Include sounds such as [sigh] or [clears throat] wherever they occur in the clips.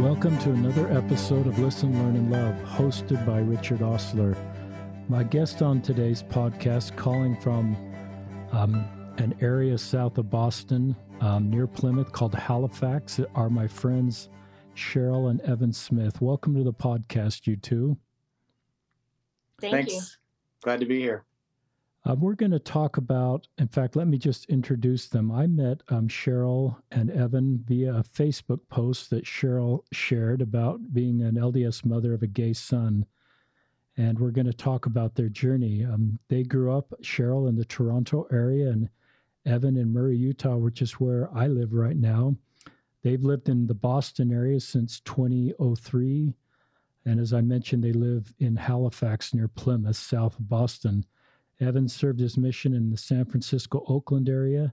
Welcome to another episode of Listen, Learn, and Love, hosted by Richard Ostler. My guest on today's podcast, calling from um, an area south of Boston, um, near Plymouth, called Halifax, are my friends Cheryl and Evan Smith. Welcome to the podcast, you two. Thank Thanks. you. Glad to be here. Uh, we're going to talk about, in fact, let me just introduce them. I met um, Cheryl and Evan via a Facebook post that Cheryl shared about being an LDS mother of a gay son. And we're going to talk about their journey. Um, they grew up, Cheryl, in the Toronto area, and Evan in Murray, Utah, which is where I live right now. They've lived in the Boston area since 2003. And as I mentioned, they live in Halifax near Plymouth, south of Boston. Evans served his mission in the San Francisco Oakland area,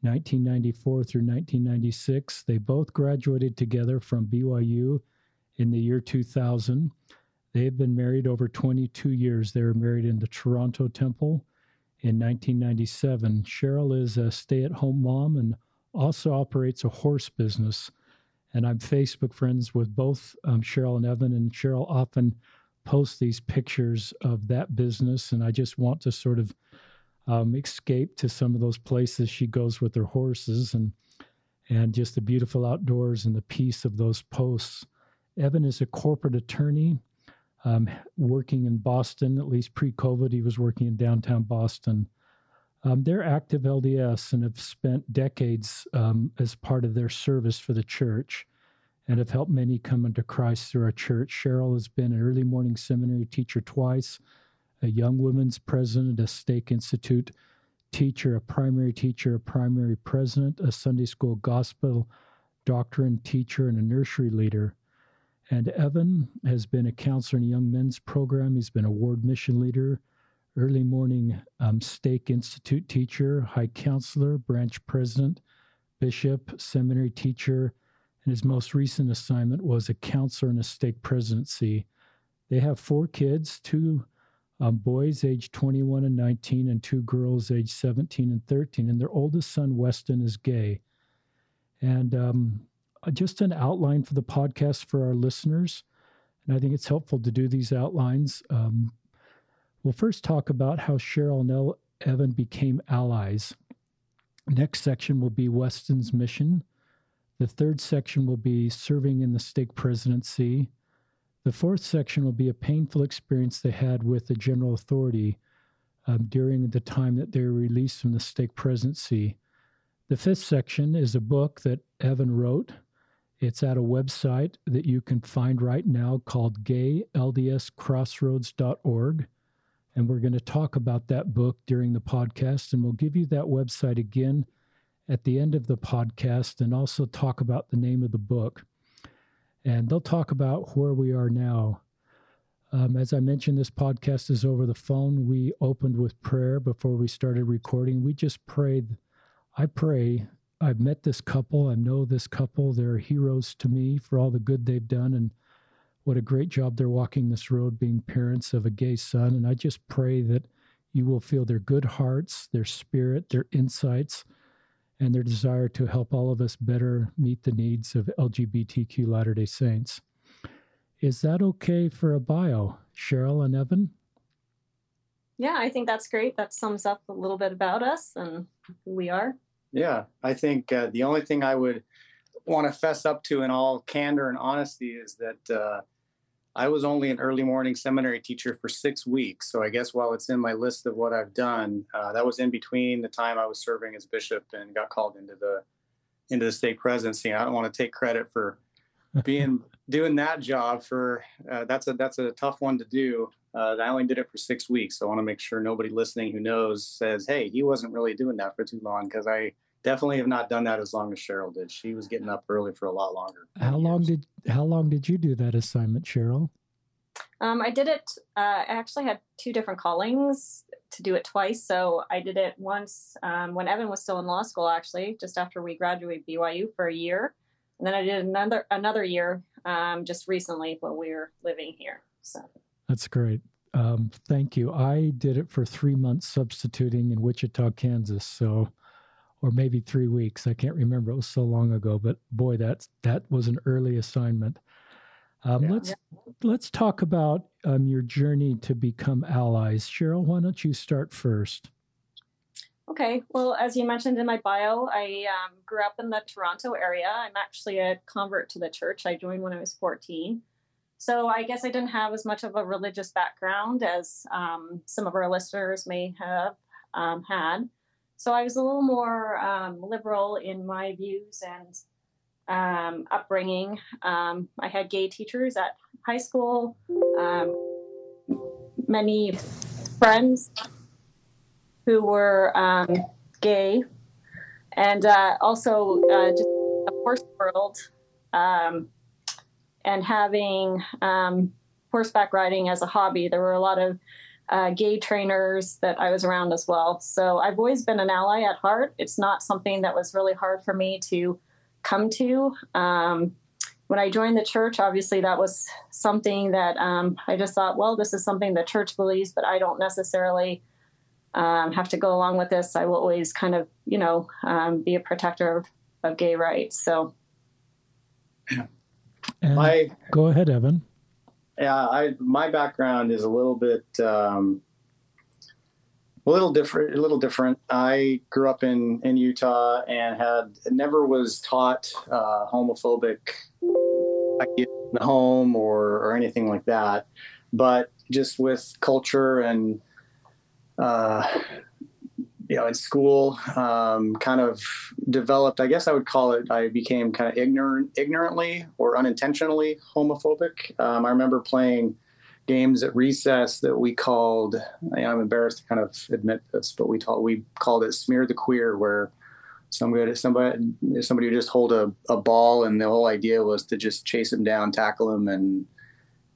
1994 through 1996. They both graduated together from BYU in the year 2000. They have been married over 22 years. They were married in the Toronto Temple in 1997. Cheryl is a stay at home mom and also operates a horse business. And I'm Facebook friends with both um, Cheryl and Evan, and Cheryl often post these pictures of that business, and I just want to sort of um, escape to some of those places she goes with her horses and and just the beautiful outdoors and the peace of those posts. Evan is a corporate attorney um, working in Boston, at least pre COVID. He was working in downtown Boston. Um, they're active LDS and have spent decades um, as part of their service for the church and have helped many come into Christ through our church. Cheryl has been an early morning seminary teacher twice, a young women's president, a Stake Institute teacher, a primary teacher, a primary president, a Sunday school gospel doctrine teacher, and a nursery leader. And Evan has been a counselor in a young men's program. He's been a ward mission leader, early morning um, Stake Institute teacher, high counselor, branch president, bishop, seminary teacher, and his most recent assignment was a counselor in a stake presidency. They have four kids two um, boys aged 21 and 19, and two girls aged 17 and 13. And their oldest son, Weston, is gay. And um, uh, just an outline for the podcast for our listeners. And I think it's helpful to do these outlines. Um, we'll first talk about how Cheryl and Evan became allies. Next section will be Weston's mission. The third section will be serving in the stake presidency. The fourth section will be a painful experience they had with the general authority um, during the time that they were released from the stake presidency. The fifth section is a book that Evan wrote. It's at a website that you can find right now called gayldscrossroads.org. And we're going to talk about that book during the podcast, and we'll give you that website again at the end of the podcast and also talk about the name of the book. And they'll talk about where we are now. Um, as I mentioned, this podcast is over the phone. We opened with prayer before we started recording. We just prayed. I pray. I've met this couple. I know this couple. They're heroes to me for all the good they've done and what a great job they're walking this road being parents of a gay son. And I just pray that you will feel their good hearts, their spirit, their insights and their desire to help all of us better meet the needs of LGBTQ Latter day Saints. Is that okay for a bio, Cheryl and Evan? Yeah, I think that's great. That sums up a little bit about us and who we are. Yeah, I think uh, the only thing I would want to fess up to in all candor and honesty is that uh, I was only an early morning seminary teacher for six weeks. So I guess while it's in my list of what I've done, uh, that was in between the time I was serving as bishop and got called into the into the stake presidency. I don't want to take credit for [laughs] being doing that job for uh, that's a that's a tough one to do. Uh, I only did it for six weeks, so I want to make sure nobody listening who knows says, "Hey, he wasn't really doing that for too long," because I definitely have not done that as long as Cheryl did. She was getting up early for a lot longer. How long years. did how long did you do that assignment, Cheryl? Um, I did it. Uh, I actually had two different callings to do it twice. So I did it once um, when Evan was still in law school, actually, just after we graduated BYU for a year, and then I did another another year um, just recently when we were living here. So that's great. Um, thank you. I did it for three months substituting in Wichita, Kansas. So or maybe three weeks. I can't remember. It was so long ago, but boy, that's that was an early assignment. Um, yeah. Let's let's talk about um, your journey to become allies. Cheryl, why don't you start first? Okay. Well, as you mentioned in my bio, I um, grew up in the Toronto area. I'm actually a convert to the church. I joined when I was 14. So I guess I didn't have as much of a religious background as um, some of our listeners may have um, had. So I was a little more um, liberal in my views and um, upbringing. Um, I had gay teachers at high school, many friends who were um, gay, and uh, also uh, just a horse world, um, and having um, horseback riding as a hobby. There were a lot of uh, gay trainers that I was around as well. So I've always been an ally at heart. It's not something that was really hard for me to come to. Um, when I joined the church, obviously that was something that um, I just thought, well, this is something the church believes, but I don't necessarily um, have to go along with this. I will always kind of, you know, um, be a protector of, of gay rights. So, and my go ahead, Evan. Yeah, I my background is a little bit um, a little different. A little different. I grew up in in Utah and had never was taught uh, homophobic in the home or or anything like that, but just with culture and uh, you know, in school, um, kind of developed. I guess I would call it. I became kind of ignorant, ignorantly or unintentionally homophobic. Um, I remember playing games at recess that we called. I'm embarrassed to kind of admit this, but we taught we called it "smear the queer," where somebody somebody somebody would just hold a, a ball, and the whole idea was to just chase him down, tackle him, and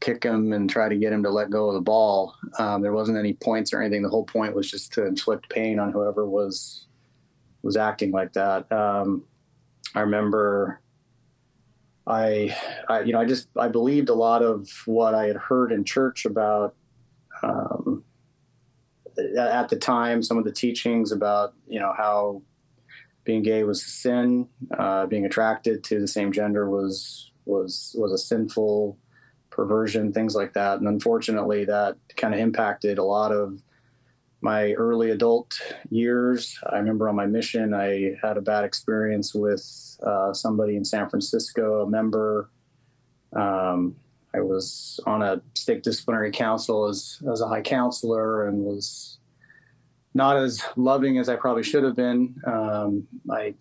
kick him and try to get him to let go of the ball. Um, there wasn't any points or anything. The whole point was just to inflict pain on whoever was was acting like that. Um, I remember I, I, you know, I just I believed a lot of what I had heard in church about um, at the time. Some of the teachings about you know how being gay was a sin, uh, being attracted to the same gender was was was a sinful perversion, things like that. And unfortunately, that kind of impacted a lot of my early adult years. I remember on my mission, I had a bad experience with uh, somebody in San Francisco, a member. Um, I was on a stake disciplinary council as, as a high counselor and was not as loving as I probably should have been. Um, I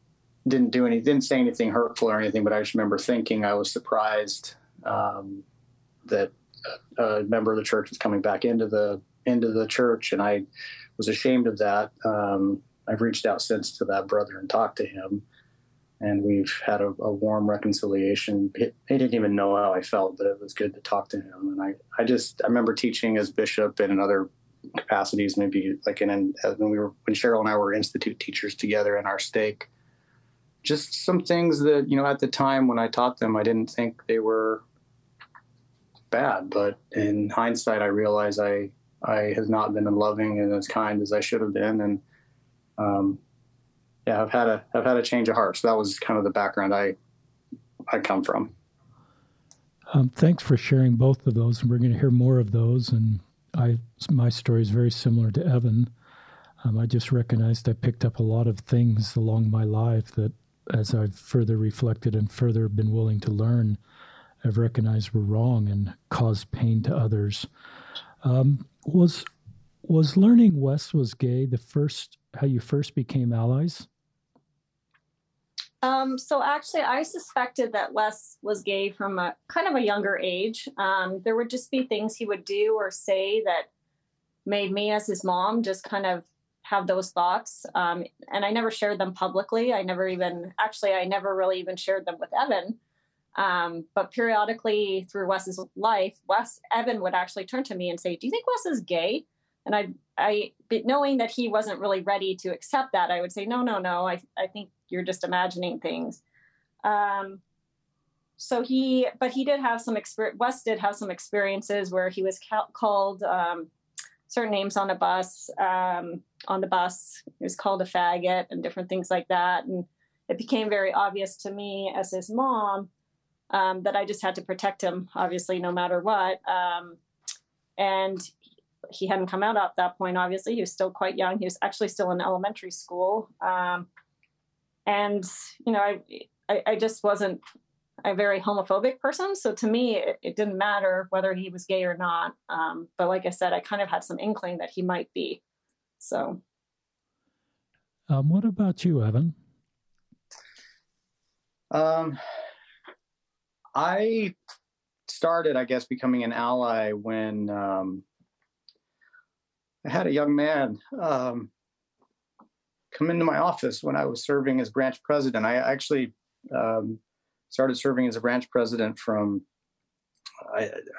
didn't do any, didn't say anything hurtful or anything, but I just remember thinking I was surprised um, that a member of the church was coming back into the into the church, and I was ashamed of that. Um, I've reached out since to that brother and talked to him, and we've had a, a warm reconciliation. He, he, didn't even know how I felt, but it was good to talk to him. And I, I just I remember teaching as bishop and in other capacities, maybe like in, in when we were when Cheryl and I were institute teachers together in our stake. Just some things that you know at the time when I taught them, I didn't think they were bad. But in hindsight, I realize I I have not been as loving and as kind as I should have been, and um, yeah, I've had a I've had a change of heart. So that was kind of the background I I come from. Um, thanks for sharing both of those, and we're going to hear more of those. And I my story is very similar to Evan. Um, I just recognized I picked up a lot of things along my life that, as I've further reflected and further been willing to learn, I've recognized were wrong and caused pain to others. Um, was was learning Wes was gay the first how you first became allies? Um, so actually, I suspected that Wes was gay from a kind of a younger age. Um, there would just be things he would do or say that made me, as his mom, just kind of have those thoughts. Um, and I never shared them publicly. I never even, actually, I never really even shared them with Evan. Um, but periodically through Wes's life, Wes Evan would actually turn to me and say, "Do you think Wes is gay?" And I, I, knowing that he wasn't really ready to accept that, I would say, "No, no, no. I, I think you're just imagining things." Um, so he, but he did have some experience. Wes did have some experiences where he was ca- called um, certain names on a bus. Um, on the bus, he was called a faggot and different things like that. And it became very obvious to me as his mom um, that I just had to protect him, obviously, no matter what. Um, and he hadn't come out at that point, obviously. He was still quite young. He was actually still in elementary school. Um, and, you know, I, I, I, just wasn't a very homophobic person. So to me, it, it didn't matter whether he was gay or not. Um, but like I said, I kind of had some inkling that he might be. So. Um, what about you, Evan? Um, I started, I guess, becoming an ally when um, I had a young man um, come into my office when I was serving as branch president. I actually um, started serving as a branch president from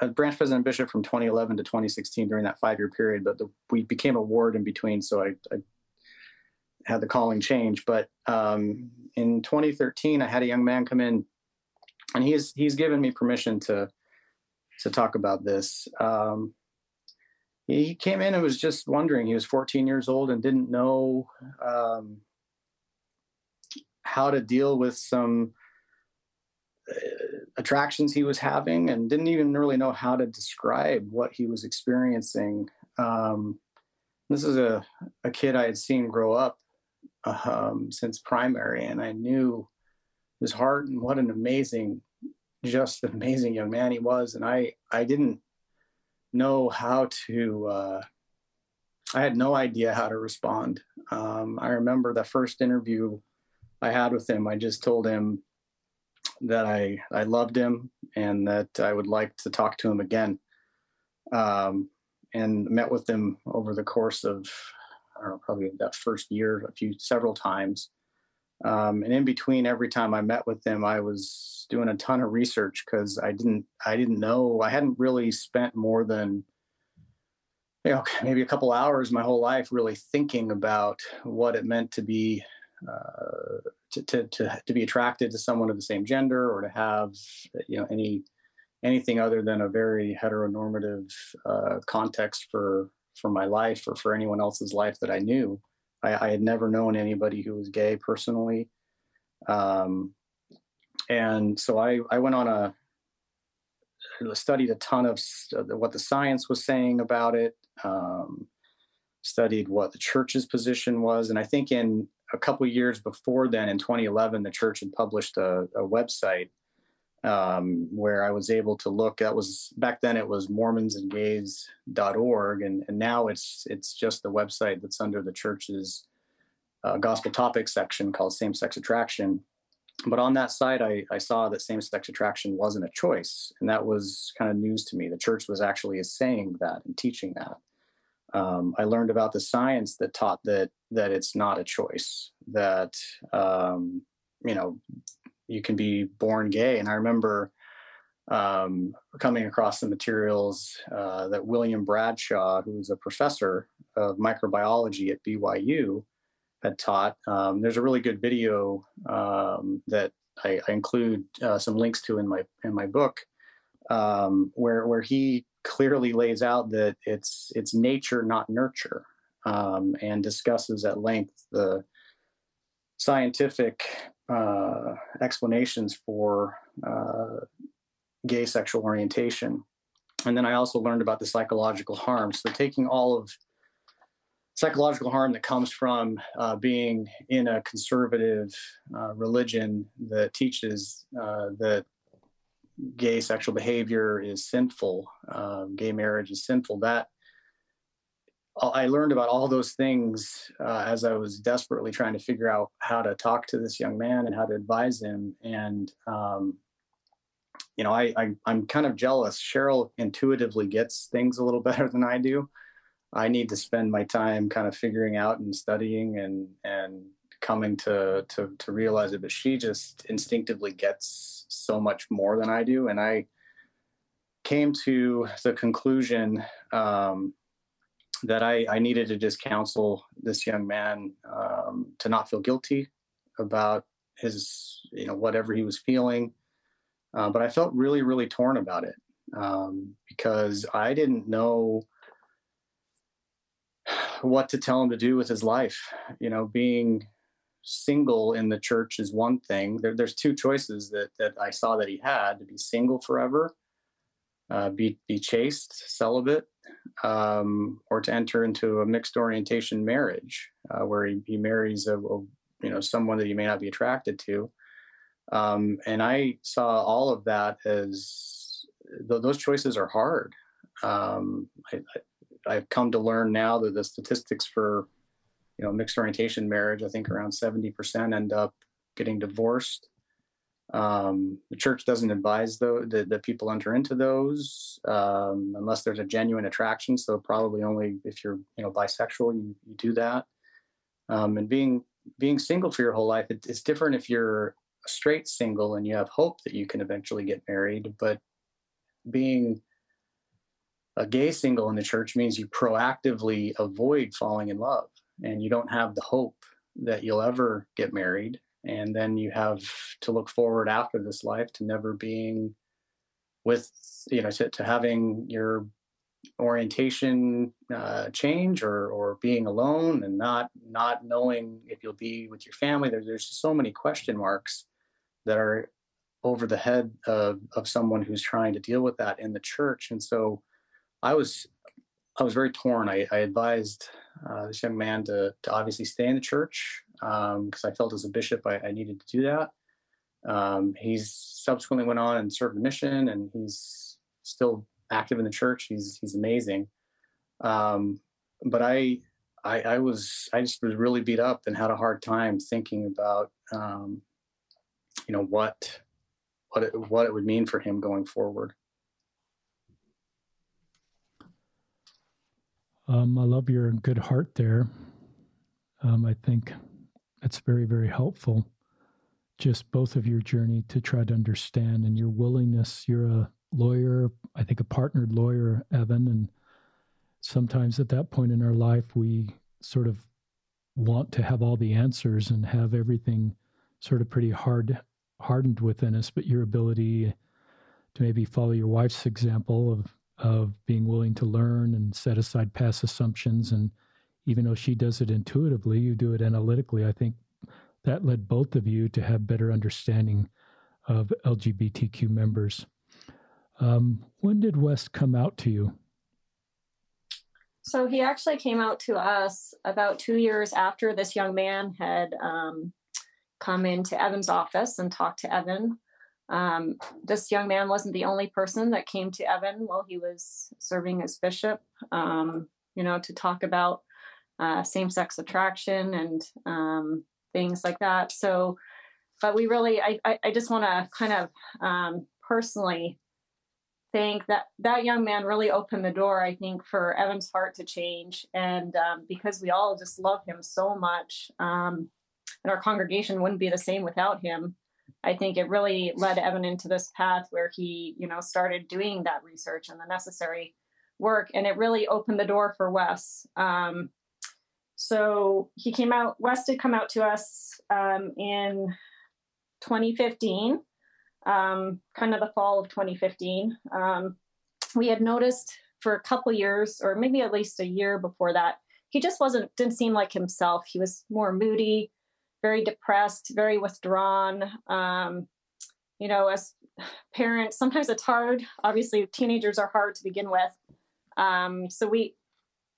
a branch president bishop from 2011 to 2016 during that five year period, but the, we became a ward in between, so I, I had the calling change. But um, in 2013, I had a young man come in, and he's he's given me permission to to talk about this. Um, he came in and was just wondering. He was 14 years old and didn't know um, how to deal with some uh, attractions he was having, and didn't even really know how to describe what he was experiencing. Um, this is a, a kid I had seen grow up um, since primary, and I knew his heart and what an amazing, just [laughs] amazing young man he was. And I I didn't know how to. Uh, I had no idea how to respond. Um, I remember the first interview I had with him. I just told him that I I loved him and that I would like to talk to him again. Um, and met with him over the course of I don't know, probably that first year, a few several times. Um, and in between every time I met with them, I was doing a ton of research because I didn't I didn't know I hadn't really spent more than you know [laughs] maybe a couple hours my whole life really thinking about what it meant to be uh, to, to, to to be attracted to someone of the same gender or to have you know any anything other than a very heteronormative uh, context for for my life or for anyone else's life that I knew. I, I had never known anybody who was gay personally. Um, and so I, I went on a, studied a ton of what the science was saying about it, um, studied what the church's position was. And I think in a couple years before then, in 2011, the church had published a, a website um, where I was able to look. That was back then. It was MormonsandGays.org, and and now it's it's just the website that's under the church's uh, gospel topics section called Same Sex Attraction. But on that site, I, I saw that same sex attraction wasn't a choice, and that was kind of news to me. The church was actually saying that and teaching that. Um, I learned about the science that taught that that it's not a choice. That um, you know you can be born gay. And I remember um, coming across the materials uh, that William Bradshaw, who's a professor of microbiology at BYU, had taught. Um, there's a really good video um, that I, I include uh, some links to in my in my book, um, where where he clearly lays out that it's it's nature, not nurture, um, and discusses at length the scientific uh, explanations for uh, gay sexual orientation. And then I also learned about the psychological harm. So taking all of psychological harm that comes from uh, being in a conservative uh, religion that teaches uh, that gay sexual behavior is sinful, um, gay marriage is sinful. That I learned about all those things uh, as I was desperately trying to figure out how to talk to this young man and how to advise him. And um, you know, I, I I'm kind of jealous. Cheryl intuitively gets things a little [laughs] better than I do. I need to spend my time kind of figuring out and studying and and coming to to to realize it. But she just instinctively gets so much more than I do, and I came to the conclusion um, that I, I needed to just counsel this young man um, to not feel guilty about his, you know, whatever he was feeling. Uh, but I felt really, really torn about it um, because I didn't know what to tell him to do with his life. You know, being single in the church is one thing. There, there's two choices that that I saw that he had to be single forever, uh, be be chaste, celibate, um, or to enter into a mixed orientation marriage uh, where he, he marries a, a, you know someone that he may not be attracted to. Um, and I saw all of that as th- those choices are hard. Um, I, I've come to learn now that the statistics for you know mixed orientation marriage, I think around 70% end up getting divorced. Um, the church doesn't advise though that, people enter into those um, unless there's a genuine attraction. So probably only if you're you know bisexual, you, you do that. Um, and being being single for your whole life, it, it's different if you're straight single and you have hope that you can eventually get married. But being a gay single in the church means you proactively avoid falling in love and you don't have the hope that you'll ever get married and then you have to look forward after this life to never being with you know to, to having your orientation uh, change or or being alone and not not knowing if you'll be with your family. There's there's so many question marks that are over the head of of someone who's trying to deal with that in the church. And so i was i was very torn. I, I advised uh, this young man to, to obviously stay in the church because um, I felt as a bishop I, I needed to do that. Um, he's subsequently went on and served a mission, and he's still active in the church. He's he's amazing. Um, but I, I, I was I just was really beat up and had a hard time thinking about um, you know what what it, what it would mean for him going forward. Um, I love your good heart there. Um, I think it's very, very helpful. Just both of your journey to try to understand and your willingness. You're a lawyer, I think a partnered lawyer, Evan. And sometimes at that point in our life, we sort of want to have all the answers and have everything sort of pretty hard hardened within us. But your ability to maybe follow your wife's example of of being willing to learn and set aside past assumptions. And even though she does it intuitively, you do it analytically. I think that led both of you to have better understanding of LGBTQ members. Um, when did Wes come out to you? So he actually came out to us about two years after this young man had um, come into Evan's office and talked to Evan um, this young man wasn't the only person that came to Evan while he was serving as bishop, um, you know, to talk about uh, same sex attraction and um, things like that. So, but we really, I, I, just want to kind of um, personally think that that young man really opened the door, I think, for Evan's heart to change. And um, because we all just love him so much, um, and our congregation wouldn't be the same without him. I think it really led Evan into this path where he, you know, started doing that research and the necessary work, and it really opened the door for Wes. Um, so he came out. Wes did come out to us um, in 2015, um, kind of the fall of 2015. Um, we had noticed for a couple years, or maybe at least a year before that, he just wasn't didn't seem like himself. He was more moody very depressed, very withdrawn. Um, you know, as parents, sometimes it's hard. Obviously, teenagers are hard to begin with. Um, so we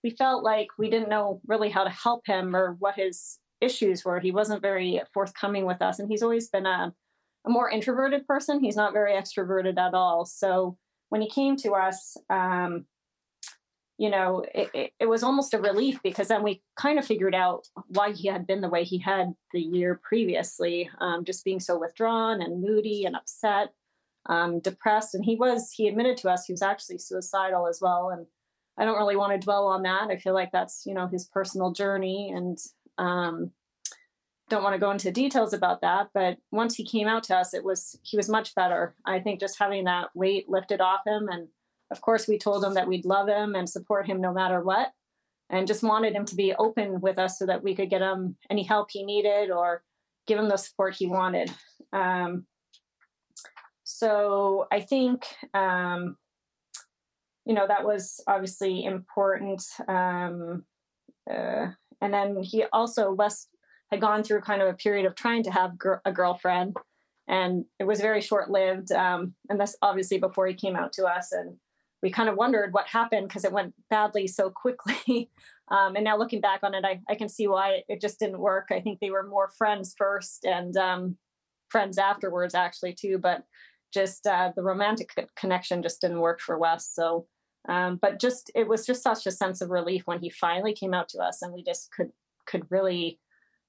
we felt like we didn't know really how to help him or what his issues were. He wasn't very forthcoming with us, and he's always been a, a more introverted person. He's not very extroverted at all. So when he came to us, um, you know, it, it, it, was almost a relief because then we kind of figured out why he had been the way he had the year previously, um, just being so withdrawn and moody and upset, um, depressed. And he was, he admitted to us he was actually suicidal as well. And I don't really want to dwell on that. I feel like that's, you know, his personal journey and um, don't want to go into details about that. But once he came out to us, it was, he was much better. I think just having that weight lifted off him and of course, we told him that we'd love him and support him no matter what, and just wanted him to be open with us so that we could get him any help he needed or give him the support he wanted. Um, so I think, um, you know, that was obviously important. Um, uh, and then he also Wes had gone through kind of a period of trying to have gr- a girlfriend, and it was very short lived. Um, and that's obviously before he came out to us, and we kind of wondered what happened because it went badly so quickly. [laughs] um, and now looking back on it, I, I can see why it just didn't work. I think they were more friends first and um, friends afterwards, actually too. But just uh, the romantic connection just didn't work for Wes. So um, but just it was just such a sense of relief when he finally came out to us and we just could could really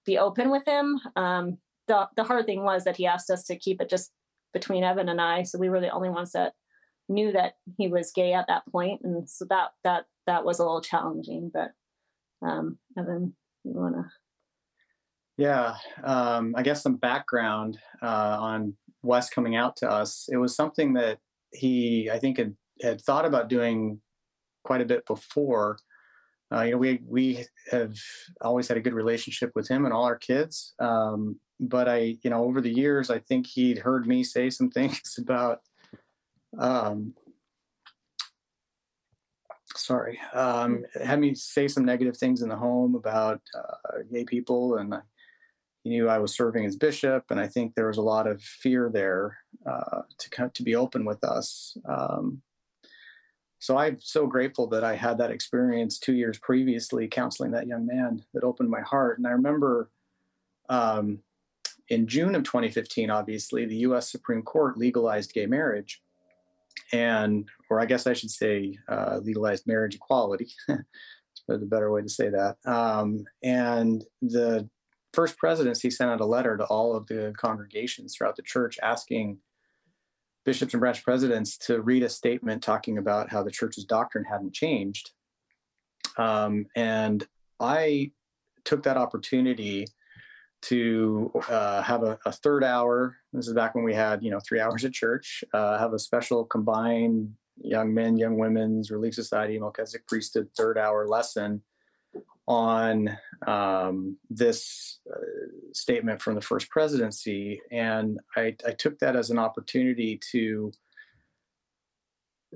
be open with him um, the the hard thing was that he asked us to keep it just between evan and i so we were the only ones that knew that he was gay at that point and so that that that was a little challenging but um, evan you want to yeah um, i guess some background uh, on wes coming out to us it was something that he i think had had thought about doing quite a bit before. Uh, you know, we we have always had a good relationship with him and all our kids. Um, but I, you know, over the years, I think he'd heard me say some [laughs] things about, um, sorry, um, had me say some negative things in the home about uh, gay people, and he knew I was serving as bishop, and I think there was a lot of fear there uh, to to be open with us. Um, so I'm so grateful that I had that experience two years previously counseling that young man that opened my heart. And I remember um, in June of 2015, obviously, the US Supreme Court legalized gay marriage. And, or I guess I should say, uh, legalized marriage equality. [laughs] That's better way to say that. Um, and the first presidency sent out a letter to all of the congregations throughout the church asking bishops and branch presidents to read a statement talking about how the church's doctrine hadn't changed. Um, and I took that opportunity to uh, have a, a, third hour. This is back when we had, you know, three [laughs] hours at church. Uh, have a special combined young men, young women's Relief Society, Melchizedek priesthood third hour lesson on um, this uh, statement from the first presidency. And I, I, took that as an opportunity to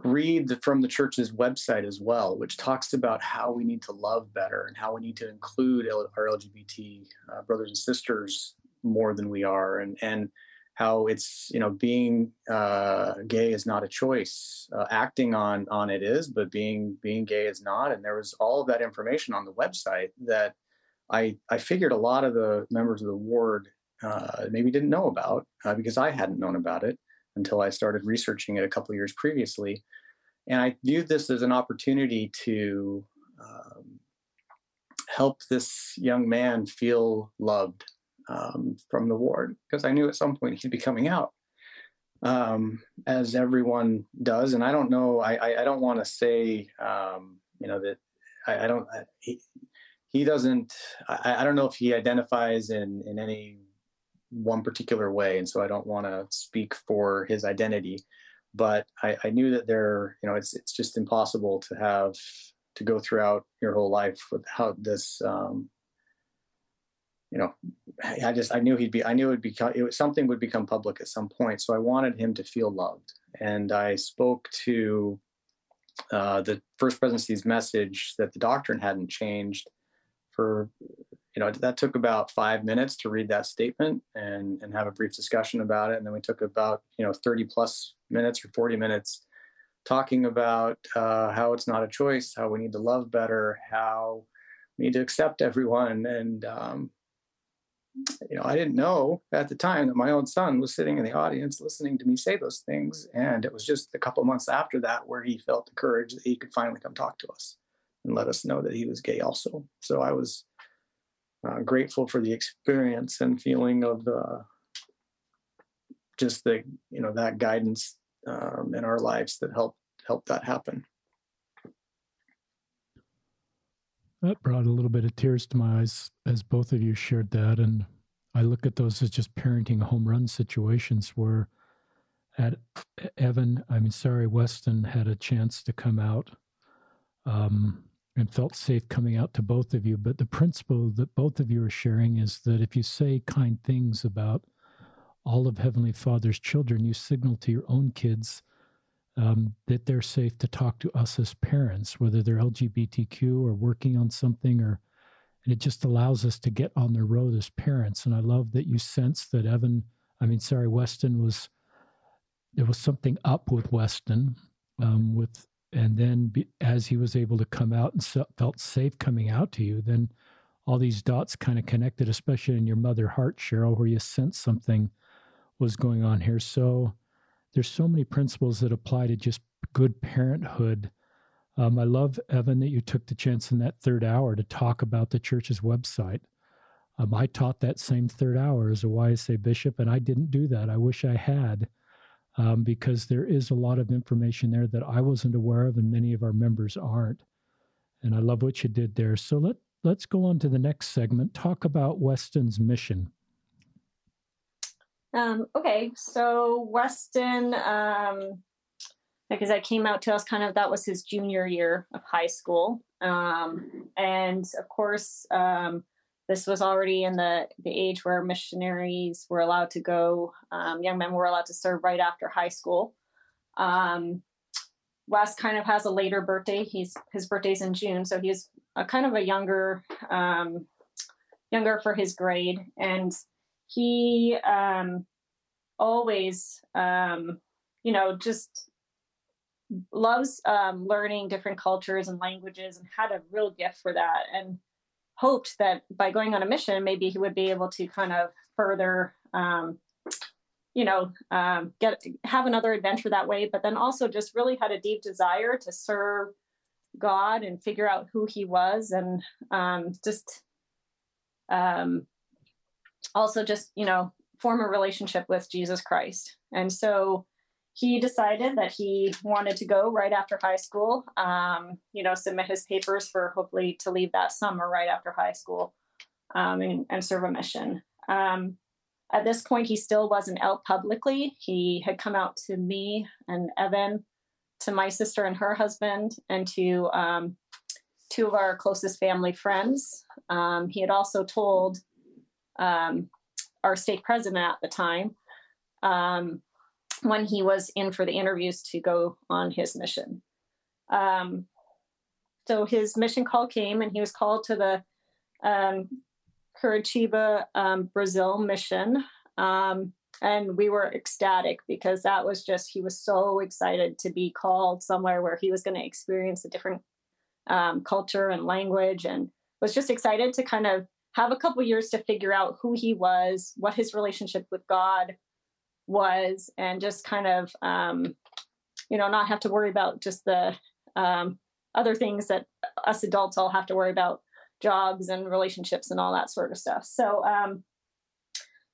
read the, from the church's website as well, which talks about how we need to love better and how we need to include our LGBT uh, brothers and sisters more than we are. And, and how it's you know being uh, gay is not a choice. Uh, acting on on it is but being being gay is not. And there was all of that information on the website that i i figured a lot of the members of the ward uh, maybe didn't know about uh, because i hadn't known about it until i started researching it a couple years previously. And i viewed this as an opportunity to um, help this young man feel loved um, from the ward because I knew at some point he'd be coming out, um, as everyone does. And I don't know, I, I, I don't want to say, um, you know, that I, I don't, he, he doesn't, I, don't know if he identifies in, in any one particular way. And so I don't want to speak for his identity, but I, I knew that there, you know, it's, it's just impossible to have to go throughout your whole life without this um, you know, I just I knew he'd be I knew it'd become it was something would become public at some point. So I wanted him to feel loved, and I spoke to uh, the first presidency's message that the doctrine hadn't changed. For you know that took about five minutes to read that statement and and have a brief discussion about it, and then we took about you know thirty plus minutes or forty minutes talking about uh, how it's not a choice, how we need to love better, how we need to accept everyone, and um, you know, I didn't know at the time that my own son was sitting in the audience listening to me say those things. And it was just a couple months after that where he felt the courage that he could finally come talk to us and let us know that he was gay also. So I was uh, grateful for the experience and feeling of uh, just the, you know, that guidance um, in our lives that helped help that happen. That brought a little bit of tears to my eyes as both of you shared that. And I look at those as just parenting home run situations where at Evan, I mean, sorry, Weston had a chance to come out um, and felt safe coming out to both of you. But the principle that both of you are sharing is that if you say kind things about all of Heavenly Father's children, you signal to your own kids um, that they're safe to talk to us as parents, whether they're LGBTQ or working on something, or and it just allows us to get on the road as parents. And I love that you sense that Evan, I mean, sorry, Weston was there was something up with Weston, um, with and then be, as he was able to come out and so, felt safe coming out to you, then all these dots kind of connected, especially in your mother heart, Cheryl, where you sense something was going on here. So there's so many principles that apply to just good parenthood. Um, I love, Evan, that you took the chance in that third hour to talk about the church's website. Um, I taught that same third hour as a YSA bishop, and I didn't do that. I wish I had, um, because there is a lot of information there that I wasn't aware of, and many of our members aren't. And I love what you did there. So let let's go on to the next segment. Talk about Weston's mission. Um, okay, so Weston, um, because that came out to us kind of that was his junior year of high school, um, and of course, um, this was already in the the age where missionaries were allowed to go. Um, young men were allowed to serve right after high school. Um, Wes kind of has a later birthday. He's his birthday's in June, so he's a kind of a younger, younger for his grade, and he um, always, um, you know, just loves um, learning different cultures and languages and had a real gift for that and hoped that by going on a mission, maybe he would be able to kind of further, um, you know, um, get have another adventure that way. But then also just really had a deep desire to serve God and figure out who He was, and um, just um, also just you know form a relationship with jesus christ. And so he decided that he wanted to go right after high school um, you know submit his papers for hopefully to leave that summer right after high school um, and, and, serve a mission. Um, at this point he still wasn't out publicly. He had come out to me and evan to my sister and her husband and to um, two of our closest family friends. Um, he had also told um, our stake president at the time um, when he was in for the interviews to go on his mission. Um, so his mission call came, and he was called to the um, Curitiba, um, Brazil mission. Um, and we were ecstatic because that was just, he was so excited to be called somewhere where he was going to experience a different um, culture and language and was just excited to kind of have a couple years to figure out who he was, what his relationship with God was, and just kind of, um, you know, not have to worry about just the um, other things that us adults all have to worry about jobs and relationships and all that sort of stuff. So, um,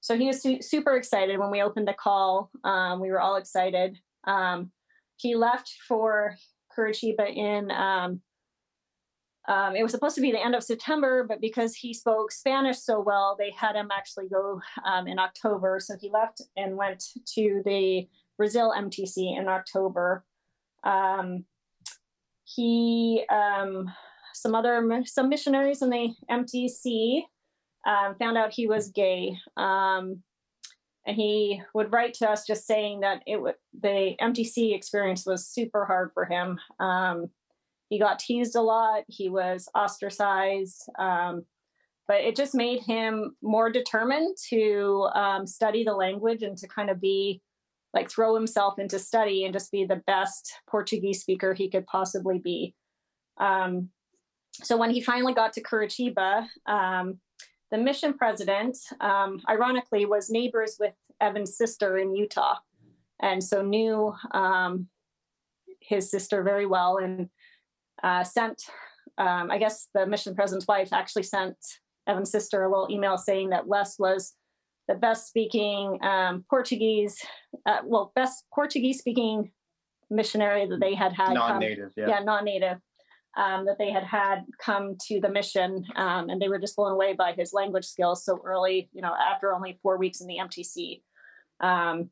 so he was su- super excited when we opened the call. Um, we were all excited. Um, he left for Curitiba in um, um, it was supposed to be the end of September, but because he spoke Spanish so well, they had him actually go um, in October. So he left and went to the Brazil MTC in October. Um, he, um, some other some missionaries in the MTC um, found out he was gay, um, and he would write to us just saying that it w- the MTC experience was super hard for him he got teased a lot. He was ostracized um, but it just made him more determined to um, study the language and to kind of be like throw himself into study and just be the best portuguese speaker he could possibly be. Um, so when he finally got to curitiba um, the mission president um, ironically was neighbors with evan's sister in utah and so knew um, his sister very well and uh, sent, um, I guess the mission president's wife actually sent Evan's sister a little email saying that Wes was the best speaking um, Portuguese, uh, well, best Portuguese speaking missionary that they had had. Non-native, come, yeah. yeah, non-native. Um, that they had had come to the mission, um, and they were just blown away by his language skills so early. You know, after only four weeks in the MTC, um,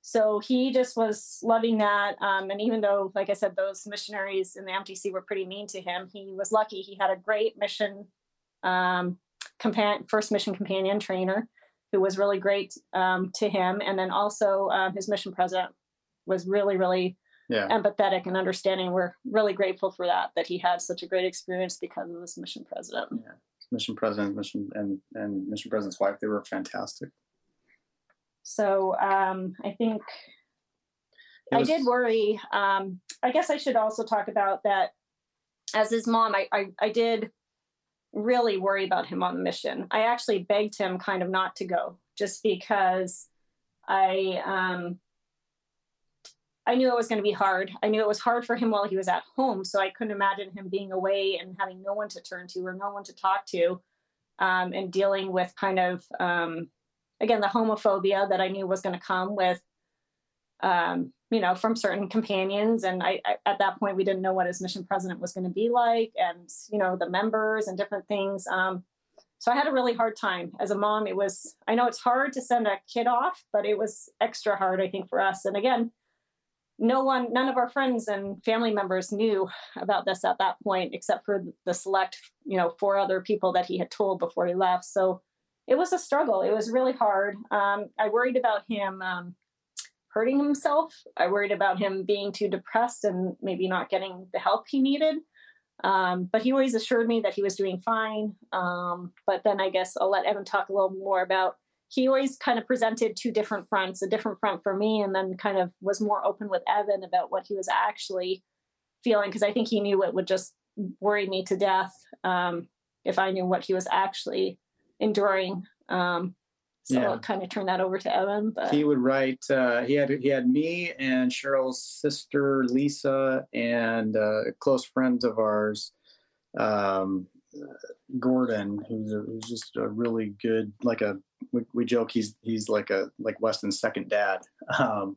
so he just was loving that. Um, and even though, like I said, those missionaries in the MTC were pretty mean to him, he was lucky. He had a great mission, um, compan- first mission companion trainer who was really great um, to him. And then also uh, his mission president was really, really yeah. empathetic and understanding. We're really grateful for that, that he had such a great experience because of this mission president. Yeah. Mission president, mission and and mission president's wife, they were fantastic. So um, I think was, I did worry. Um, I guess I should also talk about that as his mom. I, I I did really worry about him on the mission. I actually begged him kind of not to go, just because I um, I knew it was going to be hard. I knew it was hard for him while he was at home, so I couldn't imagine him being away and having no one to turn to or no one to talk to, um, and dealing with kind of um, again the homophobia that I knew was going to come with, um, you know, from certain companions. And I, I, at that point we didn't know what his mission president was going to be like, and you know the members and different things. Um, so I had a really hard time as a mom. It was I know it's hard to send a kid off, but it was extra hard I think for us. And again no one none of our friends and family members knew about this at that point except for the select you know four other people that he had told before he left so it was a struggle. It was really hard. Um, i worried about him um, hurting himself. I worried about him being too depressed and maybe not getting the help he needed. Um, but he always assured me that he was doing fine. Um, but then i guess i'll let evan talk a little more about he always kind of presented two different fronts, a different front for me, and then kind of was more open with Evan about what he was actually feeling because I think he knew it would just worry me to death um, if I knew what he was actually enduring. Um, so yeah. I'll kind of turn that over to Evan. But he would write. Uh, he had he had me and Cheryl's sister Lisa and uh, close friends of ours. Um, Gordon, who's, a, who's just a really good, like a we, we joke he's he's like a like Weston's second dad. Um,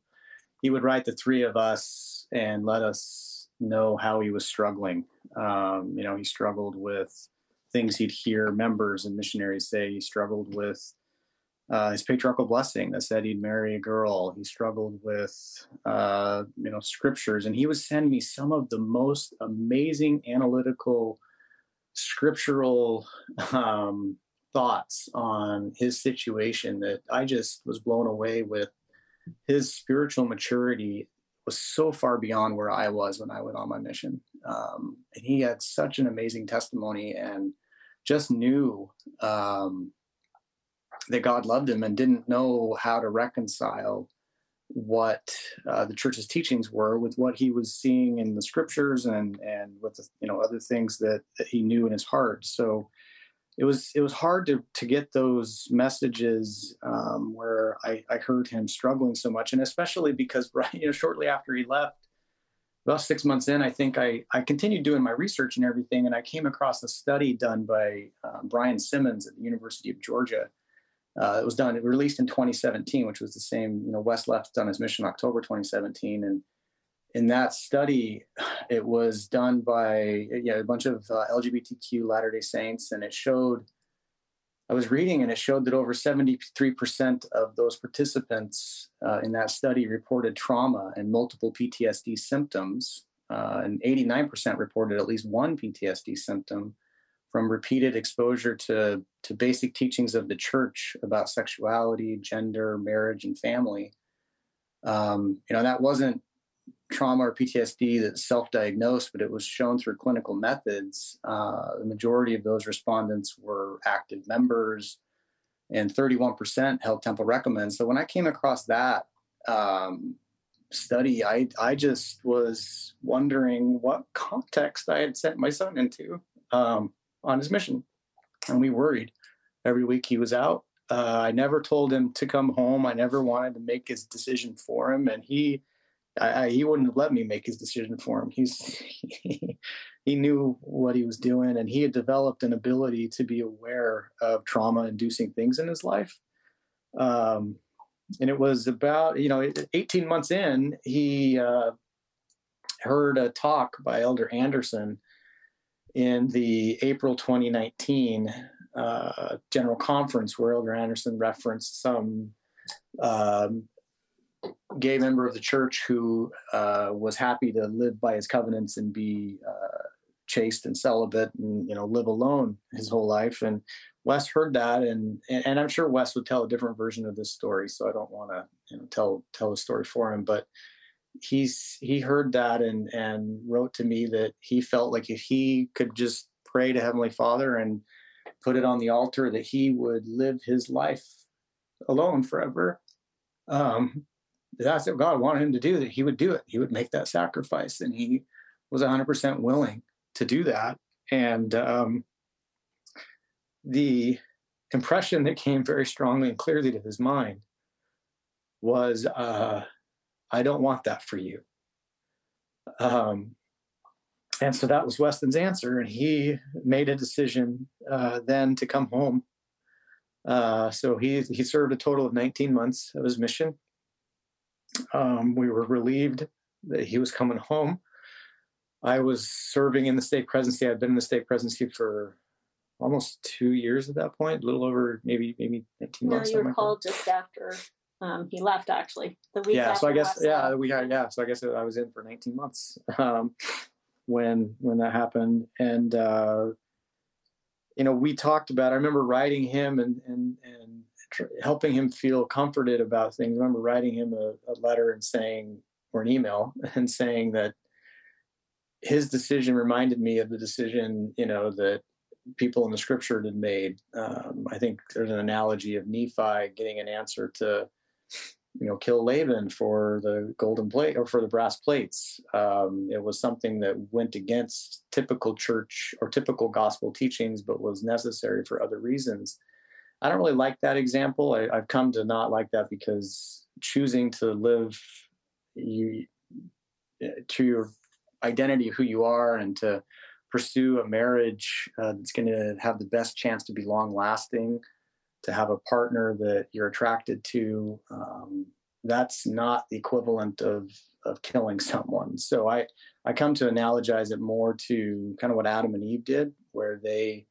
he would write the three of us and let us know how he was struggling. Um, you know, he struggled with things he'd hear members and missionaries say. He struggled with uh, his patriarchal blessing that said he'd marry a girl. He struggled with, uh, you know, scriptures, and he would send me some of the most amazing analytical scriptural um, thoughts on his situation that I just was blown away with. His spiritual maturity was so far beyond where I was when I went on my mission. Um, and he had such an amazing testimony and just knew um, that God loved him and didn't know how to reconcile what uh, the church's teachings were with what he was seeing in the scriptures and and with the, you know other things that, that he knew in his heart. So it was it was hard to to get those messages um, where I, I heard him struggling so much and especially because [laughs] right you know shortly after he left about six months in i think i i continued doing my research and everything and i came across a study done by uh, brian simmons at the university of georgia uh, it was done, it released in 2017, which was the same, you know, West left on his mission October 2017. And in that study, it was done by yeah, a bunch of uh, LGBTQ Latter day Saints. And it showed, I was reading and it showed that over 73% of those participants uh, in that study reported trauma and multiple PTSD symptoms. Uh, and 89% reported at least one PTSD symptom from repeated exposure to, to basic teachings of the church about sexuality, gender, marriage, and family. Um, you know, that wasn't trauma or PTSD that's self diagnosed, but it was shown through clinical methods. Uh, the majority of those respondents were active members, and 31% held temple recommends. So when I came across that um, study, I, I just was wondering what context I had sent my son into. Um, on his mission. And we worried every week he was out. Uh, I never told him to come home. I never wanted to make his decision for him, and he, I, I, he wouldn't have let me make his decision for him. He's [laughs] he, knew what he was doing, and he had developed an ability to be aware of trauma-inducing things in his life. Um, and it was about you know 18 months in, he uh, heard a talk by Elder Anderson in the April 2019 uh, General Conference, where Elder Anderson referenced some um, gay member of the church who uh, was happy to live by his covenants and be uh, chaste and celibate and you know live alone his whole life. And Wes heard that, and and I'm sure Wes would tell a different version of this story. So I don't want to you know tell tell the story for him, but he's he heard that and and wrote to me that he felt like if he could just pray to Heavenly Father and put it on the altar, that he would live his life alone forever. Um, that's what God wanted him to do. That he would do it. He would make that sacrifice, and he was 100% willing to do that. And um, the impression that came very strongly and clearly to his mind was uh, I don't want that for you. Um, and so that was Weston's answer. And he made a decision uh, then to come home. Uh, so he, he served a total of 19 months of his mission. Um, we were relieved that he was coming home. I was serving in the stake presidency. I'd been in the stake presidency for almost two years at that point, a little over maybe maybe 19 no, months. you were called just after um, he left, actually. The week yeah, so I guess yeah, we had yeah, so I guess I was in for 19 months um, when when that happened, and uh, you know we talked about. I remember writing him and and and tr- helping him feel comforted about things. I remember writing him a, a letter and saying or an email [laughs] and saying that his decision reminded me of the decision you know that people in the scripture had made. Um, I think there's an analogy of Nephi getting an answer to, you know, kill Laban for the golden plate or for the brass plates. Um, it was something that went against typical church or typical gospel teachings, but was necessary for other reasons. I don't really like that example. I, have come to not like that because choosing to live you to your identity who you are and to pursue a marriage uh, that's going to have the best chance to be long lasting, to have a partner that you're attracted to, um, that's not the equivalent of of killing [laughs] someone. So I I come to analogize it more to kind of what Adam and Eve did, where they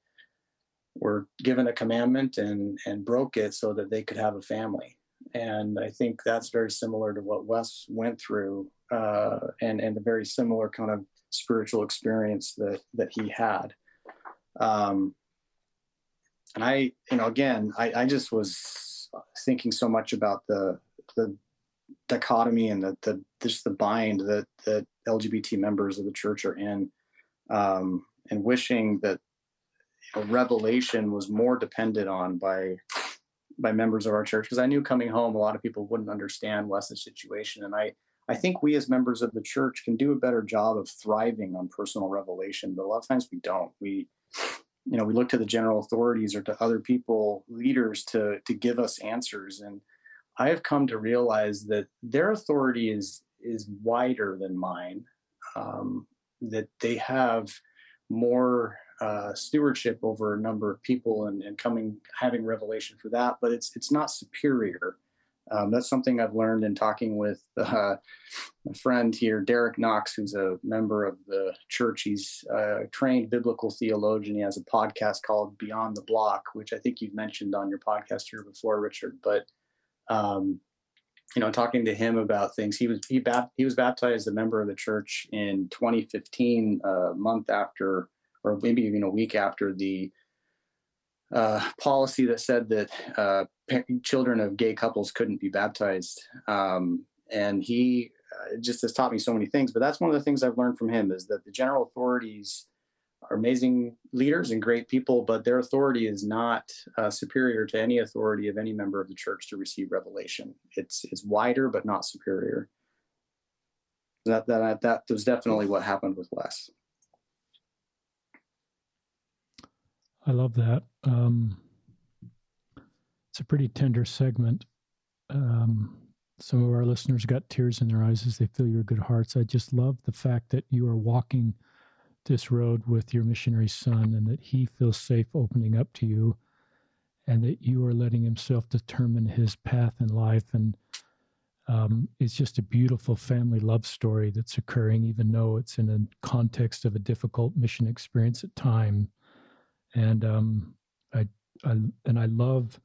were given a commandment and and broke it so that they could have a family. And I think that's very similar to what Wes went through, uh, and and a very similar kind of spiritual experience that that he had. Um, and I, you know, again, I, I just was thinking so much about the the dichotomy and the, the just the bind that that LGBT members of the church are in, um, and wishing that know, revelation was more dependent on by by members of our church because I knew coming home a lot of people wouldn't understand Wes's situation, and I I think we as members of the church can do a better job of thriving on personal revelation, but a lot of times we don't. We, you know, we look to the general authorities or to other people, leaders, to to give us answers. And I have come to realize that their authority is is wider than mine. Um, that they have more uh, stewardship over a number of people and, and coming having revelation for that, but it's it's not superior. Um, that's something I've learned in talking with [laughs] uh, a friend here, Derek Knox, who's a member of the church. He's a trained biblical theologian. He has a podcast called Beyond the Block, which I think you've mentioned on your podcast here before, Richard. But um, you know, talking to him about things, he was he, bat- he was baptized a member of the church in 2015, a month after, or maybe even a week after the uh, policy that said that uh, children of gay couples couldn't be baptized. Um, and he uh, just has taught me so many things. But that's one of the things I've learned from him is that the general authorities are amazing leaders and great people, but their authority is not uh, superior to any authority of any member of the church to receive revelation. It's it's wider, but not superior. That that that was definitely what happened with Wes. I love that. Um, it's a pretty tender segment. Um, some of our listeners got tears in their eyes as they feel your good hearts. I just love the fact that you are walking this road with your missionary son and that he feels safe opening up to you and that you are letting himself determine his path in life. And um, it's just a beautiful family love story that's occurring, even though it's in a context of a difficult mission experience at time. And um, I, I and I love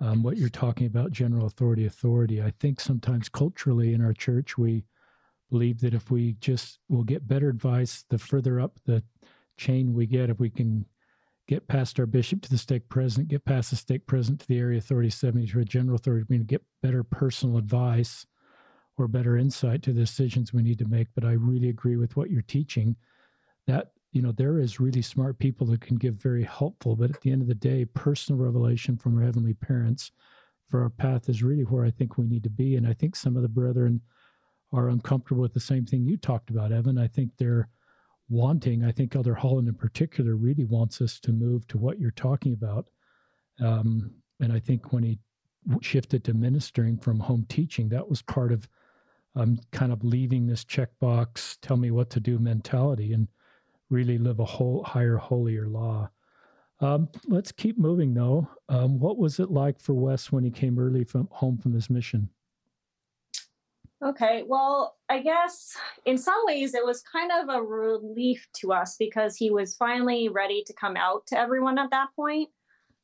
um, what you're talking about general authority authority i think sometimes culturally in our church we believe that if we just will get better advice the further up the chain we get if we can get past our bishop to the stake president get past the stake president to the area authority 70 to a general authority we can get better personal advice or better insight to the decisions we need to make. But I really agree with what you're teaching. That you know there is really smart people that can give very helpful, but at the end of the day, personal revelation from our heavenly parents for our path is really where I think we need to be. And I think some of the brethren are uncomfortable with the same thing you talked about, Evan. I think they're wanting, I think Elder Holland in particular really wants us to move to what you're talking about. Um, and I think when he shifted to ministering from home teaching, that was part of um, kind of leaving this checkbox, tell me what to do mentality and really live a whole higher, holier law. Um, let's keep moving though. Um, what was it like for Wes when he came early from home from his mission? Okay, well, I guess in some ways it was kind of a relief to us because he was finally ready to come out to everyone at that point.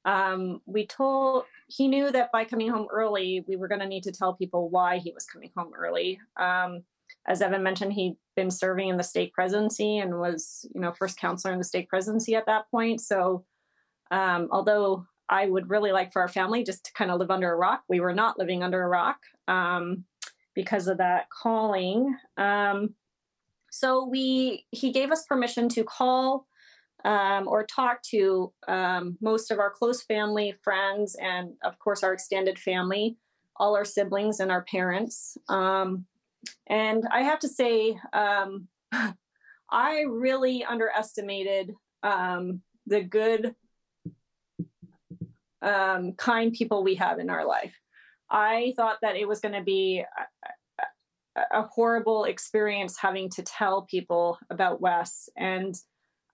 Um, we told he knew that by coming home early, we were going to need to tell people why he was coming home early. Um, as Evan mentioned, he'd been serving in the stake presidency and was, you know, first counselor in the stake presidency at that point. So, um, although I would really like for our family just to kind of live under a rock, we were not living under a rock. Um, because of that calling. Um, so we he gave us permission to call um, or talk to um, most of our close family, friends, and of course our extended family, all our siblings and our parents. Um, and I have to say, um, [laughs] I really underestimated um, the good, kind people we have in our life. I thought that it was going to be a, a, horrible experience having to tell people about Wes and,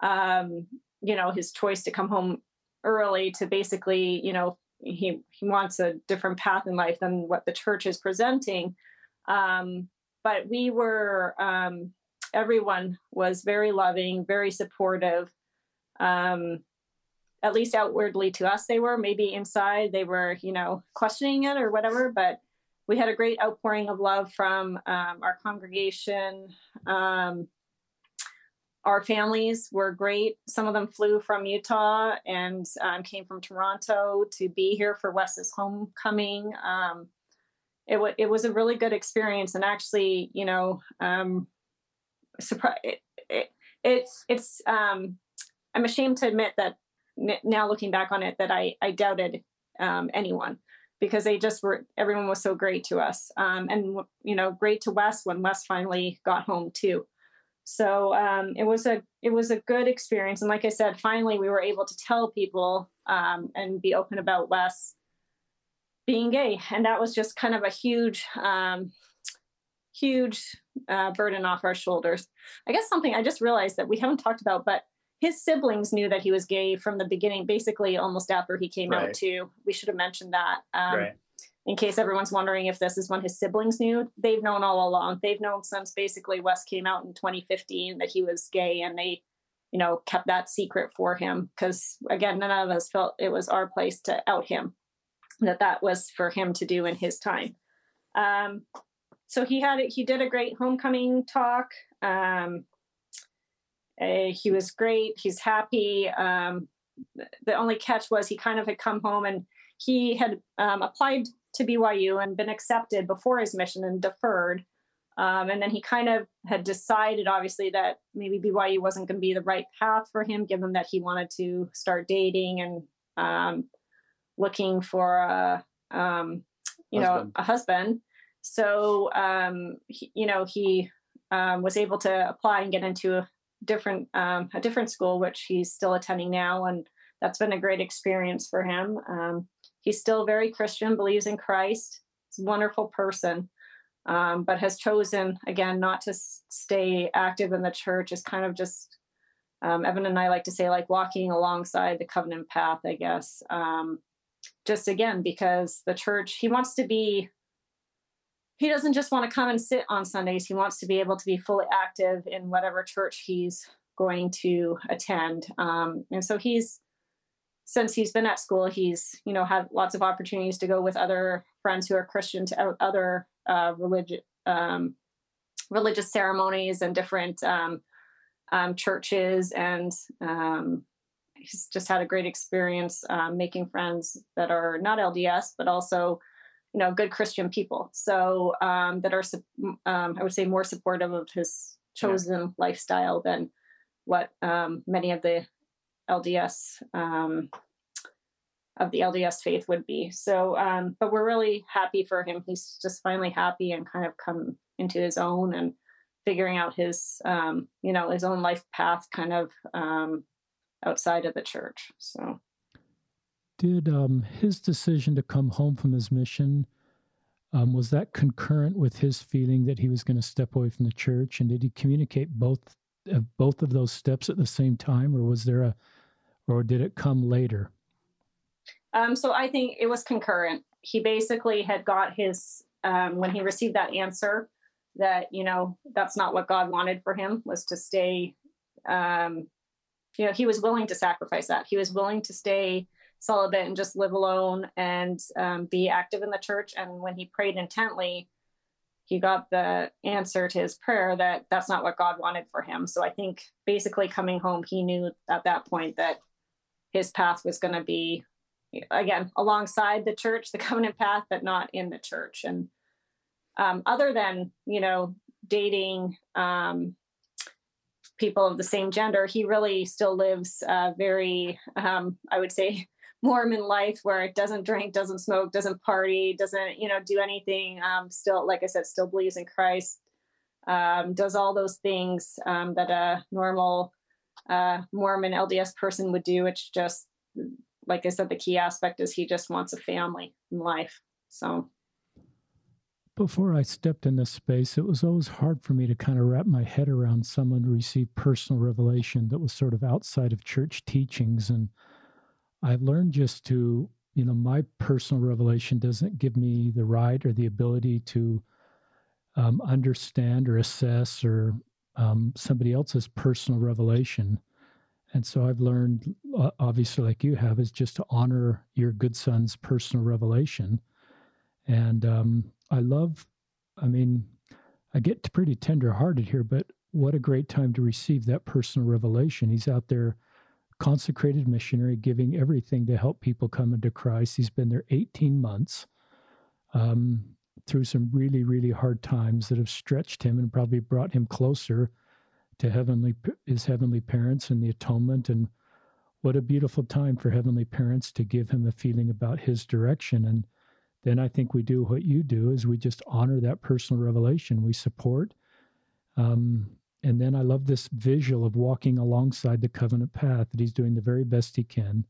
um, you know, his choice to come home early to basically, you know, he he wants a different path in life than what the church is presenting. Um, but we were, um, everyone was very loving, very supportive. Um, at least outwardly to us they were maybe inside they were you know questioning it or whatever but we had a great outpouring of love from um, our congregation um, our families were great some of them flew from utah and um, came from toronto to be here for wes's homecoming um, it, w- it was a really good experience and actually you know um, surprise it, it, it's it's um, i'm ashamed to admit that now looking back on it that I, I doubted um, anyone because they just were everyone was so great to us um, and you know great to Wes when Wes finally got home too. So um, it was a it was a good experience and like I said, finally we were able to tell people um, and be open about Wes being gay and that was just kind of a huge um, huge uh, burden off our shoulders. I guess something I just realized that we haven't talked about, but his siblings knew that he was gay from the beginning, basically almost after he came right. out too. We should have mentioned that. Um, right. In case everyone's wondering if this is when his siblings knew, they've known all along. They've known since basically Wes came out in 2015 that he was gay, and they, you know, kept that secret for him because again, none of us felt it was our place to out him. That that was for him to do in his time. Um, so he had he did a great homecoming talk. Um, uh, he was great. He's happy. Um, the only catch was he kind of had come home and he had um, applied to BYU and been accepted before his mission and deferred. Um, and then he kind of had decided, obviously, that maybe BYU wasn't going to be the right path for him, given that he wanted to start dating and um, looking for a, um, you husband. know, a husband. So, um, he, you know, he um, was able to apply and get into a different um, a different school, which he's still attending now, and that's been a great experience for him. Um, he's still very Christian, believes in Christ. He's a wonderful person, um, but has chosen again not to stay active in the church. Is kind of just um, Evan and I like to say like walking alongside the covenant path, I guess. Um, just again because the church he wants to be he doesn't just want to come and sit on Sundays. He wants to be able to be fully active in whatever church he's going to attend. Um, and so he's, since he's been at school, he's, you know, had lots of opportunities to go with other friends who are Christian to other uh, religious, um, religious ceremonies and different um, um, churches. And um, he's just had a great experience um, making friends that are not LDS, but also you know good christian people. So um, that are um, i would say more supportive of his chosen yeah. lifestyle than what um, many of the lds um, of the lds faith would be. So um, but we're really happy for him. He's just finally happy and kind of come into his own and figuring out his um, you know his own life path kind of outside of the church so did um, his decision to come home from his mission um, was that concurrent with his feeling that he was going to step away from the church? And did he communicate both uh, both of those steps at the same time, or was there a, or did it come later? Um, so I think it was concurrent. He basically had got his um, when he received that answer that you know that's not what God wanted for him was to stay. Um, you know, he was willing to sacrifice that. He was willing to stay celibate and just live alone and um, be active in the church. And when he prayed intently, he got the answer to his prayer that that's not what God wanted for him. So I think basically coming home, he knew at that point that his path was going to be, again, alongside the church, the covenant path, but not in the church. And um, other than, you know, dating um, people of the same gender, he really still lives uh, very, um, I would say, [laughs] Mormon life where it doesn't drink, doesn't smoke, doesn't party, doesn't, you know, do anything. Um, still, like I said, still believes in Christ, um, does all those things um, that a normal uh, Mormon LDS person would do. It's just, like I said, the key aspect is he just wants a family in life. So. Before I stepped in this space, it was always hard for me to kind of wrap my head around someone who personal revelation that was sort of outside of church teachings and I've learned just to, you know, my personal revelation doesn't give me the right or the ability to um, understand or assess or um, somebody else's personal revelation. And so I've learned, obviously, like you have, is just to honor your good son's personal revelation. And um, I love, I mean, I get pretty tenderhearted here, but what a great time to receive that personal revelation. He's out there consecrated missionary, giving everything to help people come into Christ. He's been there 18 months um, through some really, really hard times that have stretched him and probably brought him closer to heavenly his heavenly parents and the atonement. And what a beautiful time for heavenly parents to give him a feeling about his direction. And then I think we do what you do is we just honor that personal revelation. We support. Um, and then I love this visual of walking alongside the covenant path that he's doing the very best he can,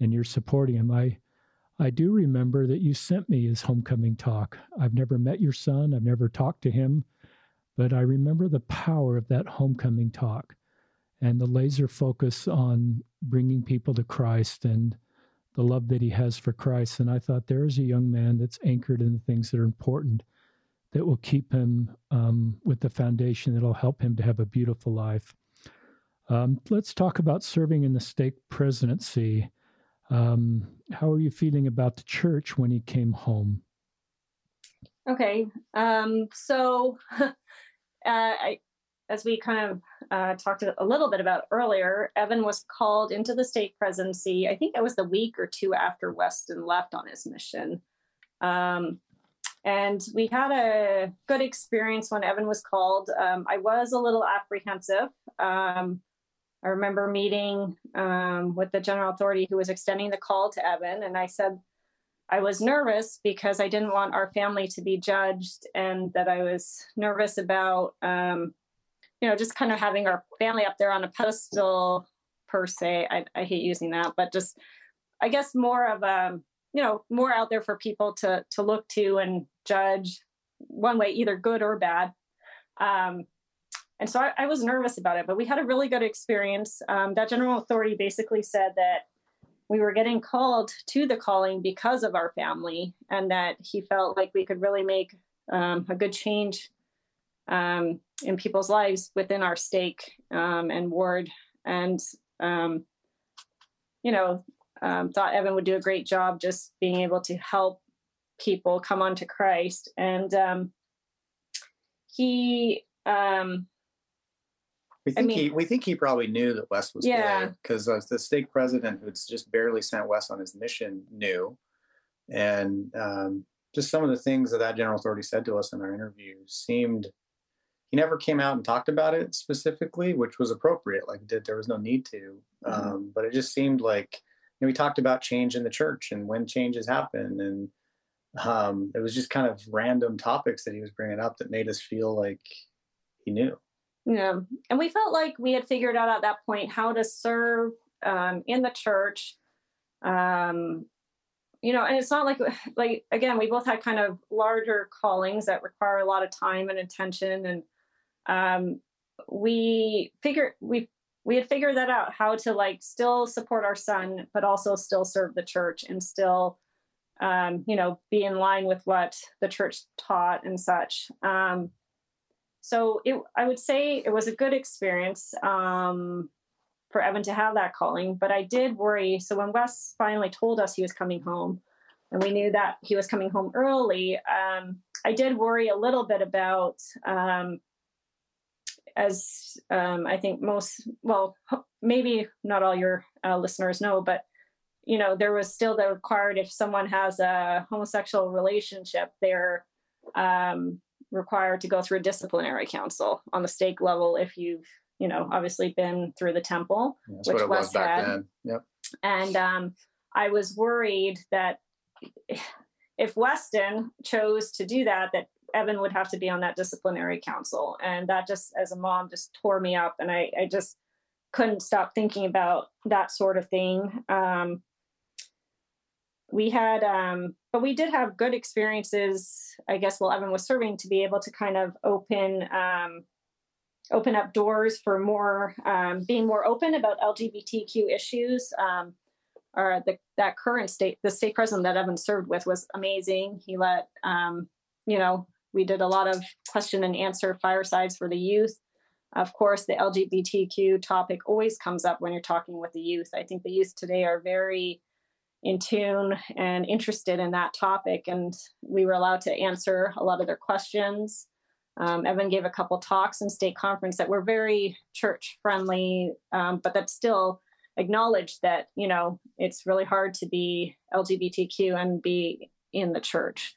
and you're supporting him. I I do remember that you sent me his homecoming talk. I've never met your son, I've never talked to him, but I remember the power of that homecoming talk and the laser focus on bringing people to Christ and the love that he has for Christ. And I thought there is a young man that's anchored in the things that are important that will keep him um, with the foundation that'll help him to have a beautiful life. Um, let's talk about serving in the stake presidency. Um, how are you feeling about the church when he came home? Okay, um, so [laughs] uh, I, as we kind of uh, talked a little bit about earlier, Evan was called into the stake presidency. I think it was the week or two after Weston left on his mission. Um, and we had a good experience when Evan was called. Um, I was a little apprehensive. Um, I remember meeting um, with the general authority who was extending the call to Evan, and I said I was nervous because I didn't want our family to be judged, and that I was nervous about, um, you know, just kind of having our family up there on a pedestal per se. I, I hate using that, but just I guess more of a you know more out there for people to to look to and judge one way either good or bad um, and so I, I, was nervous about it but we had a really good experience um, that general authority basically said that we were getting called to the calling because of our family and that he felt like we could really make um, a good change um, in people's lives within our stake um, and ward. And um, you know um, thought Evan would do a great job just being able to help people come onto Christ. And um, he, um, we think I mean, he we think he probably knew that Wes was yeah. because uh, the stake president who's just barely sent Wes on his mission knew, and um, just some of the things that that general authority said to us in our interview seemed he never came out and talked about it specifically, which was appropriate. Like did there was no need to, mm-hmm. um, but it just seemed like you know, we talked about change in the church and when changes happen, and um, it was just kind of random topics that he was bringing up that made us feel like he knew. Yeah, and we felt like we had figured out at that point how to serve um, in the church. Um, you know, and it's not like like again, we both had kind of larger callings that require a lot of time and attention, and um, we figured we we had figured that out how to like still support our son, but also still serve the church and still um, you know, be in line with what the church taught and such. Um, so it, I would say it was a good experience. Um, for Evan to have that calling. But I did worry. So when Wes finally told us he was coming home, and we knew that he was coming home early, um, I did worry a little bit about, um, as um, I think most, well, maybe not all your uh, listeners know, but you know, there was still the required if someone has a homosexual relationship, they're um, required to go through a disciplinary council on the stake level if you've you know, obviously been through the temple, That's which was back had. Then. Yep. And um, I was worried that if Weston chose to do that, that Evan would have to be on that disciplinary council. And that just, as a mom, just tore me up. And I, I just couldn't stop thinking about that sort of thing. Um, we had, um, but we did have good experiences, I guess, while Evan was serving to be able to kind of open um, open up doors for more um, being more open about LGBTQ issues. Um, or the, that current state, the stake president that Evan served with was amazing. He let, um, you know, we did a lot of question and answer firesides for the youth. Of course, the LGBTQ topic always comes up when you're talking with the youth. I think the youth today are very in tune and interested in that topic, and we were allowed to answer a lot of their questions. Um, Evan gave a couple talks in stake conference that were very church friendly, um, but that still acknowledged that you know it's really hard to be LGBTQ and be in the church.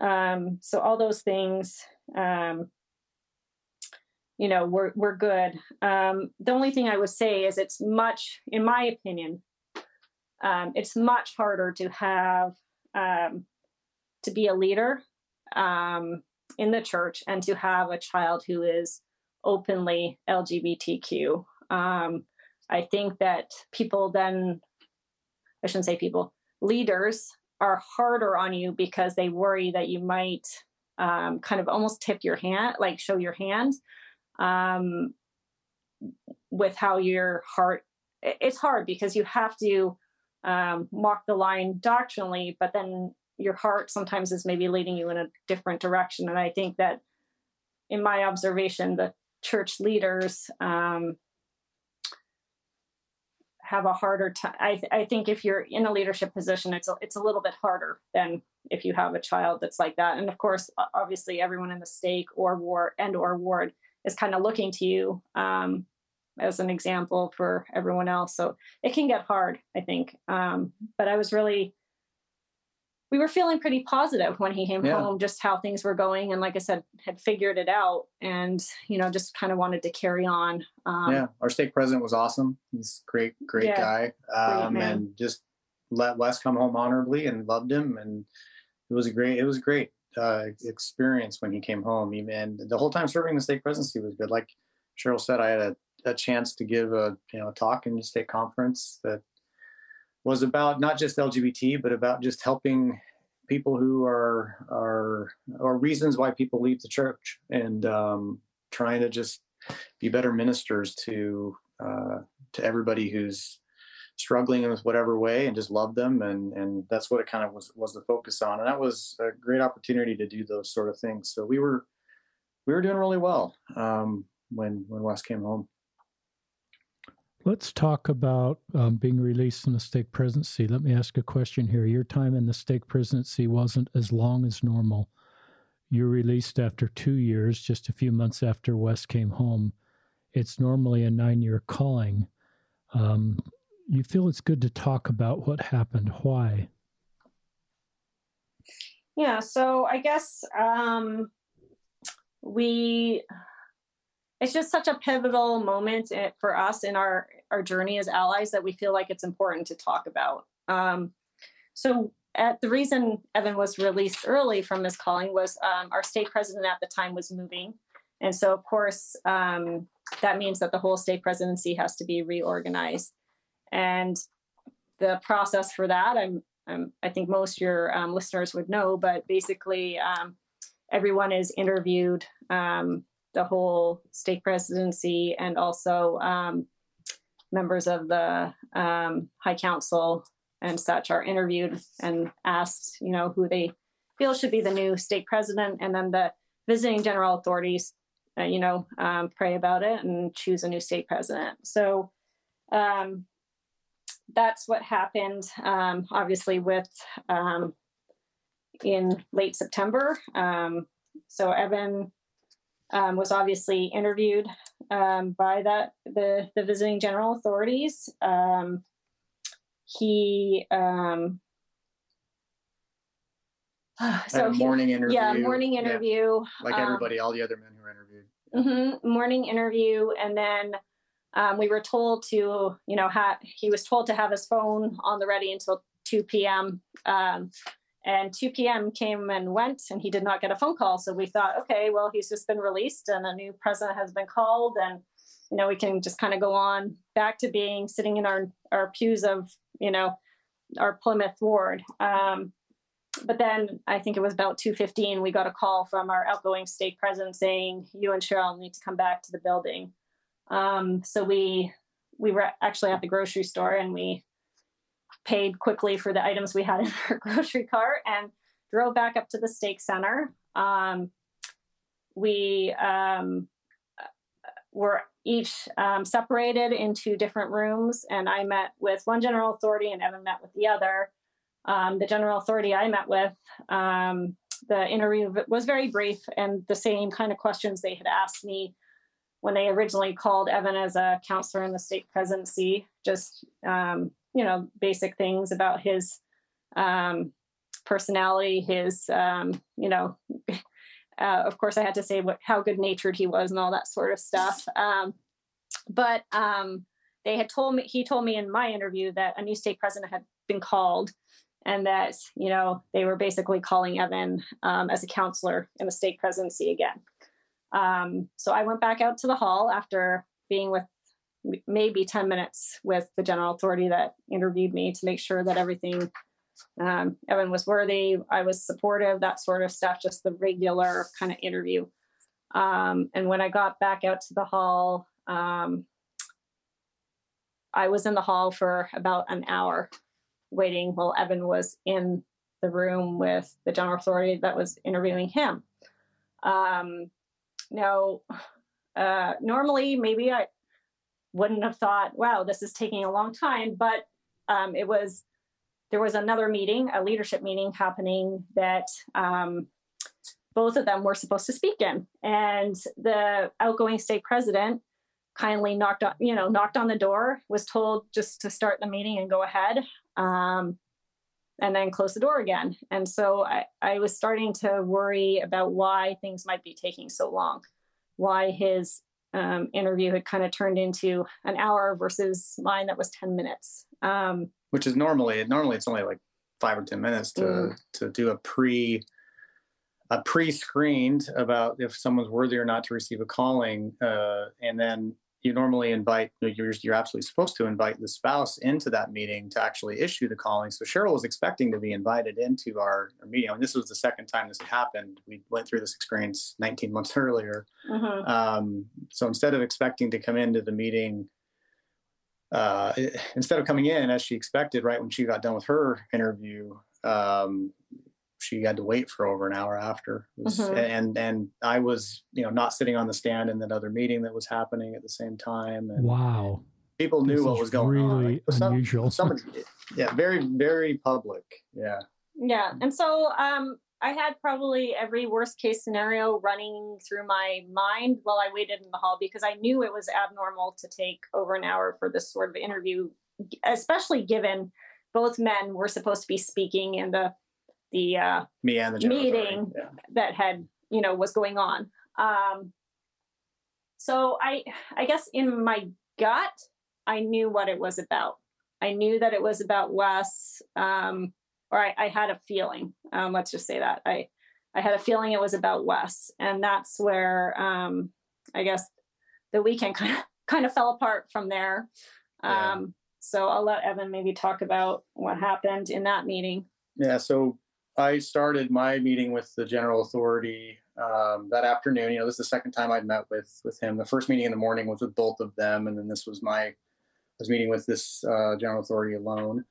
Um, so all those things, um, you know, were were good. Um, the only thing I would say is it's much, in my opinion, um, it's much harder to have to be a leader um, in the church and to have a child who is openly LGBTQ. Um, I think that people then, I shouldn't say people, leaders are harder on you because they worry that you might um, kind of almost tip your hand, like show your hand um, with how your heart. It's hard because you have to um, the line doctrinally, but then your heart sometimes is maybe leading you in a different direction. And I think that, in my observation, the church leaders um, have a harder time. I, th- I think if you're in a leadership position, it's a, it's a little bit harder than if you have a child that's like that. And of course, obviously, everyone in the stake or ward and or ward is kind of looking to you um, as an example for everyone else. So it can get hard, I think. Um, but I was really we were feeling pretty positive when he came yeah. home, just how things were going. And like I said, had figured it out and, you know, just kind of wanted to carry on. Um, yeah. Our stake president was awesome. He's great, great yeah, guy. Um, great and just let Wes come home honorably and loved him. And it was a great, it was great uh, experience when he came home. And the whole time serving the stake presidency was good. Like Cheryl said, I had a, a chance to give a, you know, a talk in the stake conference that was about not just LGBT, but about just helping people who are are or reasons why people leave the church and um, trying to just be better ministers to uh, to everybody who's struggling in whatever way and just love them. And and that's what it kind of was was the focus on. And that was a great opportunity to do those sort of things. So we were we were doing really well um, when when Wes came home Let's talk about um, being released from the stake presidency. Let me ask a question here. Your time in the stake presidency wasn't as long as normal. You're released after two years, just a few months after Wes came home. It's normally a nine year calling. Um, you feel it's good to talk about what happened. Why? Yeah, so I guess um, we it's just such a pivotal moment for us in our our journey as allies that we feel like it's important to talk about. Um, so at the reason Evan was released early from his calling was um, our stake president at the time was moving, and so of course um, that means that the whole stake presidency has to be reorganized, and the process for that I'm, I'm i think most your um, listeners would know, but basically um, everyone is interviewed um, the whole stake presidency and also um, members of the um, high council and such are interviewed and asked you know who they feel should be the new stake president and then the visiting general authorities uh, you know um, pray about it and choose a new stake president so um, that's what happened um, obviously with um, in late September. So Evan um, was obviously interviewed um, by that the the visiting general authorities. Um, he um, [sighs] so morning interview. Yeah, morning interview. Yeah. Like everybody, all the other men who were interviewed. Mm-hmm, morning interview, and then um, we were told to, you know, ha- he was told to have his phone on the ready until 2 p.m. And 2 p.m. came and went, and he did not get a phone call. So we thought, okay, well, he's just been released, and a new president has been called, and you know, we can just kind of go on back to being sitting in our our pews of, you know, our Plymouth ward. Um, but then I think it was about 2:15. We got a call from our outgoing stake president saying, "You and Cheryl need to come back to the building." Um, so we we were actually at the grocery store, and we paid quickly for the items we had in our [laughs] grocery cart and drove back up to the stake center. Um, we um, were each um, separated into different rooms, and I met with one general authority, and Evan met with the other. Um, the general authority I met with, um, the interview was very brief, and the same kind of questions they had asked me when they originally called Evan as a counselor in the stake presidency. Just um, you know basic things about his um, personality his um, you know [laughs] uh, of course i had to say what how good natured he was and all that sort of stuff. Um, but um, they had told me he told me in my interview that a new stake president had been called and that you know they were basically calling evan um, as a counselor in the stake presidency again. Um, so i went back out to the hall after being with maybe 10 minutes with the general authority that interviewed me to make sure that everything um, Evan was worthy, I was supportive, that sort of stuff, just the regular kind of interview. Um, and when I got back out to the hall, um, I was in the hall for about an hour waiting while Evan was in the room with the general authority that was interviewing him. Um, now, uh, normally, maybe I, wouldn't have thought, wow, this is taking a long time. But um, it was, there was another meeting, a leadership meeting happening that um, both of them were supposed to speak in. And the outgoing stake president kindly knocked on, you know, knocked on the door, was told just to start the meeting and go ahead. Um, and then close the door again. And so I, I was starting to worry about why things might be taking so long, why his um, interview had kind of turned into an hour versus mine that was 10 minutes. Um, Which is normally, normally it's only like five or 10 minutes to, mm. to do a pre, a pre-screened about if someone's worthy or not to receive a calling. Uh, and then you normally invite you're, you're absolutely supposed to invite the spouse into that meeting to actually issue the calling. So cheryl was expecting to be invited into our, our meeting. And this was the second time this had happened. We went through this experience 19 months [laughs] earlier. Mm-hmm. um, so instead of expecting to come into the meeting uh, instead of coming in as she expected right when she got done with her interview um, she had to wait for over an hour after. Was, mm-hmm. and and i was you know not sitting on the stand in that other meeting that was happening at the same time and wow. people knew this what was going really on. Some, unusual. some, yeah very very public yeah. Yeah and so um i had probably every worst case scenario running through my mind while i waited in the hall because i knew it was abnormal to take over an hour for this sort of interview especially given both men were supposed to be speaking in the the uh, me and the meeting yeah. that had you know was going on. Um, so I I guess in my gut I knew what it was about. I knew that it was about Wes, um, or I, I, had a feeling. Um, let's just say that I I had a feeling it was about Wes, and that's where um, I guess the weekend [laughs] kind of kind of fell apart from there. Yeah. Um, so I'll let Evan maybe talk about what happened in that meeting. Yeah. So I started my meeting with the general authority um, that afternoon. You know, this is the second time I'd met with with him. The first meeting in the morning was with both of them, and then this was my I was meeting with this uh, general authority alone.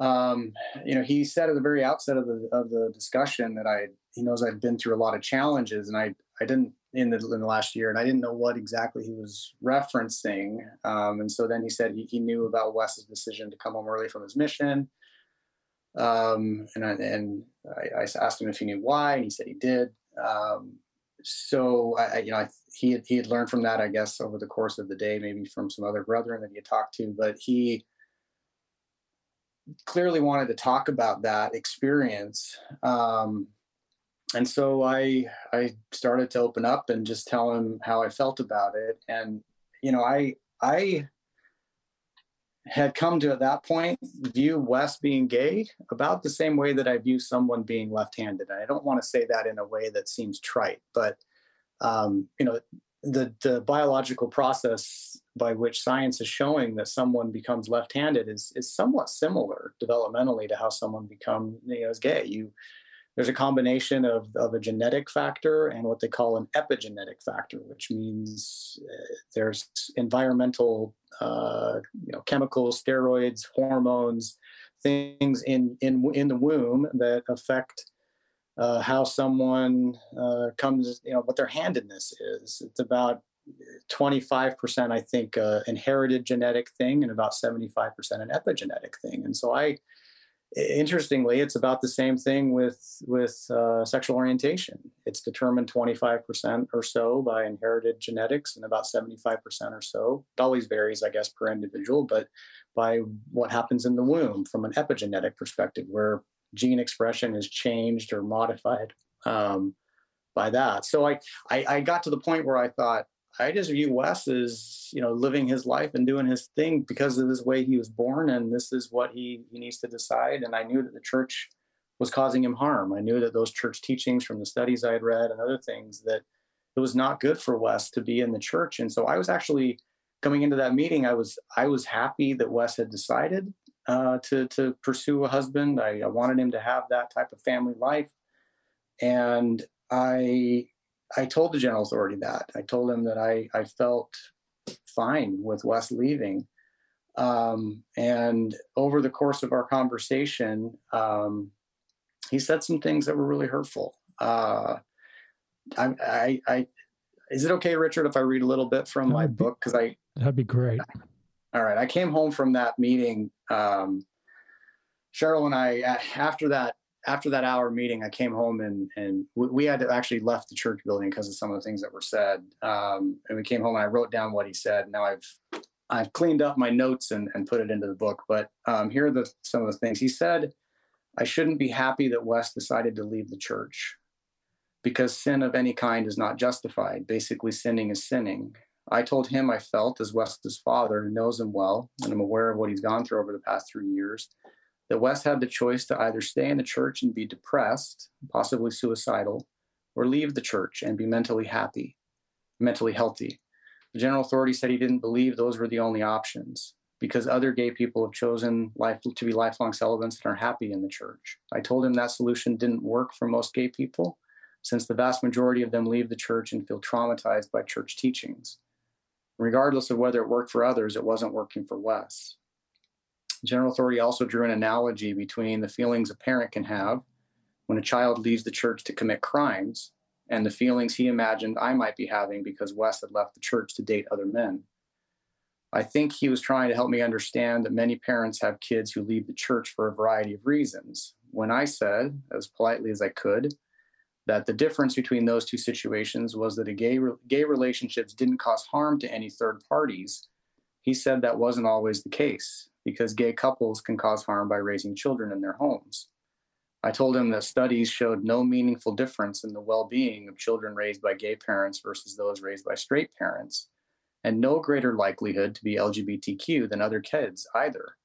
Um, you know, he said at the very outset of the of the discussion that I he knows I've been through a lot of challenges, and I I didn't in the in the last year, and I didn't know what exactly he was referencing. Um, and so then he said he, he knew about Wes's decision to come home early from his mission. Um, and I, and I, I, asked him if he knew why, and he said he did. Um, so I, you know, I, he had, he had learned from that, I guess, over the course of the day, maybe from some other brethren that he had talked to. But he clearly wanted to talk about that experience. Um, and so I I started to open up and just tell him how I felt about it. And you know, I I had come to at that point view Wes being gay about the same way that I view someone being left-handed. And I don't want to say that in a way that seems trite, but um, you know, the the biological process by which science is showing that someone becomes left-handed is is somewhat similar developmentally to how someone becomes you know is gay. You there's a combination of, of a genetic factor and what they call an epigenetic factor, which means uh, there's environmental, uh, you know, chemicals, steroids, hormones, things in in in the womb that affect uh, how someone uh, comes, you know, what their handedness is. It's about 25%, I think, uh, inherited genetic thing, and about 75% an epigenetic thing. And so I interestingly it's about the same thing with with uh, sexual orientation. It's determined 25% or so by inherited genetics and about 75% or so it always varies i guess per individual but by what happens in the womb from an epigenetic perspective where gene expression is changed or modified um, by that. So I, I i got to the point where i thought I just view Wes as you know living his life and doing his thing because of this way he was born, and this is what he he needs to decide. And I knew that the church was causing him harm. I knew that those church teachings from the studies I had read and other things that it was not good for Wes to be in the church. And so I was actually coming into that meeting. I was I was happy that Wes had decided uh, to to pursue a husband. I, I wanted him to have that type of family life, and I I told the general authority that. I told him that I, I felt fine with Wes leaving. Um, and over the course of our conversation, um, he said some things that were really hurtful. Uh, I, I, I, is it okay, Richard, if I read a little bit from that'd my be, book? Because I that'd be great. All right, I came home from that meeting. Um, Cheryl and I, after that after that hour meeting, I came home and and we had to actually left the church building because of some of the things that were said. Um, and we came home and I wrote down what he said. Now I've I've cleaned up my notes and, and put it into the book. But um, here are the some of the things he said. I shouldn't be happy that Wes decided to leave the church because sin of any kind is not justified. Basically, sinning is sinning. I told him I felt as Wes's father, knows him well, and I'm aware of what he's gone through over the past three years that Wes had the choice to either stay in the church and be depressed, possibly suicidal, or leave the church and be mentally happy, mentally healthy. The general authority said he didn't believe those were the only options because other gay people have chosen life to be lifelong celibates and are happy in the church. I told him that solution didn't work for most gay people since the vast majority of them leave the church and feel traumatized by church teachings. Regardless of whether it worked for others, it wasn't working for Wes. General authority also drew an analogy between the feelings a parent can have when a child leaves the church to commit crimes and the feelings he imagined I might be having because Wes had left the church to date other men. I think he was trying to help me understand that many parents have kids who leave the church for a variety of reasons. When I said, as politely as I could, that the difference between those two situations was that gay, gay relationships didn't cause harm to any third parties, he said that wasn't always the case because gay couples can cause harm by raising children in their homes. I told him that studies showed no meaningful difference in the well being of children raised by gay parents versus those raised by straight parents, and no greater likelihood to be LGBTQ than other kids either.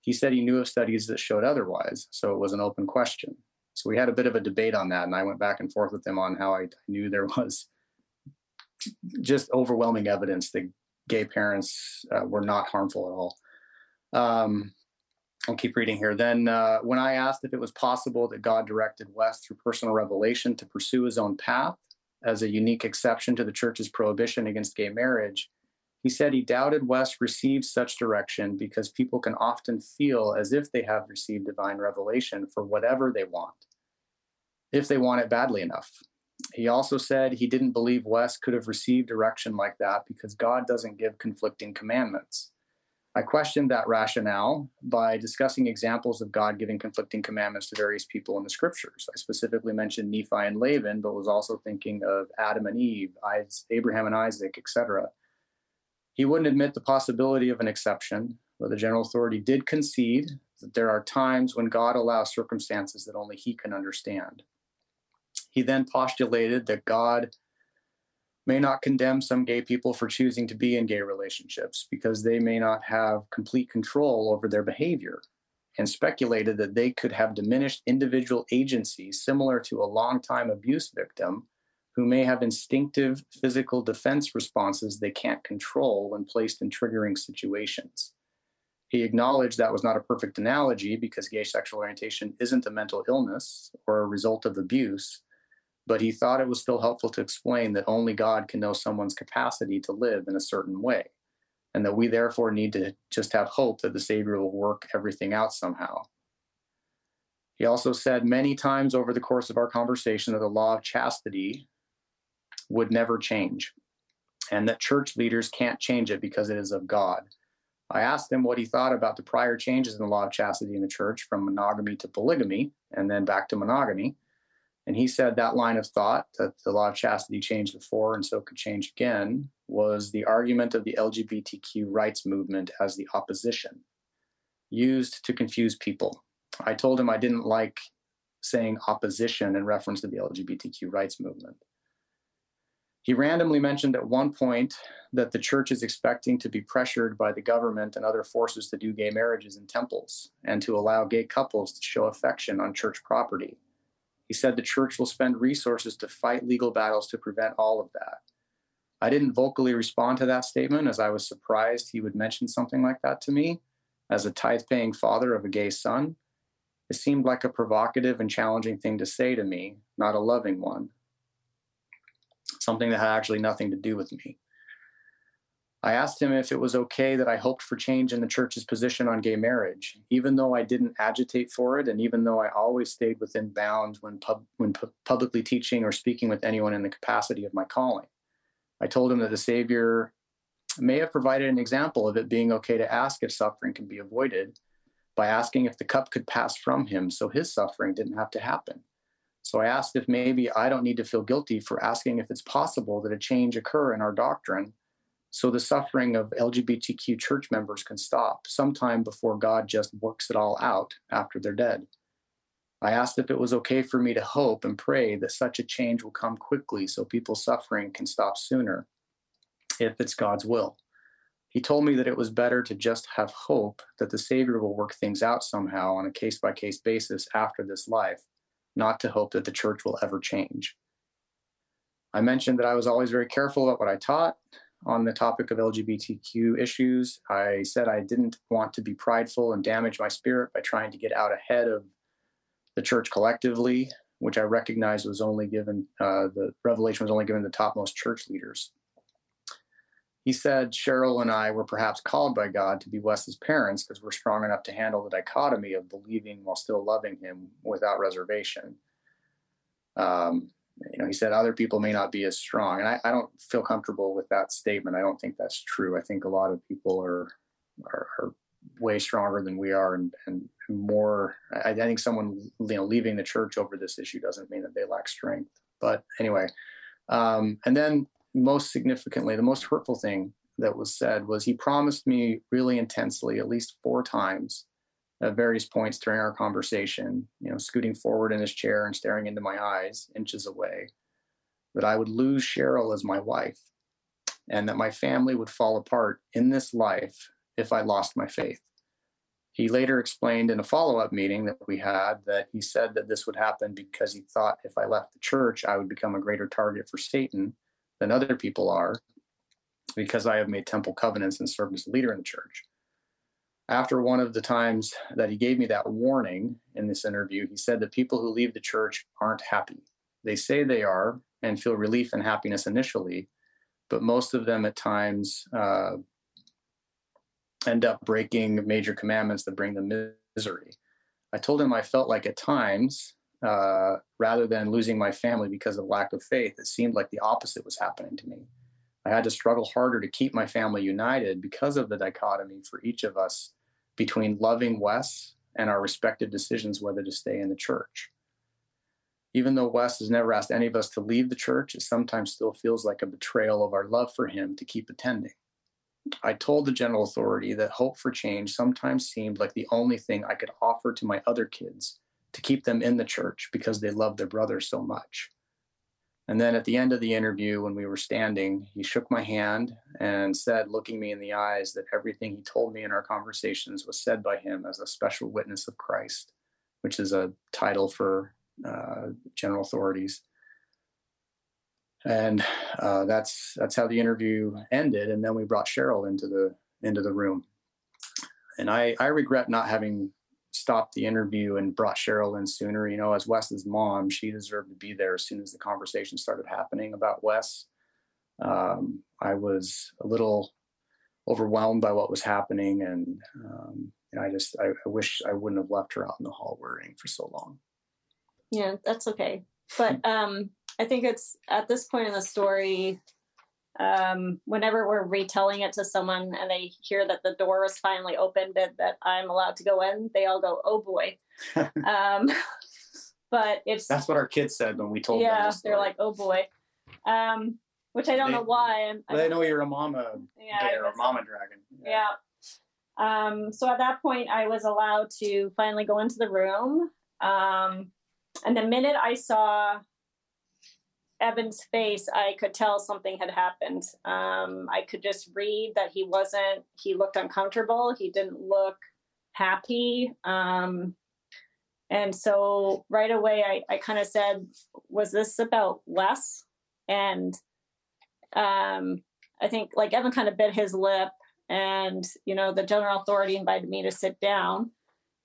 He said he knew of studies that showed otherwise, so it was an open question. So we had a bit of a debate on that, and I went back and forth with him on how I knew there was just overwhelming evidence that gay parents uh, were not harmful at all. Um, I'll keep reading here. Then, uh, when I asked if it was possible that God directed Wes through personal revelation to pursue his own path as a unique exception to the church's prohibition against gay marriage, he said he doubted Wes received such direction because people can often feel as if they have received divine revelation for whatever they want, if they want it badly enough. He also said he didn't believe Wes could have received direction like that because God doesn't give conflicting commandments. I questioned that rationale by discussing examples of God giving conflicting commandments to various people in the scriptures. I specifically mentioned Nephi and Laban, but was also thinking of Adam and Eve, Abraham and Isaac, etc. He wouldn't admit the possibility of an exception, but the general authority did concede that there are times when God allows circumstances that only he can understand. He then postulated that God may not condemn some gay people for choosing to be in gay relationships because they may not have complete control over their behavior and speculated that they could have diminished individual agency similar to a long-time abuse victim who may have instinctive physical defense responses they can't control when placed in triggering situations. He acknowledged that was not a perfect analogy because gay sexual orientation isn't a mental illness or a result of abuse, but he thought it was still helpful to explain that only God can know someone's capacity to live in a certain way, and that we therefore need to just have hope that the Savior will work everything out somehow. He also said many times over the course of our conversation that the law of chastity would never change, and that church leaders can't change it because it is of God. I asked him what he thought about the prior changes in the law of chastity in the church from monogamy to polygamy and then back to monogamy. And he said that line of thought that the law of chastity changed before and so could change again was the argument of the LGBTQ rights movement as the opposition, used to confuse people. I told him I didn't like saying opposition in reference to the LGBTQ rights movement. He randomly mentioned at one point that the church is expecting to be pressured by the government and other forces to do gay marriages in temples and to allow gay couples to show affection on church property. He said the church will spend resources to fight legal battles to prevent all of that. I didn't vocally respond to that statement as I was surprised he would mention something like that to me as a tithe paying father of a gay son. It seemed like a provocative and challenging thing to say to me, not a loving one. Something that had actually nothing to do with me. I asked him if it was okay that I hoped for change in the church's position on gay marriage, even though I didn't agitate for it, and even though I always stayed within bounds when, pub- when pu- publicly teaching or speaking with anyone in the capacity of my calling. I told him that the Savior may have provided an example of it being okay to ask if suffering can be avoided by asking if the cup could pass from him so his suffering didn't have to happen. So I asked if maybe I don't need to feel guilty for asking if it's possible that a change occur in our doctrine so the suffering of LGBTQ church members can stop sometime before God just works it all out after they're dead. I asked if it was okay for me to hope and pray that such a change will come quickly so people's suffering can stop sooner, if it's God's will. He told me that it was better to just have hope that the Savior will work things out somehow on a case by case basis after this life, not to hope that the church will ever change. I mentioned that I was always very careful about what I taught, on the topic of LGBTQ issues. I said I didn't want to be prideful and damage my spirit by trying to get out ahead of the church collectively, which I recognized was only given, uh, the revelation was only given to the topmost church leaders. He said Cheryl and I were perhaps called by God to be Wes's parents because we're strong enough to handle the dichotomy of believing while still loving him without reservation. Um, you know, he said other people may not be as strong. And I, I, don't feel comfortable with that statement. I don't think that's true. I think a lot of people are, are, are way stronger than we are and, and more, I, I, think someone, you know, leaving the church over this issue doesn't mean that they lack strength. But anyway, um, and then most significantly, the most hurtful thing that was said was he promised me really intensely, at least four times, at various points during our conversation, you know, scooting forward in his chair and staring into my eyes, inches away, that I would lose Cheryl as my wife and that my family would fall apart in this life if I lost my faith. He later explained in a follow up meeting that we had that he said that this would happen because he thought if I left the church, I would become a greater target for Satan than other people are because I have made temple covenants and served as a leader in the church. After one of the times that he gave me that warning in this interview, he said that people who leave the church aren't happy. They say they are and feel relief and happiness initially, but most of them at times uh, end up breaking major commandments that bring them misery. I told him I felt like at times, uh, rather than losing my family because of lack of faith, it seemed like the opposite was happening to me. I had to struggle harder to keep my family united because of the dichotomy for each of us between loving Wes and our respective decisions whether to stay in the church. Even though Wes has never asked any of us to leave the church, it sometimes still feels like a betrayal of our love for him to keep attending. I told the general authority that hope for change sometimes seemed like the only thing I could offer to my other kids to keep them in the church because they love their brother so much. And then at the end of the interview, when we were standing, he shook my hand and said, looking me in the eyes, that everything he told me in our conversations was said by him as a special witness of Christ, which is a title for uh, general authorities. And uh, that's that's how the interview ended. And then we brought Cheryl into the into the room. And I I regret not having stopped the interview and brought Cheryl in sooner. You know, as Wes's mom, she deserved to be there as soon as the conversation started happening about Wes. Um, I was a little overwhelmed by what was happening, and um, you know, I just I, I, wish I wouldn't have left her out in the hall worrying for so long. Yeah, that's okay. But [laughs] um, I think it's at this point in the story, um, whenever we're retelling it to someone and they hear that the door is finally opened and that I'm allowed to go in, they all go, "Oh boy!" [laughs] um, but it's that's what our kids said when we told yeah, them. Yeah, they're like, "Oh boy," um, which I don't they, know why. I, they know you're a mama yeah, bear, a mama dragon. Yeah. yeah. Um, so at that point, I was allowed to finally go into the room. Um, and the minute I saw Evan's face, I could tell something had happened. Um, I could just read that he wasn't, he looked uncomfortable. He didn't look happy. Um, and so right away, I, I kind of said, Was this about Wes? And um, I think like Evan kind of bit his lip, and, you know, the general authority invited me to sit down.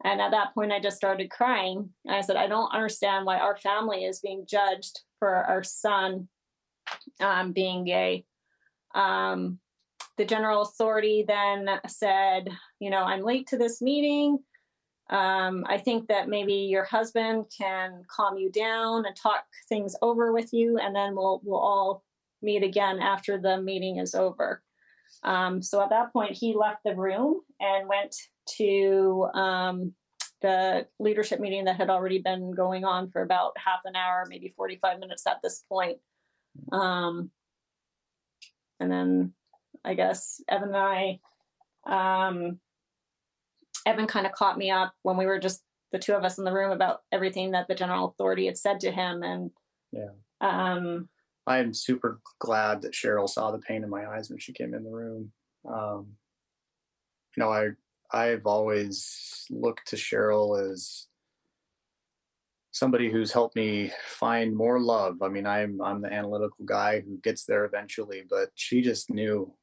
And at that point, I just started crying. And I said, I don't understand why our family is being judged for our son um, being gay. Um, the general authority then said, you know, I'm late to this meeting. Um, I think that maybe your husband can calm you down and talk things over with you, and then we'll we'll all meet again after the meeting is over. Um, so at that point, he left the room and went to um, the leadership meeting that had already been going on for about half an hour, maybe 45 minutes at this point. Um, and then I guess Evan and I, um, Evan kind of caught me up when we were just the two of us in the room about everything that the general authority had said to him. And yeah, um, I'm super glad that Cheryl saw the pain in my eyes when she came in the room. Um, you know, I I've always looked to Cheryl as somebody who's helped me find more love. I mean, I'm I'm the analytical guy who gets there eventually, but she just knew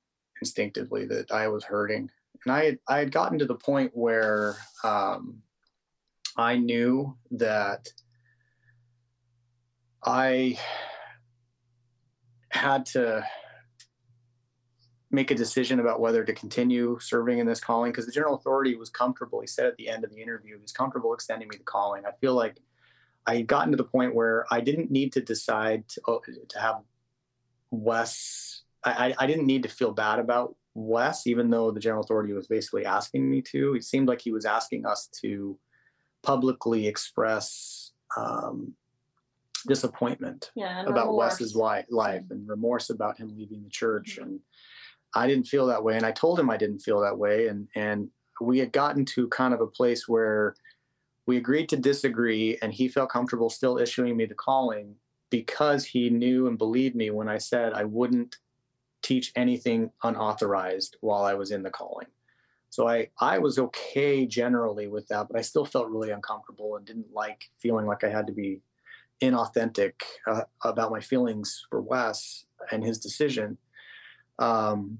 instinctively that I was hurting, and I had, I had gotten to the point where um, I knew that I had to make a decision about whether to continue serving in this calling because the general authority was comfortable. He said at the end of the interview, he was comfortable extending me the calling. I feel like I had gotten to the point where I didn't need to decide to, oh, to have Wes. I, I didn't need to feel bad about Wes, even though the general authority was basically asking me to. It seemed like he was asking us to publicly express um, disappointment yeah, about Wes's life, life and remorse about him leaving the church. Mm-hmm. And I didn't feel that way, and I told him I didn't feel that way, and and we had gotten to kind of a place where we agreed to disagree, and he felt comfortable still issuing me the calling because he knew and believed me when I said I wouldn't teach anything unauthorized while I was in the calling. So I I was okay generally with that, but I still felt really uncomfortable and didn't like feeling like I had to be inauthentic uh, about my feelings for Wes and his decision. Um,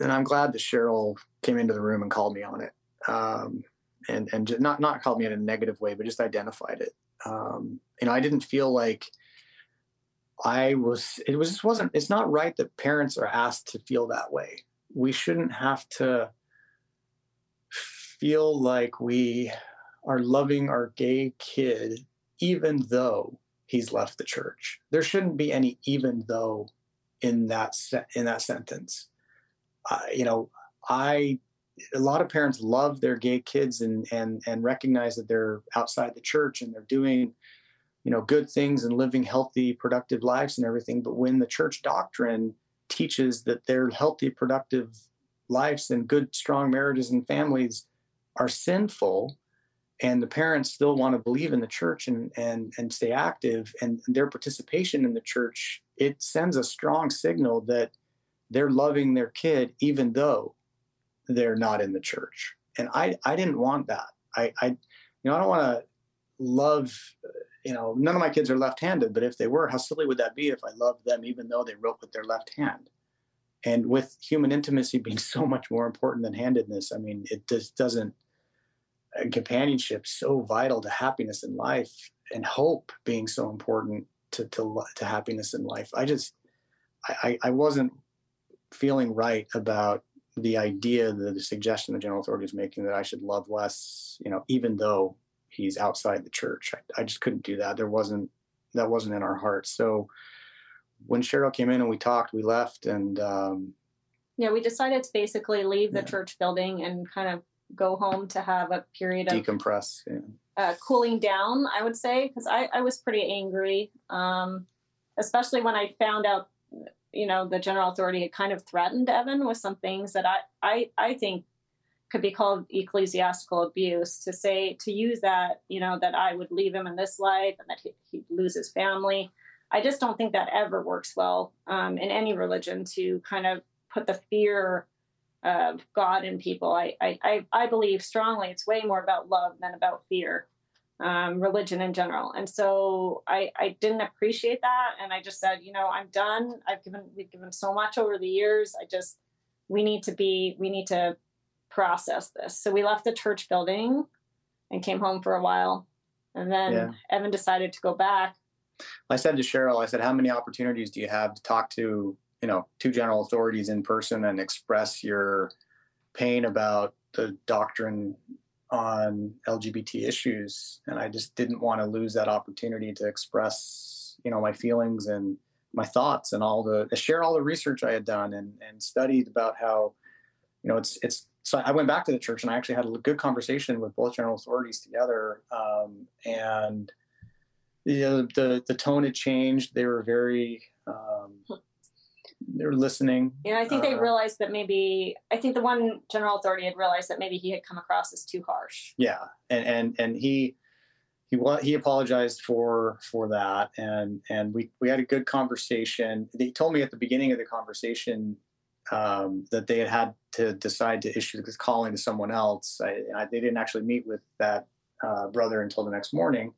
and I'm glad that Cheryl came into the room and called me on it, um, and and not not called me in a negative way, but just identified it. Um, you know, I didn't feel like I was. It was just wasn't. It's not right that parents are asked to feel that way. We shouldn't have to feel like we are loving our gay kid even though he's left the church. There shouldn't be any even though in that se- in that sentence. Uh, you know, I a lot of parents love their gay kids and and and recognize that they're outside the church and they're doing you know good things and living healthy productive lives and everything but when the church doctrine teaches that their healthy productive lives and good strong marriages and families are sinful and the parents still want to believe in the church and and and stay active and their participation in the church it sends a strong signal that they're loving their kid even though they're not in the church. And i i didn't want that. I i you know i don't want to love you know none of my kids are left-handed but if they were how silly would that be if i loved them even though they wrote with their left hand? And with human intimacy being [laughs] so much more important than handedness i mean it just doesn't companionship so vital to happiness in life and hope being so important to, to, to happiness in life. I just, I, I wasn't feeling right about the idea, the, the suggestion the general authority is making that I should love Wes, you know, even though he's outside the church. I, I just couldn't do that. There wasn't, that wasn't in our hearts. So when Cheryl came in and we talked, we left and, um, yeah, we decided to basically leave the yeah. church building and kind of go home to have a period of decompress, yeah. uh, cooling down. I would say because I, I was pretty angry, um, especially when I found out, you know, the general authority had kind of threatened Evan with some things that I I I think could be called ecclesiastical abuse to say to use that you know that I would leave him in this life and that he, he'd lose his family. I just don't think that ever works well um, in any religion to kind of put the fear of God in people. I, I, I believe strongly it's way more about love than about fear, um, religion in general. And so I, I didn't appreciate that. And I just said, you know, I'm done. I've given, we've given so much over the years. I just, we need to be, we need to process this. So we left the church building and came home for a while. And then yeah. Evan decided to go back. I said to Cheryl, I said, how many opportunities do you have to talk to you know two general authorities in person and express your pain about the doctrine on LGBT issues, and I just didn't want to lose that opportunity to express, you know, my feelings and my thoughts and all the share all the research I had done and and studied about how, you know, it's it's. So I went back to the church and I actually had a good conversation with both general authorities together, um, and you know, the the tone had changed. They were very um, they're listening. Yeah, I think uh, they realized that maybe I think the one general authority had realized that maybe he had come across as too harsh. Yeah, and and and he he he apologized for for that, and and we we had a good conversation. He told me at the beginning of the conversation um, that they had had to decide to issue the calling to someone else. I, I, they didn't actually meet with that uh, brother until the next morning.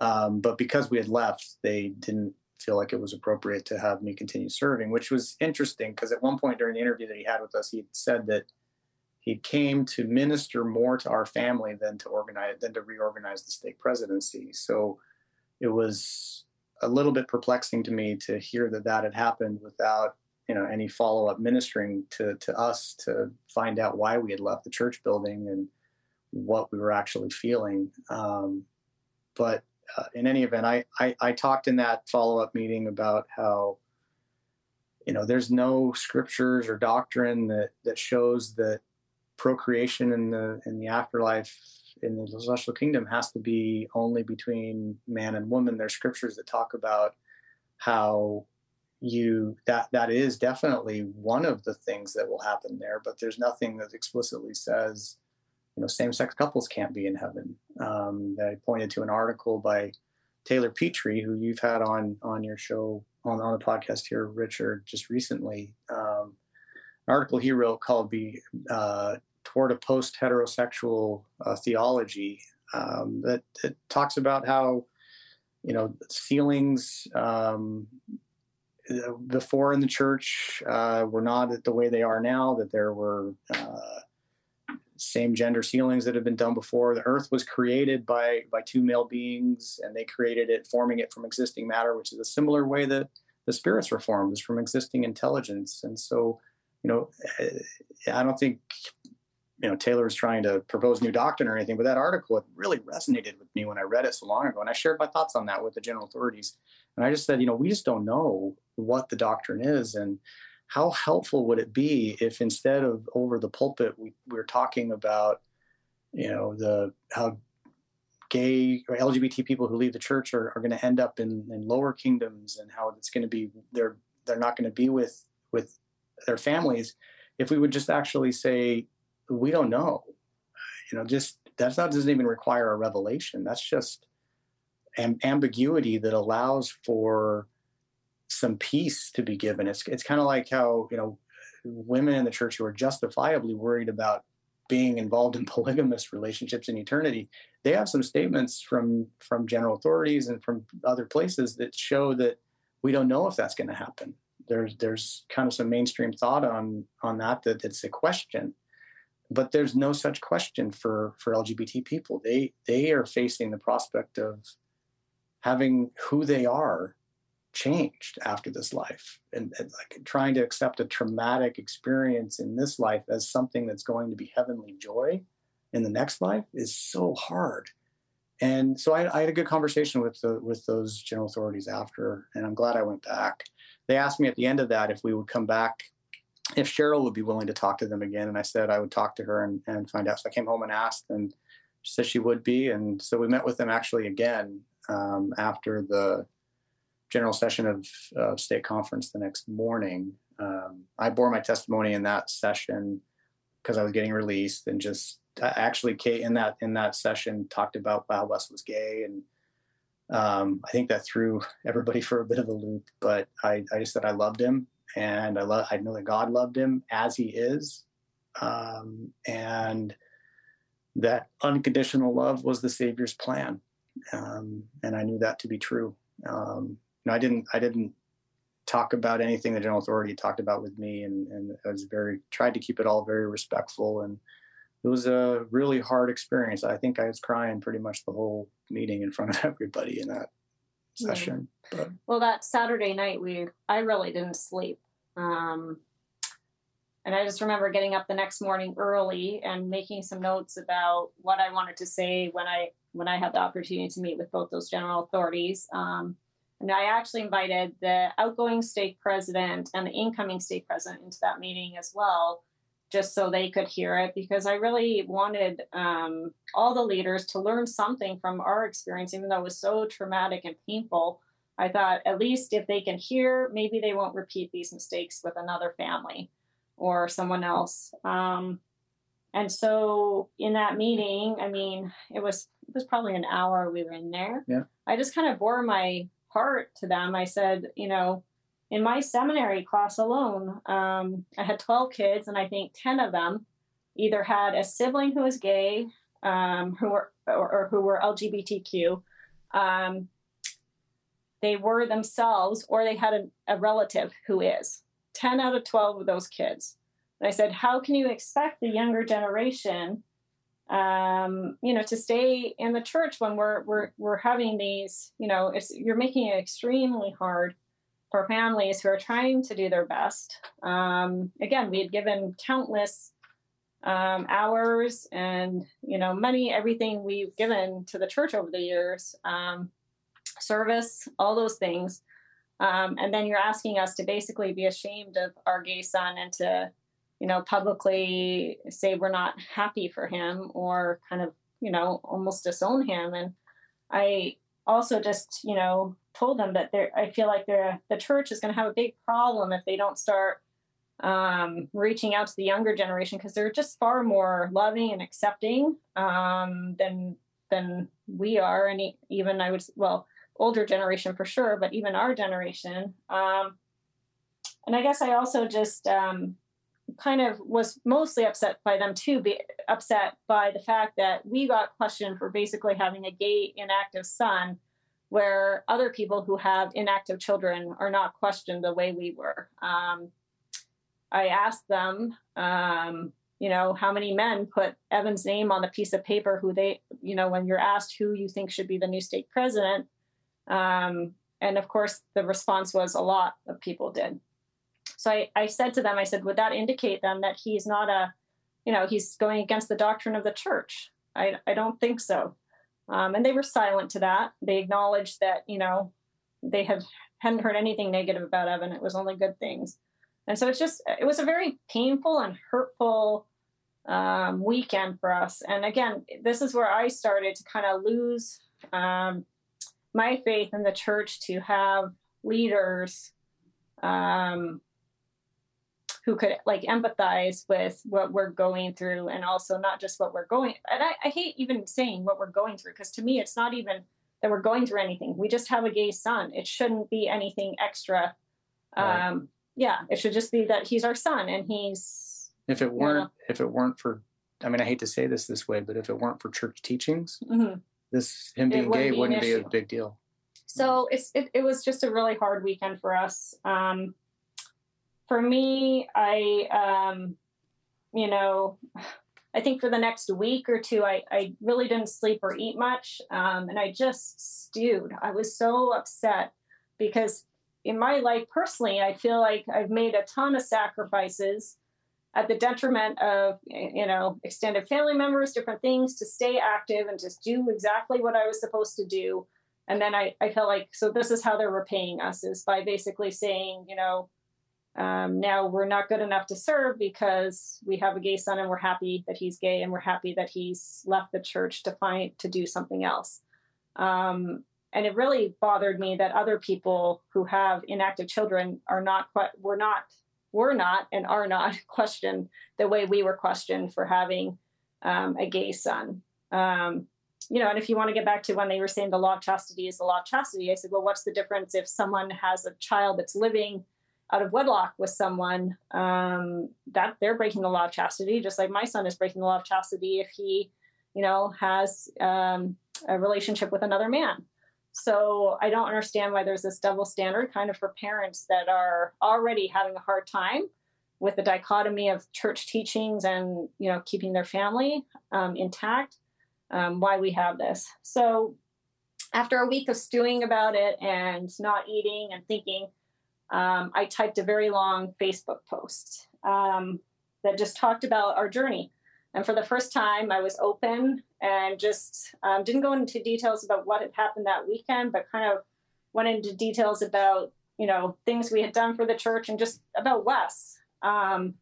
Um, but because we had left, they didn't feel like it was appropriate to have me continue serving, which was interesting because at one point during the interview that he had with us, he said that he came to minister more to our family than to organize than to reorganize the stake presidency. So it was a little bit perplexing to me to hear that that had happened without you know any follow up ministering to to us to find out why we had left the church building and what we were actually feeling. Um, but uh, in any event, I, I, I talked in that follow up meeting about how you know there's no scriptures or doctrine that that shows that procreation in the in the afterlife in the celestial kingdom has to be only between man and woman. There's scriptures that talk about how you that that is definitely one of the things that will happen there but there's nothing that explicitly says you know same-sex couples can't be in heaven um, i pointed to an article by taylor Petrey who you've had on on your show on, on the podcast here richard just recently um, an article he wrote called "Be uh, Toward a Post Heterosexual uh, Theology" um, that, that, talks about how you know feelings um, before in the church uh, were not the way they are now. That there were uh, same gender sealings that have been done before. The earth was created by by two male beings, and they created it, forming it from existing matter, which is a similar way that the spirits were formed, is from existing intelligence. And so, you know, eh, I don't think you know Taylor is trying to propose new doctrine or anything, but that article it really resonated with me when I read it so long ago, and I shared my thoughts on that with the general authorities. And I just said, you know, we just don't know what the doctrine is, and how helpful would it be if instead of over the pulpit we, we're talking about, you know, the how gay or LGBT people who leave the church are, are going to end up in, in lower kingdoms and how it's going to be they're they're not going to be with with their families. If we would just actually say we don't know you know just that's not doesn't even require a revelation. That's just am, ambiguity that allows for some peace to be given. It's it's kind of like how you know women in the church who are justifiably worried about being involved in [laughs] polygamous relationships in eternity they have some statements from from general authorities and from other places that show that we don't know if that's going to happen. There's there's kind of some mainstream thought on on that that it's a question. But there's no such question for for lgbt people. They they are facing the prospect of having who they are changed after this life and, and, like trying to accept a traumatic experience in this life as something that's going to be heavenly joy in the next life is so hard and so I, I had a good conversation with the with those general authorities after and i'm glad i went back they asked me at the end of that if we would come back if Cheryl would be willing to talk to them again. And I said I would talk to her and, and find out. So I came home and asked, and she said she would be. And so we met with them actually again um, after the general session of uh, stake conference the next morning. Um, I bore my testimony in that session because I was getting released, and just actually Kate in that in that session talked about how Wes was gay, and um, I think that threw everybody [laughs] for a bit of a loop. But I, I just said I loved him and I love I know that God loved him as he is, um, and that unconditional love was the Savior's plan, um, and I knew that to be true. Um, I didn't I didn't talk about anything the general authority talked about with me, and, and I was very tried to keep it all very respectful, and it was a really hard experience. I think I was crying pretty much the whole meeting in front of [laughs] everybody in that session. But. Well, that Saturday night, we I really didn't sleep. Um, and I just remember getting up the next morning early and making some notes about what I wanted to say when I when I had the opportunity to meet with both those general authorities. Um, and I actually invited the outgoing stake president and the incoming stake president into that meeting as well, just so they could hear it, because I really wanted um, all the leaders to learn something from our experience, even though it was so traumatic and painful. I thought at least if they can hear, maybe they won't repeat these mistakes with another family or someone else. Um, and so in that meeting, I mean, it was it was probably an hour we were in there. Yeah. I just kind of bore my heart to them. I said, you know, in my seminary class alone, um, I had 12 kids, and I think 10 of them either had a sibling who was gay, um, who were or, or, who were LGBTQ, um, they were themselves or they had a, a relative who is 10 out of 12 of those kids and i said how can you expect the younger generation um, you know to stay in the church when we're we're, we're having these you know it's you're making it extremely hard for families who are trying to do their best um, again we had given countless um, hours and you know money everything we've given to the church over the years um, service, all those things. Um, and then you're asking us to basically be ashamed of our gay son and to, you know, publicly say we're not happy for him or kind of, you know, almost disown him. And I also just, you know, told them that I feel like they're, the church is going to have a big problem if they don't start um, reaching out to the younger generation because they're just far more loving and accepting um, than than we are, and even I would well older generation for sure, but even our generation. Um, and I guess I also just um, kind of was mostly upset by them too, be upset by the fact that we got questioned for basically having a gay inactive son, where other people who have inactive children are not questioned the way we were. Um, I asked them, um, you know, how many men put Evan's name on the piece of paper who they, you know, when you're asked who you think should be the new stake president. Um, and of course, the response was a lot of people did. So I, I said to them, I said, would that indicate then that he's not a, you know, he's going against the doctrine of the church? I, I don't think so. Um, and they were silent to that. They acknowledged that, you know, they have hadn't heard anything negative about Evan. It was only good things. And so it's just, it was a very painful and hurtful um, weekend for us. And again, this is where I started to kind of lose um, my faith in the church to have leaders um, who could like empathize with what we're going through and also not just what we're going and I, I hate even saying what we're going through because to me it's not even that we're going through anything we just have a gay son it shouldn't be anything extra right. um, yeah, it should just be that he's our son and he's. If it weren't, you know, if it weren't for, I mean, I hate to say this this way, but if it weren't for church teachings, mm-hmm. this him being gay be wouldn't be a big deal. So it's it, it was just a really hard weekend for us. Um, for me, I um, you know, I think for the next week or two, I, I really didn't sleep or eat much. Um, and I just stewed. I was so upset because in my life personally, I feel like I've made a ton of sacrifices at the detriment of you know extended family members different things to stay active and just do exactly what i was supposed to do and then i, I felt like so this is how they're repaying us is by basically saying you know um, now we're not good enough to serve because we have a gay son and we're happy that he's gay and we're happy that he's left the church to find to do something else. Um, and it really bothered me that other people who have inactive children are not quite were not were not and are not [laughs] questioned the way we were questioned for having um, a gay son. Um, you know and if you want to get back to when they were saying the law of chastity is the law of chastity i said well what's the difference if someone has a child that's living out of wedlock with someone um, that they're breaking the law of chastity just like my son is breaking the law of chastity if he you know has um, a relationship with another man so I don't understand why there's this double standard kind of for parents that are already having a hard time with the dichotomy of church teachings and you know keeping their family um, intact. Um, why we have this. So after a week of stewing about it and not eating and thinking, um, I typed a very long Facebook post um, that just talked about our journey. And for the first time, I was open and just um, didn't go into details about what had happened that weekend, but kind of went into details about you know things we had done for the church and just about Wes. Um,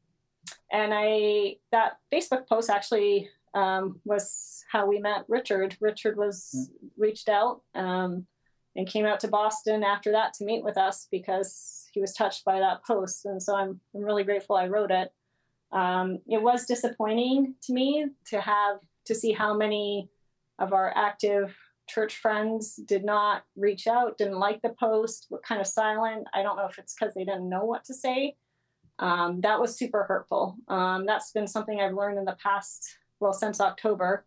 and I that Facebook post actually um, was how we met Richard. Richard was mm. reached out um, and came out to Boston after that to meet with us because he was touched by that post, and so I'm I'm really grateful I wrote it. Um, it was disappointing to me to have to see how many of our active church friends did not reach out, didn't like the post, were kind of silent. I don't know if it's because they didn't know what to say. Um, that was super hurtful. Um, that's been something I've learned in the past, well, since October.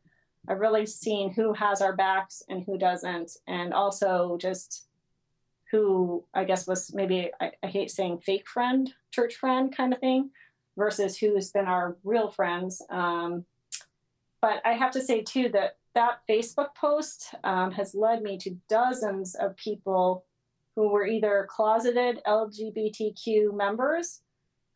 I've really seen who has our backs and who doesn't, and also just who I guess was maybe, I, I hate saying fake friend, church friend kind of thing versus who's been our real friends. Um, but I have to say too that that Facebook post um, has led me to dozens of people who were either closeted LGBTQ members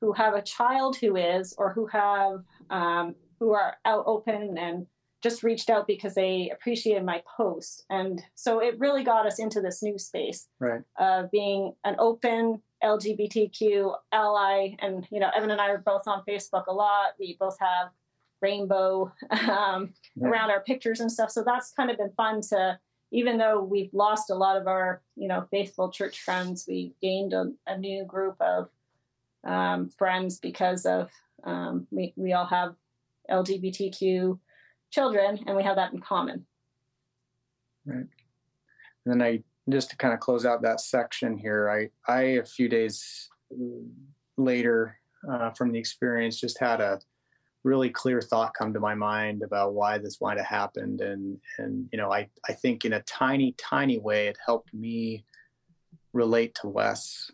who have a child who is, or who have um, who are out open and just reached out because they appreciated my post. And so it really got us into this new space right. of being an open LGBTQ ally. And, you know, Evan and I are both on Facebook a lot. We both have rainbow um, yeah. around our pictures and stuff. So that's kind of been fun to even though we've lost a lot of our, you know, faithful church friends, we gained a, a new group of um, friends because of um, we we all have LGBTQ children, and we have that in common. Right. And then I just to kind of close out that section here, I I a few days later uh, from the experience just had a really clear thought come to my mind about why this might have happened and and you know i i think in a tiny tiny way it helped me relate to wes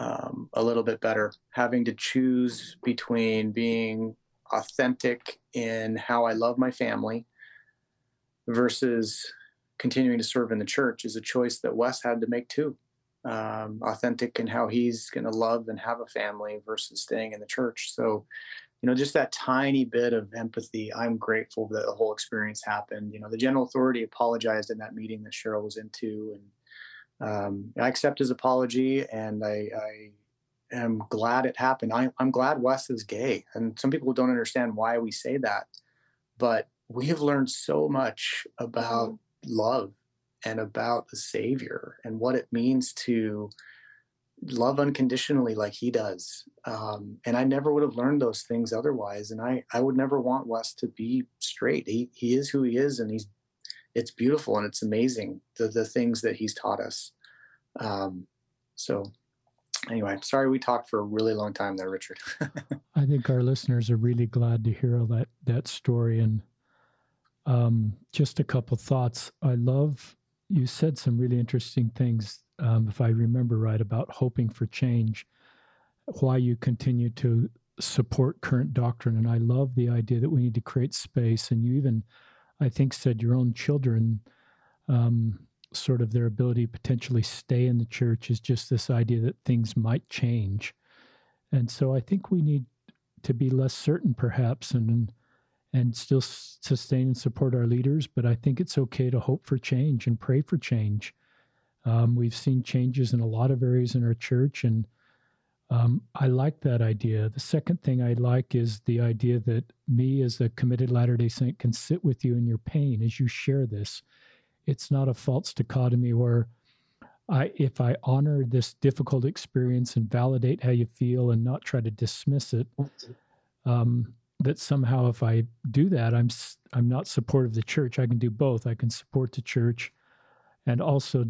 um, a little bit better having to choose between being authentic in how i love my family versus continuing to serve in the church is a choice that Wes had to make too. Um, authentic in how he's going to love and have a family versus staying in the church. So, you know, just that tiny bit of empathy. I'm grateful that the whole experience happened. You know, the general authority apologized in that meeting that Cheryl was into, and um, I accept his apology, and I, I am glad it happened. I, I'm glad Wes is gay, and some people don't understand why we say that, but we have learned so much about love and about the Savior and what it means to love unconditionally like he does. Um, and I never would have learned those things otherwise. And I, I would never want Wes to be straight. He, he is who he is, and he's, it's beautiful and it's amazing the, the things that he's taught us. Um, so anyway, sorry we talked for a really long time there, Richard. [laughs] I think our listeners are really glad to hear that, that story. And um, just a couple thoughts. I love you said some really interesting things, um, if I remember right, about hoping for change, why you continue to support current doctrine. And I love the idea that we need to create space. And you even, I think, said your own children, um, sort of their ability to potentially stay in the church is just this idea that things might change. And so I think we need to be less certain, perhaps, and and still sustain and support our leaders. But I think it's okay to hope for change and pray for change. Um, we've seen changes in a lot of areas in our church, and um, I like that idea. The second thing I like is the idea that me, as a committed Latter day Saint, can sit with you in your pain as you share this. It's not a false dichotomy where I, if I honor this difficult experience and validate how you feel and not try to dismiss it, um, that somehow if I do that, I'm I'm not supportive of the church. I can do both. I can support the church, and also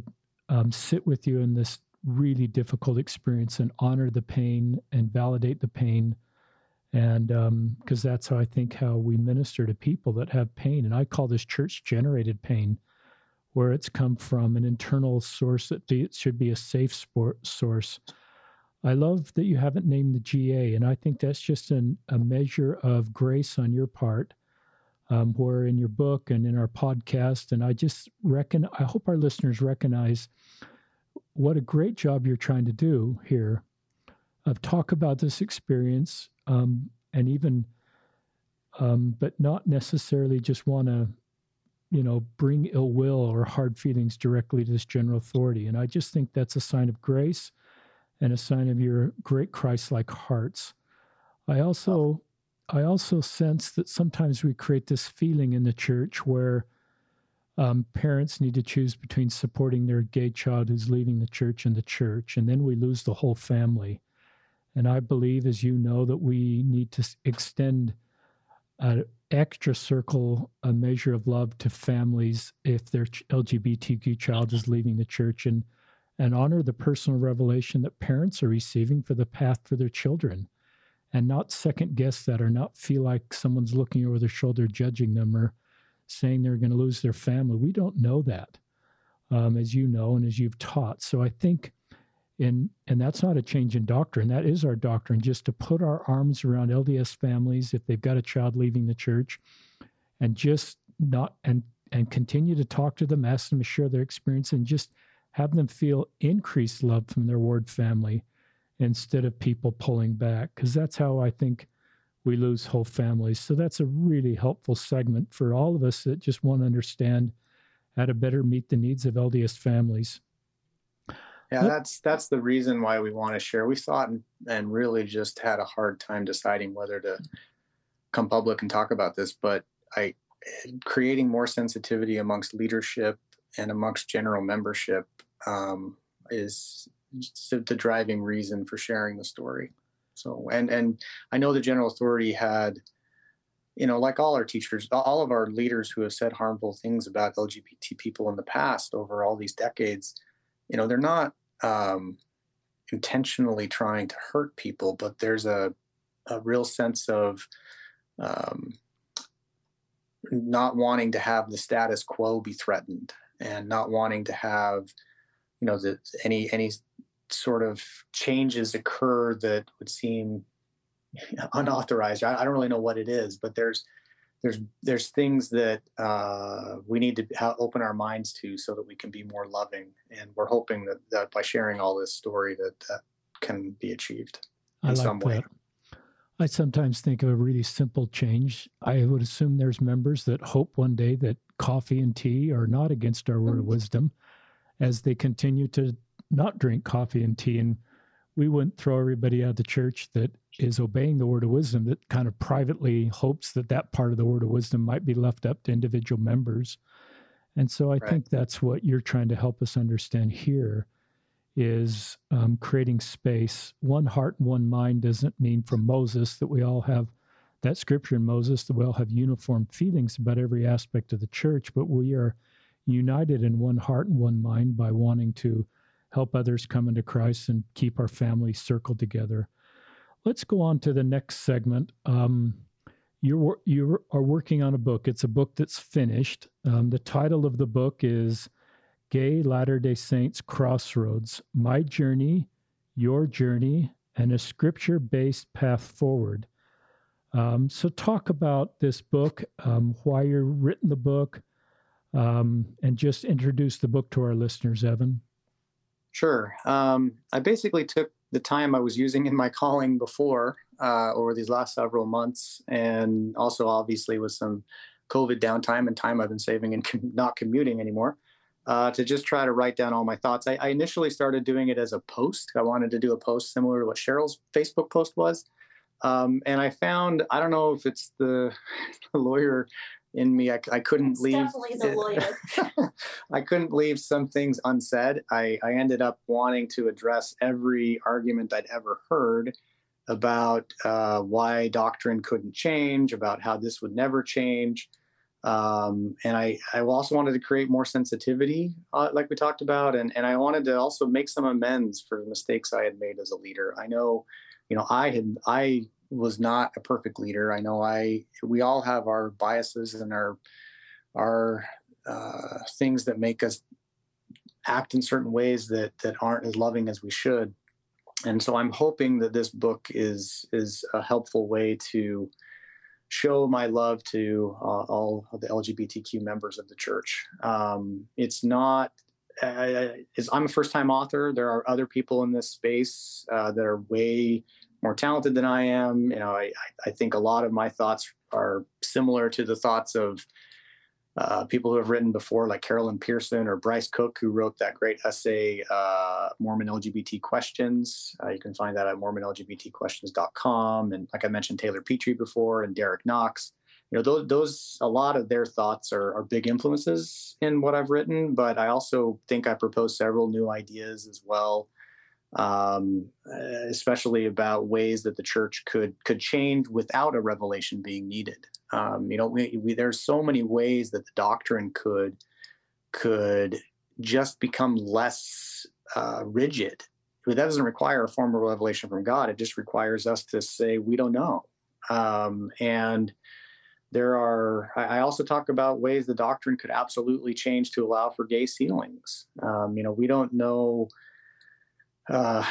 um, sit with you in this really difficult experience and honor the pain and validate the pain, and because um, that's how I think how we minister to people that have pain. And I call this church generated pain, where it's come from an internal source that it should be a safe sport source I love that you haven't named the GA, and I think that's just an, a measure of grace on your part. Um, where in your book and in our podcast, and I just reckon, I hope our listeners recognize what a great job you're trying to do here of talk about this experience um, and even, um, but not necessarily just want to, you know, bring ill will or hard feelings directly to this general authority. And I just think that's a sign of grace and a sign of your great Christ-like hearts. I also I also sense that sometimes we create this feeling in the church where um, parents need to choose between supporting their gay child who's leaving the church and the church, and then we lose the whole family. And I believe, as you know, that we need to extend an extra circle, a measure of love to families if their LGBTQ child is leaving the church and and honor the personal revelation that parents are receiving for the path for their children and not second guess that or not feel like someone's looking over their shoulder judging them or saying they're going to lose their family. We don't know that, um, as you know and as you've taught. So I think, in and that's not a change in doctrine. That is our doctrine, just to put our arms around LDS families if they've got a child leaving the church, and just not and and continue to talk to them, ask them to share their experience, and just have them feel increased love from their ward family instead of people pulling back, because that's how I think we lose whole families. So that's a really helpful segment for all of us that just want to understand how to better meet the needs of LDS families. Yeah, that's that's the reason why we want to share. We thought and, and really just had a hard time deciding whether to come public and talk about this, but I creating more sensitivity amongst leadership and amongst general membership um, is the driving reason for sharing the story. So, and and I know the general authority had, you know, like all our teachers, all of our leaders who have said harmful things about LGBT people in the past over all these decades, you know, they're not um, intentionally trying to hurt people, but there's a a real sense of um, not wanting to have the status quo be threatened and not wanting to have you know any any sort of changes occur that would seem [laughs] unauthorized. I, I don't really know what it is but there's there's there's things that uh, we need to ha- open our minds to so that we can be more loving and we're hoping that, that by sharing all this story that that can be achieved in I like some way that. I sometimes think of a really simple change. I would assume there's members that hope one day that coffee and tea are not against our word of mm. wisdom as they continue to not drink coffee and tea. And we wouldn't throw everybody out of the church that is obeying the word of wisdom that kind of privately hopes that that part of the word of wisdom might be left up to individual members. And so I right. think that's what you're trying to help us understand here is um, creating space. One heart and one mind doesn't mean from Moses that we all have that scripture in Moses that we all have uniform feelings about every aspect of the church, but we are united in one heart and one mind by wanting to help others come into Christ and keep our family circled together. Let's go on to the next segment. Um, you're you are working on a book. It's a book that's finished. Um, the title of the book is Gay Latter day Saints Crossroads My Journey, Your Journey, and a Scripture Based Path Forward. Um, so, talk about this book, um, why you're written the book, um, and just introduce the book to our listeners, Evan. Sure. Um, I basically took the time I was using in my [laughs] calling before uh, over these last several months, and also obviously with some COVID downtime and time I've been saving and com- not commuting anymore uh, to just try to write down all my thoughts. I, I, initially started doing it as a post. I wanted to do a post similar to what Cheryl's Facebook post was. Um, and I found, I don't know if it's the, [laughs] the lawyer in me, I, I couldn't it's leave. Definitely the lawyer. [laughs] I couldn't leave some things unsaid. I, I ended up wanting to address every argument I'd ever heard about uh, why doctrine couldn't change, about how this would never change. Um, and I, I also wanted to create more sensitivity, uh, like we talked about, and, and I wanted to also make some amends for the mistakes I had made as a leader. I know, you know, I had I was not a perfect leader. I know I we all have our biases and our our uh, things that make us act in certain ways that that aren't as loving as we should. And so I'm hoping that this book is is a helpful way to show my love to uh, all of the LGBTQ members of the church. Um, it's not. Uh, it's, I'm a first-time author. There are other people in this space uh, that are way more talented than I am. You know, I, I think a lot of my thoughts are similar to the thoughts of uh, people who have written before, like Carol Lynn Pearson or Bryce Cook, who wrote that great essay, uh, Mormon LGBT Questions. Uh, you can find that at MormonLGBTQuestions.com. And like I mentioned, Taylor Petrey before and Derek Knox. You know, those, those a lot of their thoughts are, are big influences in what I've written, but I also think I propose several new ideas as well um, especially about ways that the church could could change without a revelation being needed. Um, you know, we, we, there's so many ways that the doctrine could could just become less uh, rigid. But that doesn't require a formal revelation from God. It just requires us to say we don't know. Um, and there are. I also talk about ways the doctrine could absolutely change to allow for gay sealings. Um, you know, we don't know uh,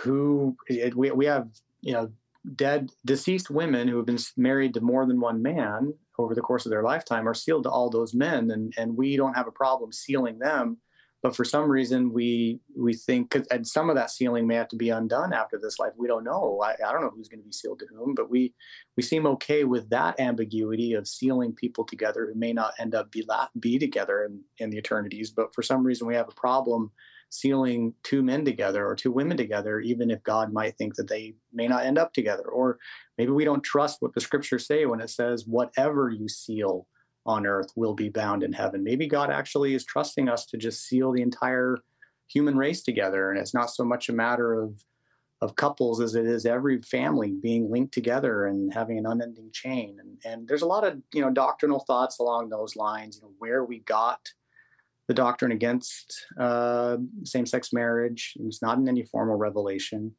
who it, we, we have you know dead deceased women who have been married to more than one man over the course of their lifetime are sealed to all those men and and we don't have a problem sealing them. But for some reason we we think and some of that sealing may have to be undone after this life. We don't know. I, I don't know who's going to be sealed to whom but we we seem okay with that ambiguity of sealing people together who may not end up be be together in, in the eternities. But for some reason we have a problem sealing two men together or two women together, even if God might think that they may not end up together. Or maybe we don't trust what the scriptures say when it says, whatever you seal on earth will be bound in heaven. Maybe God actually is trusting us to just seal the entire human race together. And it's not so much a matter of of couples as it is every family being linked together and having an unending chain. And, and there's a lot of you know doctrinal thoughts along those lines. You know where we got the doctrine against uh, same-sex marriage. It's not in any formal revelation.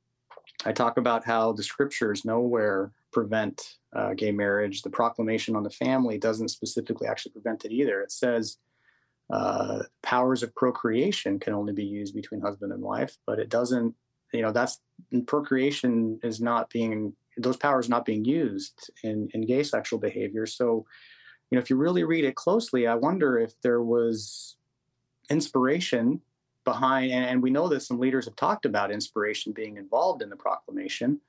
I talk about how the scriptures nowhere prevent uh, gay marriage. The proclamation on the family doesn't specifically actually prevent it either. It says uh, powers of procreation can only be used between husband and wife, but it doesn't. You know, that's procreation is not being those powers not being used in in gay sexual behavior. So, you know, if you really read it closely, I wonder if there was inspiration behind, and, we know that some leaders have talked about inspiration being involved in the proclamation.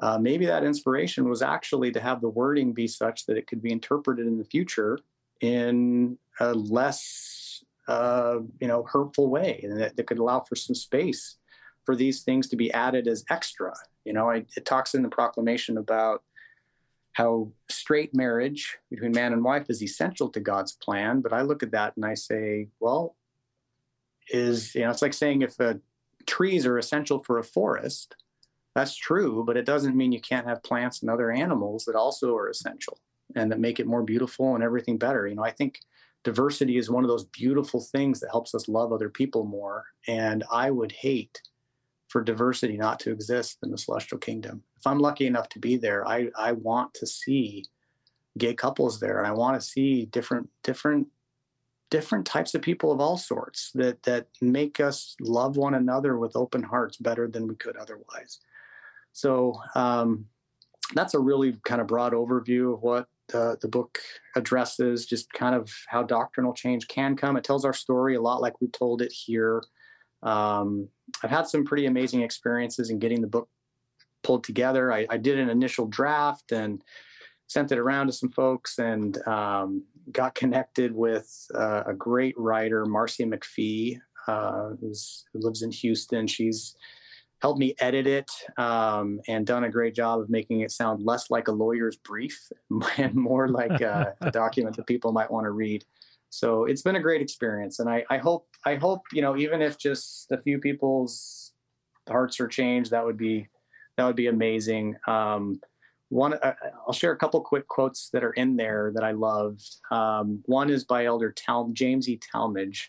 Uh, maybe that inspiration was actually to have the wording be such that it could be interpreted in the future in a less, uh, you know, hurtful way, and that, that, could allow for some space for these things to be added as extra. You know, I, it talks in the proclamation about how straight marriage between man and wife is essential to God's plan, but I look at that and I say, well, is you know it's like saying if uh, trees are essential for a forest that's true but it doesn't mean you can't have plants and other animals that also are essential and that make it more beautiful and everything better. You know i think diversity is one of those beautiful things that helps us love other people more and i would hate for diversity not to exist in the celestial kingdom. If i'm lucky enough to be there i i want to see gay couples there and i want to see different different different types of people of all sorts that that make us love one another with open hearts better than we could otherwise. So um, that's a really kind of broad overview of what uh, the book addresses, just kind of how doctrinal change can come. It tells our story a lot like we told it here. Um, I've had some pretty amazing experiences in getting the book pulled together. I, I did an initial draft and sent it around to some folks and um, got connected with uh, a great writer, Marcia McPhee, uh, who lives in Houston. She's helped me edit it um, and done a great job of making it sound less like a lawyer's brief [laughs] and more like a, a [laughs] document that people might want to read. So it's been a great experience, and I, I hope I hope you know even if just a few people's hearts are changed, that would be that would be amazing. Um, one uh, i'll share a couple quick quotes that are in there that i loved. Um, one is by elder Tal- james e. Talmage.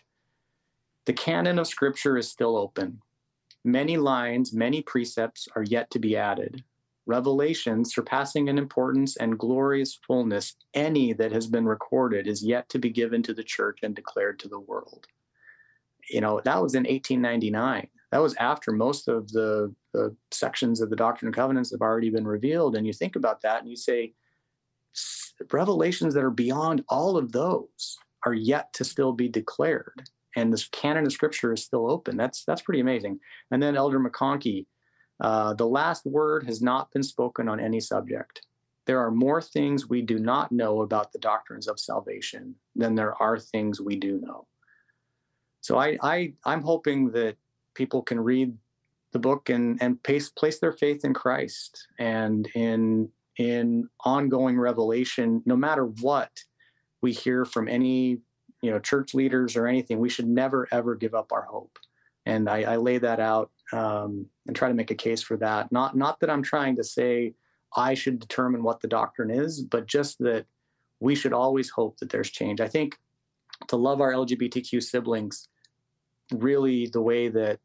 The canon of scripture is still open. Many lines many precepts are yet to be added. Revelation surpassing in importance and glorious fullness any that has been recorded is yet to be given to the church and declared to the world. You know that was in 1899 that was after most of the, the sections of the Doctrine and Covenants have already been revealed. And you think about that and you say, revelations that are beyond all of those are yet to still be declared. And this canon of scripture is still open. That's that's pretty amazing. And then Elder McConkie, uh, the last word has not been spoken on any subject. There are more things we do not know about the doctrines of salvation than there are things we do know. So I, I I'm hoping that people can read the book and and place place their faith in Christ and in in ongoing revelation no matter what we hear from any you know church leaders or anything we should never ever give up our hope. And I, I lay that out um, and try to make a case for that. Not not that I'm trying to say I should determine what the doctrine is but just that we should always hope that there's change. I think to love our LGBTQ siblings really the way that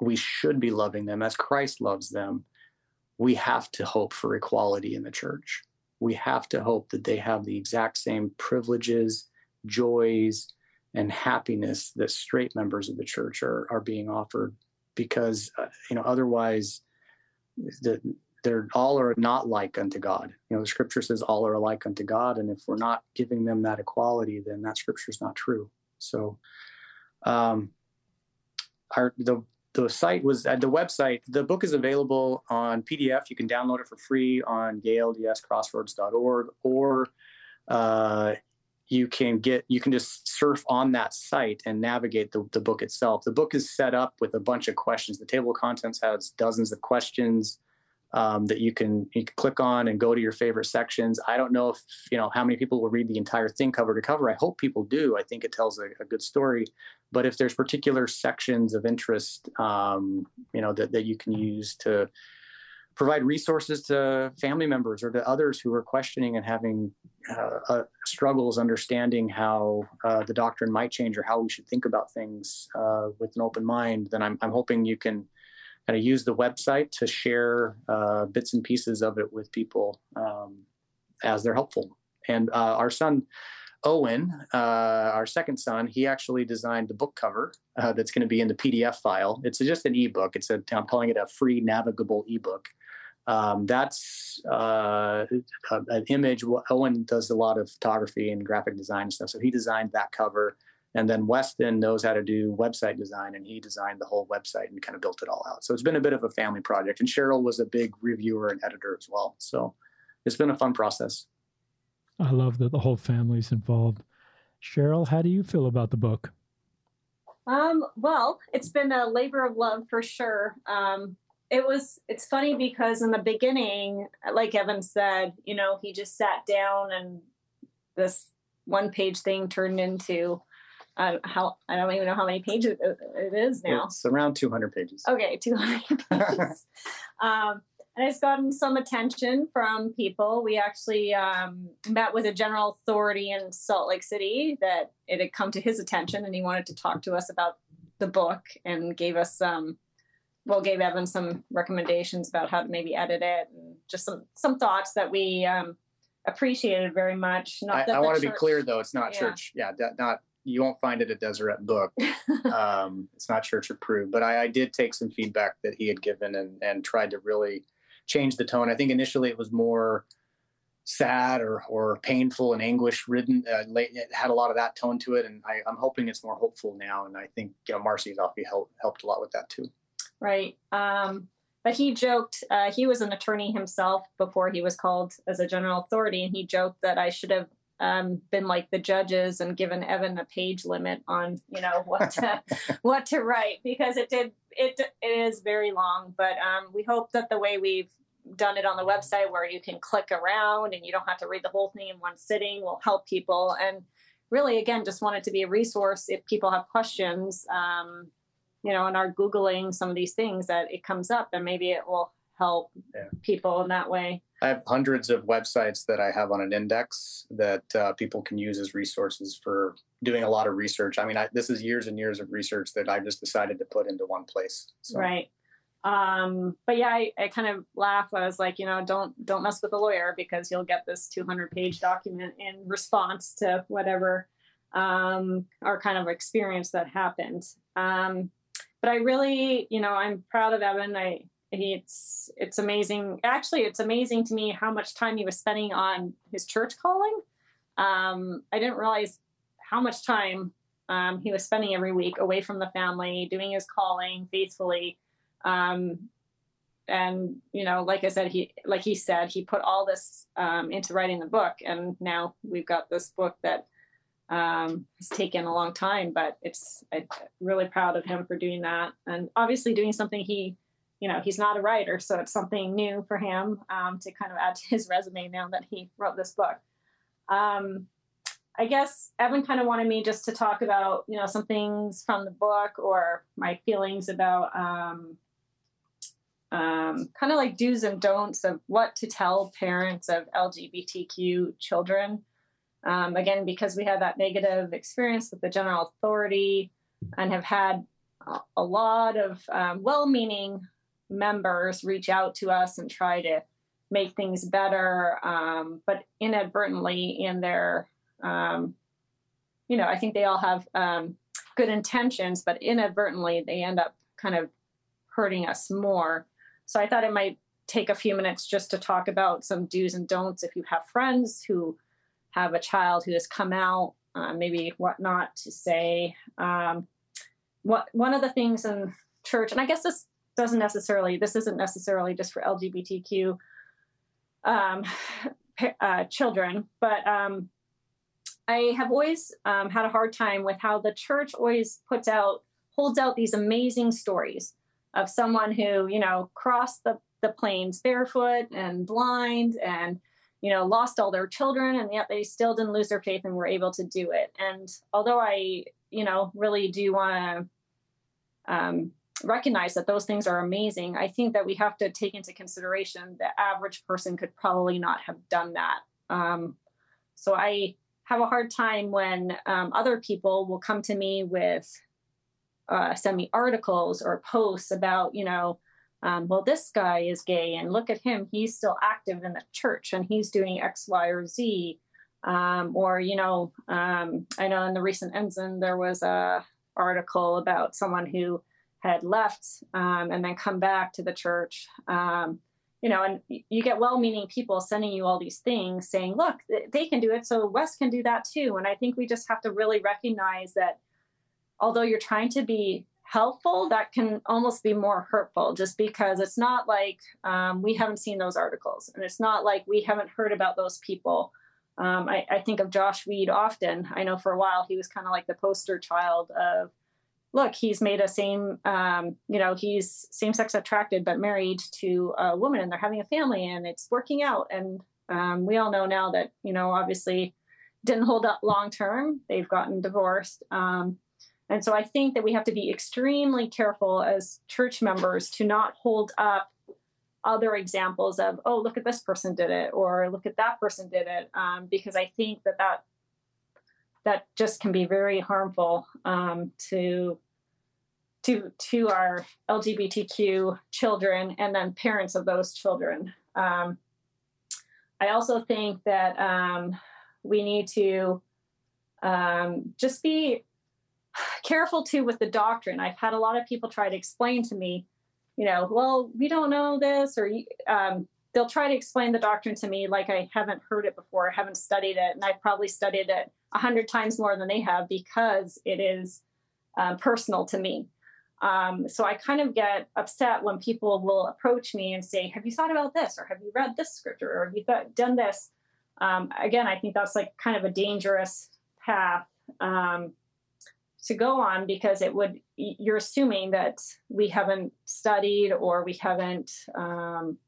we should be loving them as Christ loves them, we have to hope for equality in the church. We have to hope that they have the exact same privileges, joys, and happiness that straight members of the church are, are being offered because uh, you know otherwise the, they're all are not like unto God. You know, the scripture says all are alike unto God, and if we're not giving them that equality, then that scripture is not true. So, um, our the the site was at the website. The book is available on PDF. You can download it for free on gayldscrossroads.org, or uh, you can get you can just surf on that site and navigate the, the book itself. The book is set up with a bunch of questions. The table of contents has dozens of questions um, that you can you can click on and go to your favorite sections. I don't know if you know how many people will read the entire thing cover to cover. I hope people do. I think it tells a, a good story. But if there's particular sections of interest, um, you know that that you can use to provide resources to family members or to others who are questioning and having uh, uh, struggles understanding how uh, the doctrine might change or how we should think about things uh, with an open mind, then I'm, I'm hoping you can kind of use the website to share uh, bits and pieces of it with people um, as they're helpful. And uh, our son, Owen, our second son, he actually designed the book cover that's going to be in the PDF file. It's just an ebook. It's a I'm calling it a free navigable ebook um, that's uh, an image. Owen does a lot of photography and graphic design and stuff, so he designed that cover. And then Weston knows how to do website design, and he designed the whole website and kind of built it all out. So it's been a bit of a family project. And Cheryl was a big reviewer and editor as well. So it's been a fun process. I love that the whole family's involved. Cheryl, how do you feel about the book? Um, well, it's been a labor of love for sure. Um, it was it's funny because in the beginning like evan said you know he just sat down and this one page thing turned into uh, how i don't even know how many pages it is now it's around 200 pages okay 200 pages [laughs] um, and it's gotten some attention from people we actually um, met with a general authority in salt lake city that it had come to his attention and he wanted to talk to us about the book and gave us some um, well gave Evan some recommendations about how to maybe edit it and just some some thoughts that we um, appreciated very much. Not I, I want to be clear though, it's not yeah. church. Yeah, not you won't find it a Deseret book. [laughs] um, it's not church approved, but I, I, did take some feedback that he had given and and tried to really change the tone. I think initially it was more sad or or painful and anguish ridden. Uh, it had a lot of that tone to it, and I, am hoping it's more hopeful now. And I think you know Marcy Zoffy helped helped a lot with that too right? Um, but he joked, uh, he was an attorney himself before he was called as a general authority, and he joked that I should have um, been like the judges and given Evan a page limit on, you know, what to, [laughs] what to write because it did it, it is very long. But um, we hope that the way we've done it on the website, where you can click around and you don't have to read the whole thing in one sitting, will help people. And really, again, just want it to be a resource if people have questions. Um, you know, and are Googling some of these things that it comes up and maybe it will help yeah. people in that way. I have hundreds of websites that I have on an index that uh, people can use as resources for doing a lot of research. I mean, I, this is years and years of research that I just decided to put into one place. So. Right. Um, but yeah, I, I kind of laugh. I was like, you know, don't don't mess with a lawyer because you'll get this 200 page document in response to whatever um, our kind of experience that happened. Um, but I really, you know, I'm proud of Evan. I it's it's amazing. Actually, it's amazing to me how much time he was spending on his church calling. Um, I didn't realize how much time um, he was spending every week away from the family, doing his calling faithfully. Um, and you know, like I said, he like he said, he put all this um, into writing the book, and now we've got this book that um, taken a long time, but it's I'm really proud of him for doing that, and obviously doing something he, you know, he's not a writer, so it's something new for him um, to kind of add to his resume now that he wrote this book. Um, I guess Evan kind of wanted me just to talk about, you know, some things from the book or my feelings about um, um, kind of like do's and don'ts of what to tell parents of LGBTQ children. Um, again, because we had that negative experience with the general authority and have had a lot of um, well meaning members reach out to us and try to make things better, um, but inadvertently in their, um, you know, I think they all have um, good intentions, but inadvertently they end up kind of hurting us more. So I thought it might take a few minutes just to talk about some do's and don'ts if you have friends who have a child who has come out, uh, maybe what not to say. Um, what one of the things in church, and I guess this doesn't necessarily, this isn't necessarily just for LGBTQ um, uh, children, but um, I have always um, had a hard time with how the church always puts out, holds out these amazing stories of someone who, you know, crossed the the plains barefoot and blind and you know lost all their children and yet they still didn't lose their faith and were able to do it. And although i you know really do want to um, recognize that those things are amazing i think that we have to take into consideration the average person could probably not have done that um, so i have a hard time when um, other people will come to me with uh, send me articles or posts about you know um, well, this guy is gay, and look at him, he's still active in the church and he's doing X, Y, or Z. Um, or, you know, um, I know in the recent Ensign, there was a article about someone who had left um, and then come back to the church. Um, you know, and you get well meaning people sending you all these things saying, look, they can do it, so Wes can do that too. And I think we just have to really recognize that although you're trying to be helpful, that can almost be more hurtful just because it's not like um, we haven't seen those articles and it's not like we haven't heard about those people. Um, I, I, think of Josh Weed often. I know for a while he was kind of like the poster child of, look, he's made a same, um, you know, he's same sex attracted but married to a woman and they're having a family and it's working out. And um, we all know now that, you know, obviously didn't hold up long term. They've gotten divorced. Um, and so I think that we have to be extremely careful as church members to not hold up other examples of, oh, look at this person did it, or look at that person did it, um, because I think that that that just can be very harmful um, to to to our LGBTQ children and then parents of those children. Um, I also think that um, we need to um, just be careful too with the doctrine. I've had a lot of people try to explain to me, you know, well, we don't know this, or um, they'll try to explain the doctrine to me like I haven't heard it before, haven't studied it, and I've probably studied it a hundred times more than they have because it is um, personal to me. Um, so I kind of get upset when people will approach me and say, "Have you thought about this? Or have you read this scripture? Or have you done this?" Um, again, I think that's like kind of a dangerous path. Um, to go on because it would you're assuming that we haven't studied or we haven't um,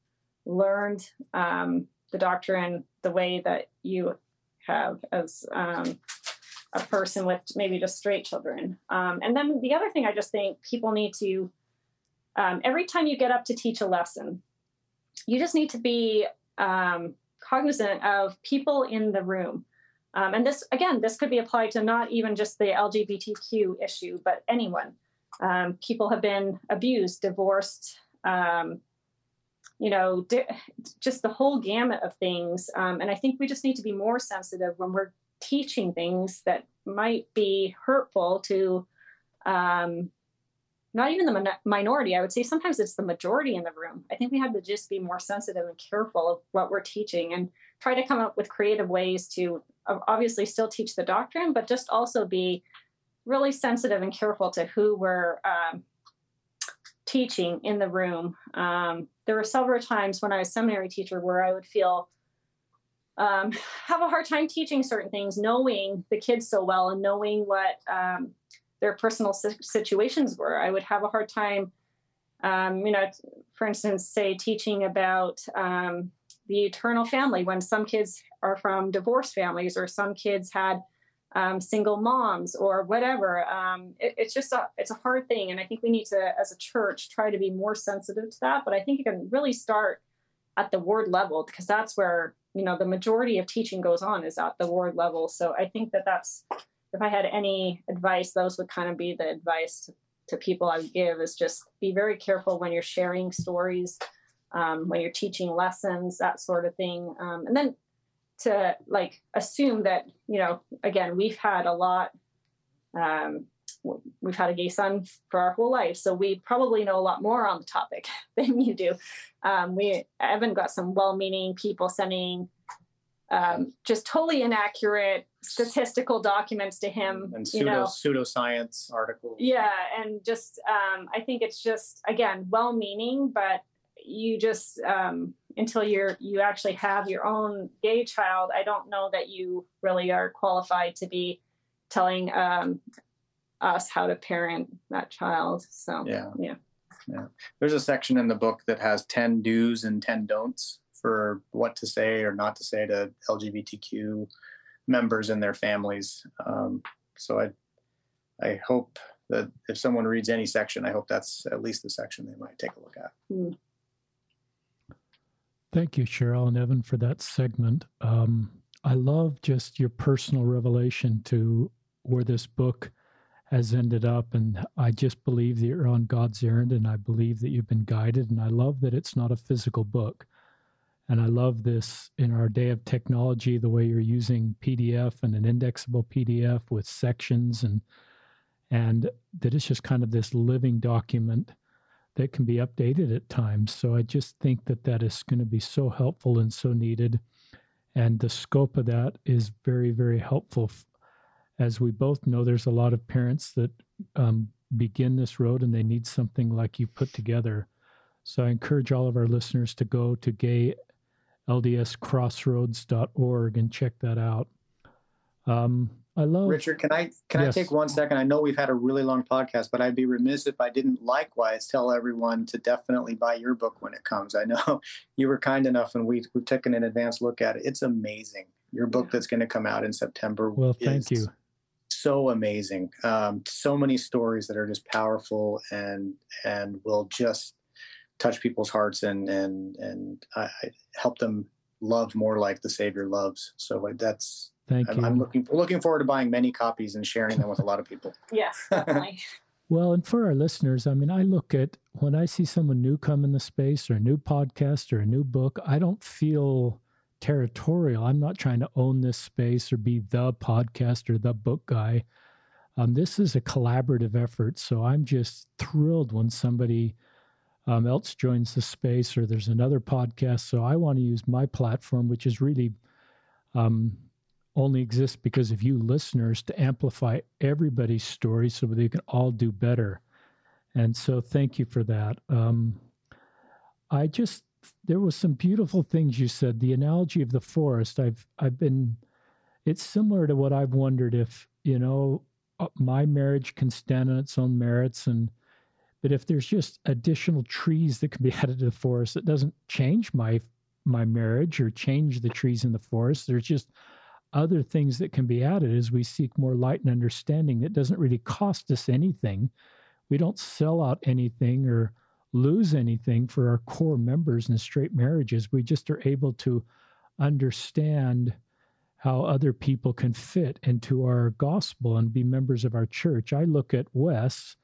learned um, the doctrine the way that you have as um, a person with maybe just straight children um, and then the other thing i just think people need to um, every time you get up to teach a lesson you just need to be um, cognizant of people in the room um, and this, again, this could be applied to not even just the LGBTQ issue, but anyone. Um, people have been abused, divorced, you know, di- just the whole gamut of things. Um, and I think we just need to be more sensitive when we're teaching things that might be hurtful to um, not even the min- minority. I would say sometimes it's the majority in the room. I think we have to just be more sensitive and careful of what we're teaching and try to come up with creative ways to obviously still teach the doctrine, but just also be really sensitive and careful to who we're um, teaching in the room. Um, there were several times when I was seminary teacher where I would feel um, [laughs] have a hard time teaching certain things, knowing the kids so well and knowing what um, their personal situations were. I would have a hard time, um, you know, for instance, say teaching about um, the eternal family when some kids are from divorced families or some kids had um, single moms or whatever. Um, it, it's just a it's a hard thing, and I think we need to, as a church, try to be more sensitive to that. But I think it can really start at the ward level because that's where you know the majority of teaching goes on is at the ward level. So I think that that's if I had any advice, those would kind of be the advice to, to people I would give is just be very careful when you're sharing stories um, when you're teaching lessons, that sort of thing. Um, and then to like assume that, you know, again, we've had a lot, um, we've had a gay son for our whole life. So we probably know a lot more on the topic [laughs] than you do. Um, we, Evan got some well meaning people sending um, just totally inaccurate statistical documents to him and pseudo you know. pseudoscience articles yeah and just um, i think it's just again well meaning but you just um, until you're you actually have your own gay child i don't know that you really are qualified to be telling um, us how to parent that child so yeah yeah Yeah. There's a section in the book that has 10 do's and 10 don'ts for what to say or not to say to LGBTQ members and their families. Um, so I, I hope that if someone reads any section, I hope that's at least the section they might take a look at. Mm. Thank you, Cheryl and Evan, for that segment. Um, I love just your personal revelation to where this book has ended up. And I just believe that you're on God's errand and I believe that you've been guided. And I love that it's not a physical book. And I love this in our day of technology, the way you're using PDF and an indexable PDF with sections and and that it's just kind of this living document that can be updated at times. So I just think that that is going to be so helpful and so needed. And the scope of that is very, very helpful as we both know, there's a lot of parents that um, begin this road and they need something like you put together. So I encourage all of our listeners to go to gayldscrossroads.org and check that out. Um, I love Richard. Can I can yes. I take one second? I know we've had a really long podcast, but I'd be remiss if I didn't likewise tell everyone to definitely buy your book when it comes. I know [laughs] you were kind enough, and we we've taken an advanced look at it. It's amazing. Your book that's going to come out in September. Well, thank you so amazing. Um, so many stories that are just powerful and and will just touch people's hearts and and and I, I help them love more like the Savior loves. So that's thank I'm, you. I'm looking looking forward to buying many copies and sharing them with a lot of people. [laughs] yes, [laughs] definitely. well, and for our listeners, I mean, I look at when I see someone new come in the space or a new podcast or a new book, I don't feel territorial. I'm not trying to own this space or be the podcast or the book guy. Um, this is a collaborative effort. So I'm just thrilled when somebody um, else joins the space or there's another podcast. So I want to use my platform, which is really um, only exists because of you listeners, to amplify everybody's story so that they can all do better. And so thank you for that. Um, I just there was some beautiful things you said. The analogy of the forest. I've I've been. It's similar to what I've wondered if you know uh, my marriage can stand on its own merits, and but if there's just additional trees that can be [laughs] added to the forest, it doesn't change my my marriage or change the trees in the forest. There's just other things that can be added as we seek more light and understanding that doesn't really cost us anything. We don't sell out anything or lose anything for our core members in straight marriages. We just are able to understand how other people can fit into our gospel and be members of our church. I look at Wes,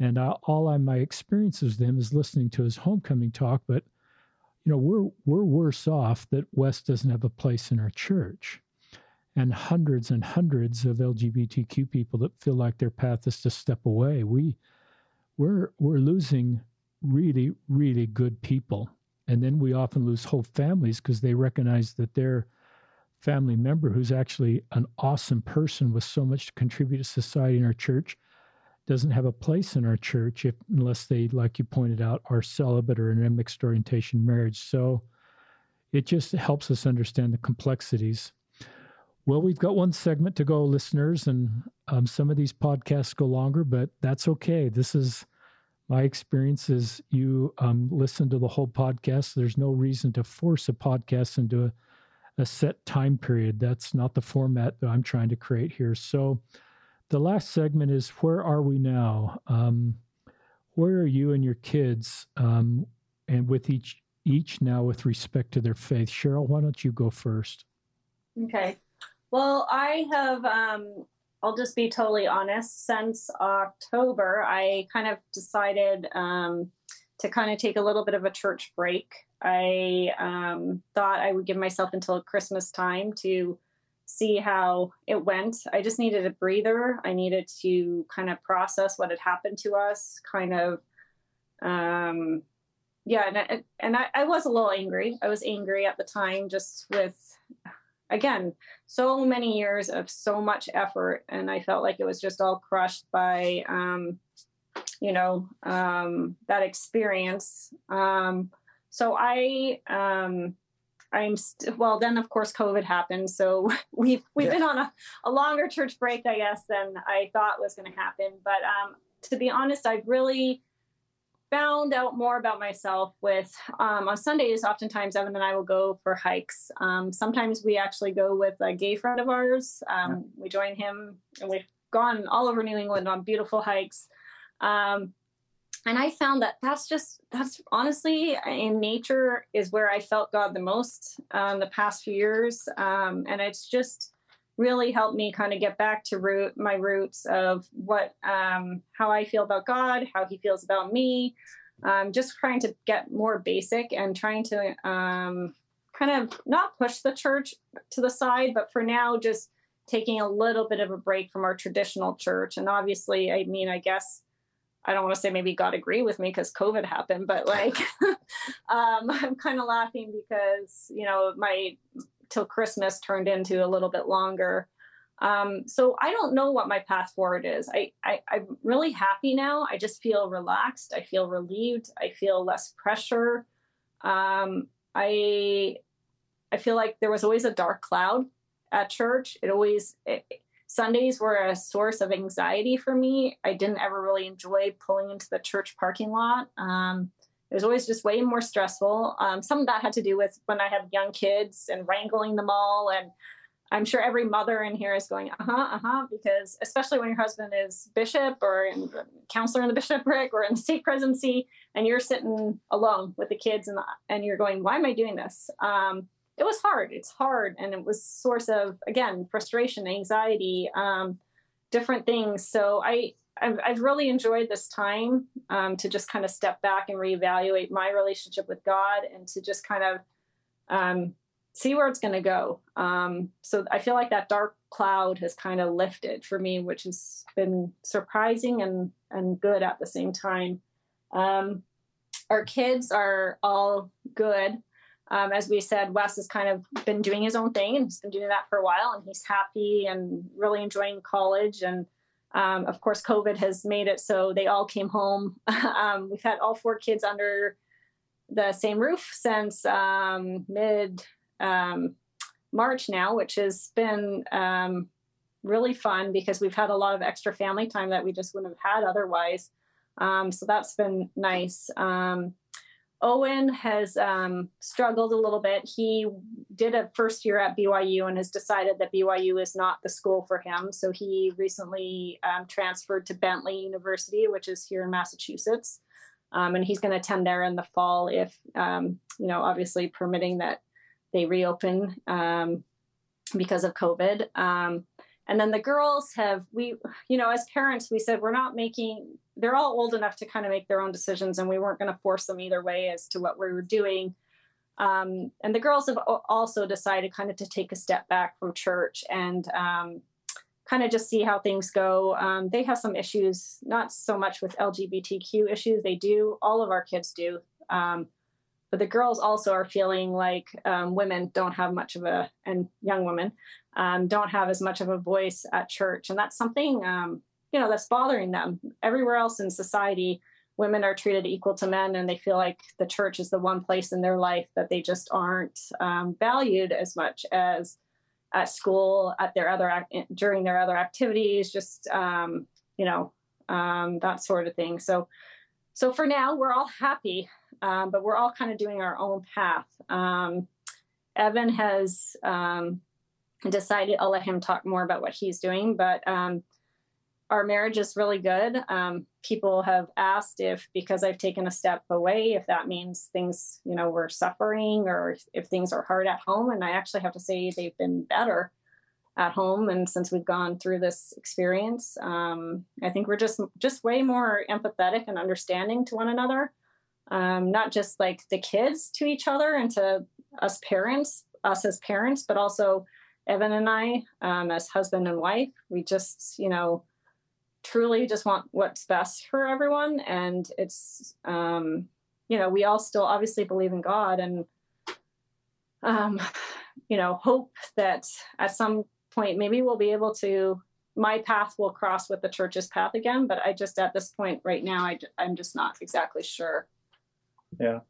and I, all I, my experiences with him is listening to his homecoming talk. But you know, we're we're worse off that Wes doesn't have a place in our church, and hundreds and hundreds of LGBTQ people that feel like their path is to step away. We we're we're losing really, really good people. And then we often lose whole families because they recognize that their family member, who's actually an awesome person with so much to contribute to society and our church, doesn't have a place in our church if, unless they, like you pointed out, are celibate or in a mixed orientation marriage. So it just helps us understand the complexities. Well, we've got one segment to go, listeners, and um, some of these podcasts go longer, but that's okay. This is my experience is you um, listen to the whole podcast. There's no reason to force a podcast into a, a set time period. That's not the format that I'm trying to create here. So, the last segment is where are we now? Um, where are you and your kids, um, and with each each now with respect to their faith? Cheryl, why don't you go first? Okay. Well, I have um, I'll just be totally honest. Since October, I kind of decided um, to kind of take a little bit of a church break. I um, thought I would give myself until Christmas time to see how it went. I just needed a breather. I needed to kind of process what had happened to us, kind of. Um, yeah, and, I, and I, I was a little angry. I was angry at the time just with again, so many years of so much effort, and I felt like it was just all crushed by, um, you know, um, that experience. Um, so I, um, I'm st- well. Then of course COVID happened, so [laughs] we've we've yeah. been on a, a longer church break, I guess, than I thought was going to happen. But um, to be honest, I've really found out more about myself with um, on Sundays. Oftentimes, Evan and I will go for hikes. Um, sometimes we actually go with a gay friend of ours. Um, yeah. We join him, and we've gone all over New England on beautiful hikes. Um, and I found that that's just that's honestly in nature is where I felt God the most um, the past few years, um, and it's just really helped me kind of get back to root my roots of what um, how I feel about God, how He feels about me. Um, just trying to get more basic and trying to um, kind of not push the church to the side, but for now, just taking a little bit of a break from our traditional church. And obviously, I mean, I guess I don't want to say maybe God agree with me because COVID happened, but like [laughs] um, [laughs] I'm kind of laughing because you know my till Christmas turned into a little bit longer. Um, so I don't know what my path forward is. I, I I'm really happy now. I just feel relaxed. I feel relieved. I feel less pressure. Um, I I feel like there was always a dark cloud at church. It always it, Sundays were a source of anxiety for me. I didn't ever really enjoy pulling into the church parking lot. Um, it was always just way more stressful. Um, some of that had to do with when I have young kids and wrangling them all. And I'm sure every mother in here is going, uh huh, uh huh, because especially when your husband is bishop or in, counselor in the [laughs] bishopric or in the stake presidency, and you're sitting alone with the kids and, the, and you're going, why am I doing this? Um, it was hard. It's hard, and it was source of again frustration, anxiety, um, different things. So I I've, I've really enjoyed this time um, to just kind of step back and reevaluate my relationship with God and to just kind of um, see where it's going to go. Um, so I feel like that dark cloud has kind of lifted for me, which has been surprising and and good at the same time. Um, our kids are all good um, as we said, Wes has kind of been doing his own thing and he's been doing that for a while and he's happy and really enjoying college. And um, of course, COVID has made it so they all came home. [laughs] um, we've had all four kids under the same roof since um, mid um, March now, which has been um, really fun because we've had a lot of extra family time that we just wouldn't have had otherwise. so that's been nice. Owen has um, struggled a little bit. He did a first year at BYU and has decided that BYU is not the school for him. So he recently um, transferred to Bentley University, which is here in Massachusetts. Um, and he's going to attend there in the fall if, um, you know, obviously permitting that they reopen um, because of COVID. And then the girls have, we, you know, as parents, we said, we're not making, they're all old enough to kind of make their own decisions and we weren't going to force them either way as to what we were doing. Um, and the girls have also decided kind of to take a step back from church and um, kind of just see how things go. Um, they have some issues not so much with lgbtq issues they do all of our kids do. Um, but the girls also are feeling like um, women don't have much of a and young women um, don't have as much of a voice at church. And that's something you know that's bothering them. Everywhere else in society women are treated equal to men and they feel like the church is the one place in their life that they just aren't um, valued as much as at school at their other during their other activities just um, you know um, that sort of thing. So so for now we're all happy um, but we're all kind of doing our own path. Um, evan has um, decided i'll let him talk more about what he's doing but our marriage is really good. Um, people have asked if because I've taken a step away, if that means things, you know, we're suffering or if things are hard at home. And I actually have to say they've been better at home. And since we've gone through this experience, um, I think we're just just way more empathetic and understanding to one another. Um, not just like the kids to each other and to us parents, us as parents, but also Evan and I um, as husband and wife. We just, you know, truly just want what's best for everyone. And it's um you know we all still obviously believe in god and um you know hope that at some point maybe we'll be able to my path will cross with the church's path again. But i just at this point right now I, i'm just not exactly sure. Yeah.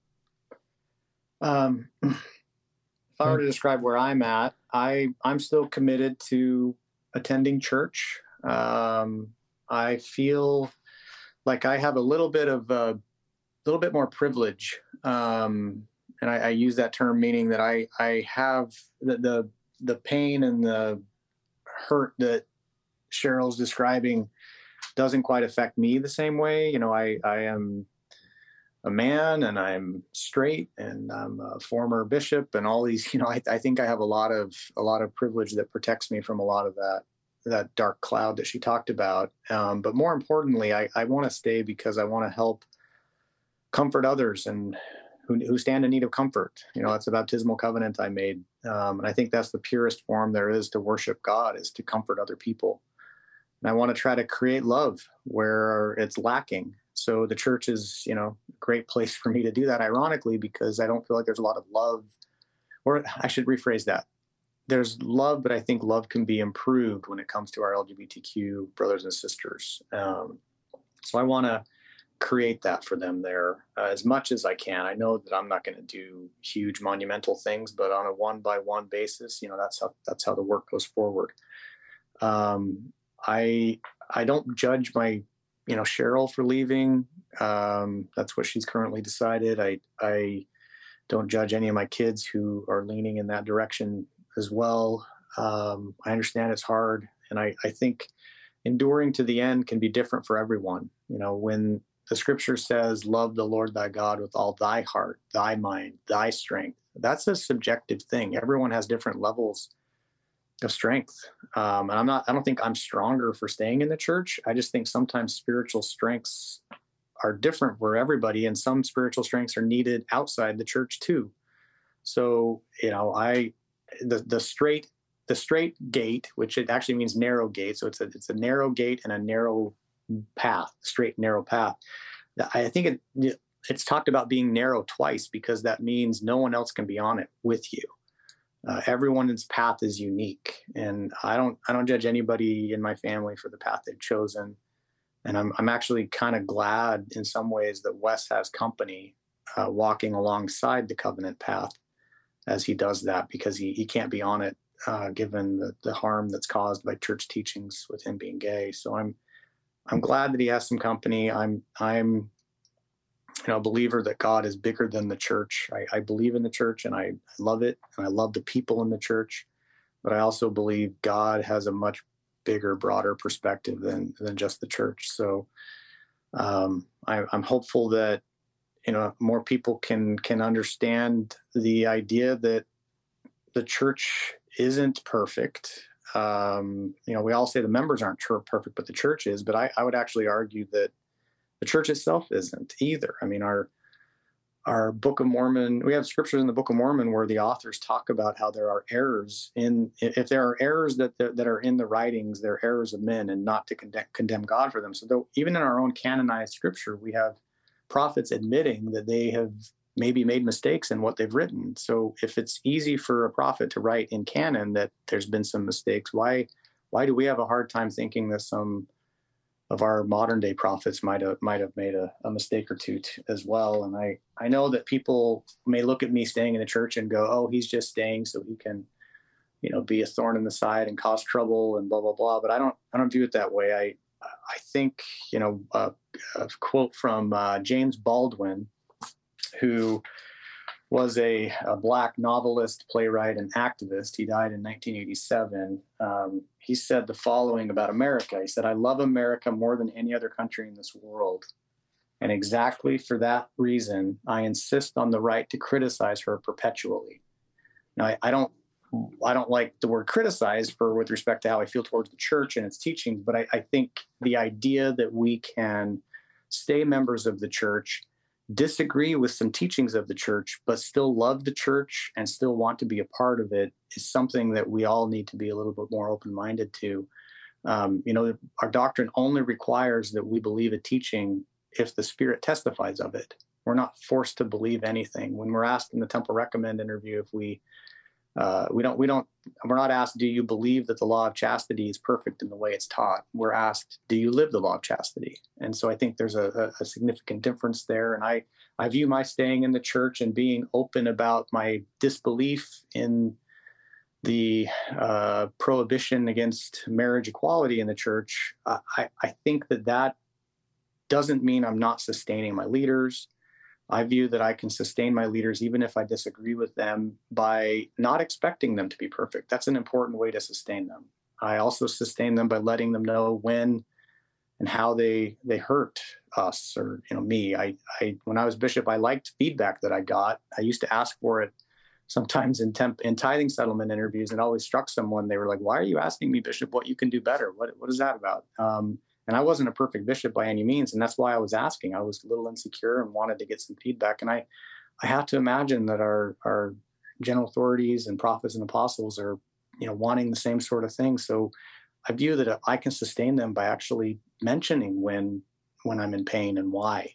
Um [clears throat] if i were to describe where i'm at i i'm still committed to attending church um I feel like I have a little bit of a little bit more privilege. Um, and I, I, use that term meaning that I, I have the, the, the pain and the hurt that Cheryl's describing doesn't quite affect me the same way. You know, I, I am a man and I'm straight and I'm a former bishop and all these, [laughs] you know, I, I think I have a lot of, a lot of privilege that protects me from a lot of that, that dark cloud that she talked about. Um, but more importantly, I, I want to stay because I want to help comfort others and who, who stand in need of comfort. You know, it's a baptismal covenant I made. Um, and I think that's the purest form there is to worship God is to comfort other people. And I want to try to create love where it's lacking. So the church is, you know, a great place for me to do that, ironically, because I don't feel like there's a lot of love, or I should rephrase that. There's love, but I think love can be improved when it comes to our LGBTQ brothers and sisters. Um, so I want to create that for them there uh, as much as I can. I know that I'm not going to do huge monumental things, but on a one by one basis, you know, that's how that's how the work goes forward. Um, I I don't judge my you know Cheryl for leaving. Um, that's what she's currently decided. I I don't judge any of my kids who are leaning in that direction as well. Um, I understand it's hard, and I I think enduring to the end can be different for everyone. You know, when the scripture says, Love the Lord thy God with all thy heart, thy mind, thy strength. That's a subjective thing. Everyone has different levels of strength. Um, and I'm not, I don't think I'm stronger for staying in the church. I just think sometimes spiritual strengths are different for everybody, and some spiritual strengths are needed outside the church too. So, you know, I, the, the straight, the straight gate, which it actually means narrow gate. So it's a, it's a narrow gate and a narrow path, straight narrow path. I think it, it's talked about being narrow twice because that means no one else can be on it with you. Uh, everyone's path is unique, and I don't I don't judge anybody in my family for the path they've chosen. And I'm I'm actually kind of glad in some ways that Wes has company uh, walking alongside the covenant path as he does that because he he can't be on it uh, given the the harm that's caused by church teachings with him being gay. So I'm I'm glad that he has some company. I'm I'm you know a believer that God is bigger than the church. I, I believe in the church and I, love it and I love the people in the church, but I also believe God has a much bigger, broader perspective than than just the church. So um, I, I'm hopeful that you know more people can can understand the idea that the church isn't perfect um, you know, we all say the members aren't perfect, but the church is. But I, I would actually argue that the church itself isn't either. I mean, our our Book of Mormon, we have scriptures in the Book of Mormon where the authors talk about how there are errors in, if there are errors that that are in the writings, they're errors of men and not to condemn, condemn God for them. So though, even in our own canonized scripture, we have prophets admitting that they have maybe made mistakes in what they've written. So if it's easy for a prophet to write in canon that there's been some mistakes, why why do we have a hard time thinking that some of our modern day prophets might have might have made a, a mistake or two t- as well? And I I know that people may look at me staying in the church and go, oh, he's just staying so he can you know be a thorn in the side and cause trouble and blah blah blah. But I don't I don't view it that way. I I think you know a quote from uh, James Baldwin who was a, a, black novelist, playwright, and activist. He died in 1987. Um, he said the following about America He said, I love America more than any other country in this world. And exactly for that reason, I insist on the right to criticize her perpetually. Now, I, I don't. I don't like the word criticize for with respect to how I feel towards the church and its teachings, but I, I think the idea that we can stay members of the church disagree with some teachings of the church, but still love the church and still want to be a part of it is something that we all need to be a little bit more open minded to. Um, you know, our doctrine only requires that we believe a teaching if the Spirit testifies of it. We're not forced to believe anything. When we're asked in the Temple Recommend interview if we uh, we don't we don't we're not asked do you believe that the law of chastity is perfect in the way it's taught? We're asked do you live the law of chastity? And so i think there's a, a significant difference there. And i i view my staying in the church and being open about my disbelief in the uh, prohibition against marriage equality in the church. I, I think that that doesn't mean i'm not sustaining my leaders I view that I can sustain my leaders even if I disagree with them by not expecting them to be perfect. That's an important way to sustain them. I also sustain them by letting them know when and how they they hurt us or you know me. I, I when I was bishop, I liked feedback that I got. I used to ask for it sometimes in temp in tithing settlement interviews, and always struck someone. They were like, "Why are you asking me, bishop, what you can do better? What what is that about?" Um, and I wasn't a perfect bishop by any means, and that's why I was asking. I was a little insecure and wanted to get some feedback. And I, I have to imagine that our our general authorities and prophets and apostles are, you know, wanting the same sort of thing. So I view that I can sustain them by actually mentioning when when I'm in pain and why.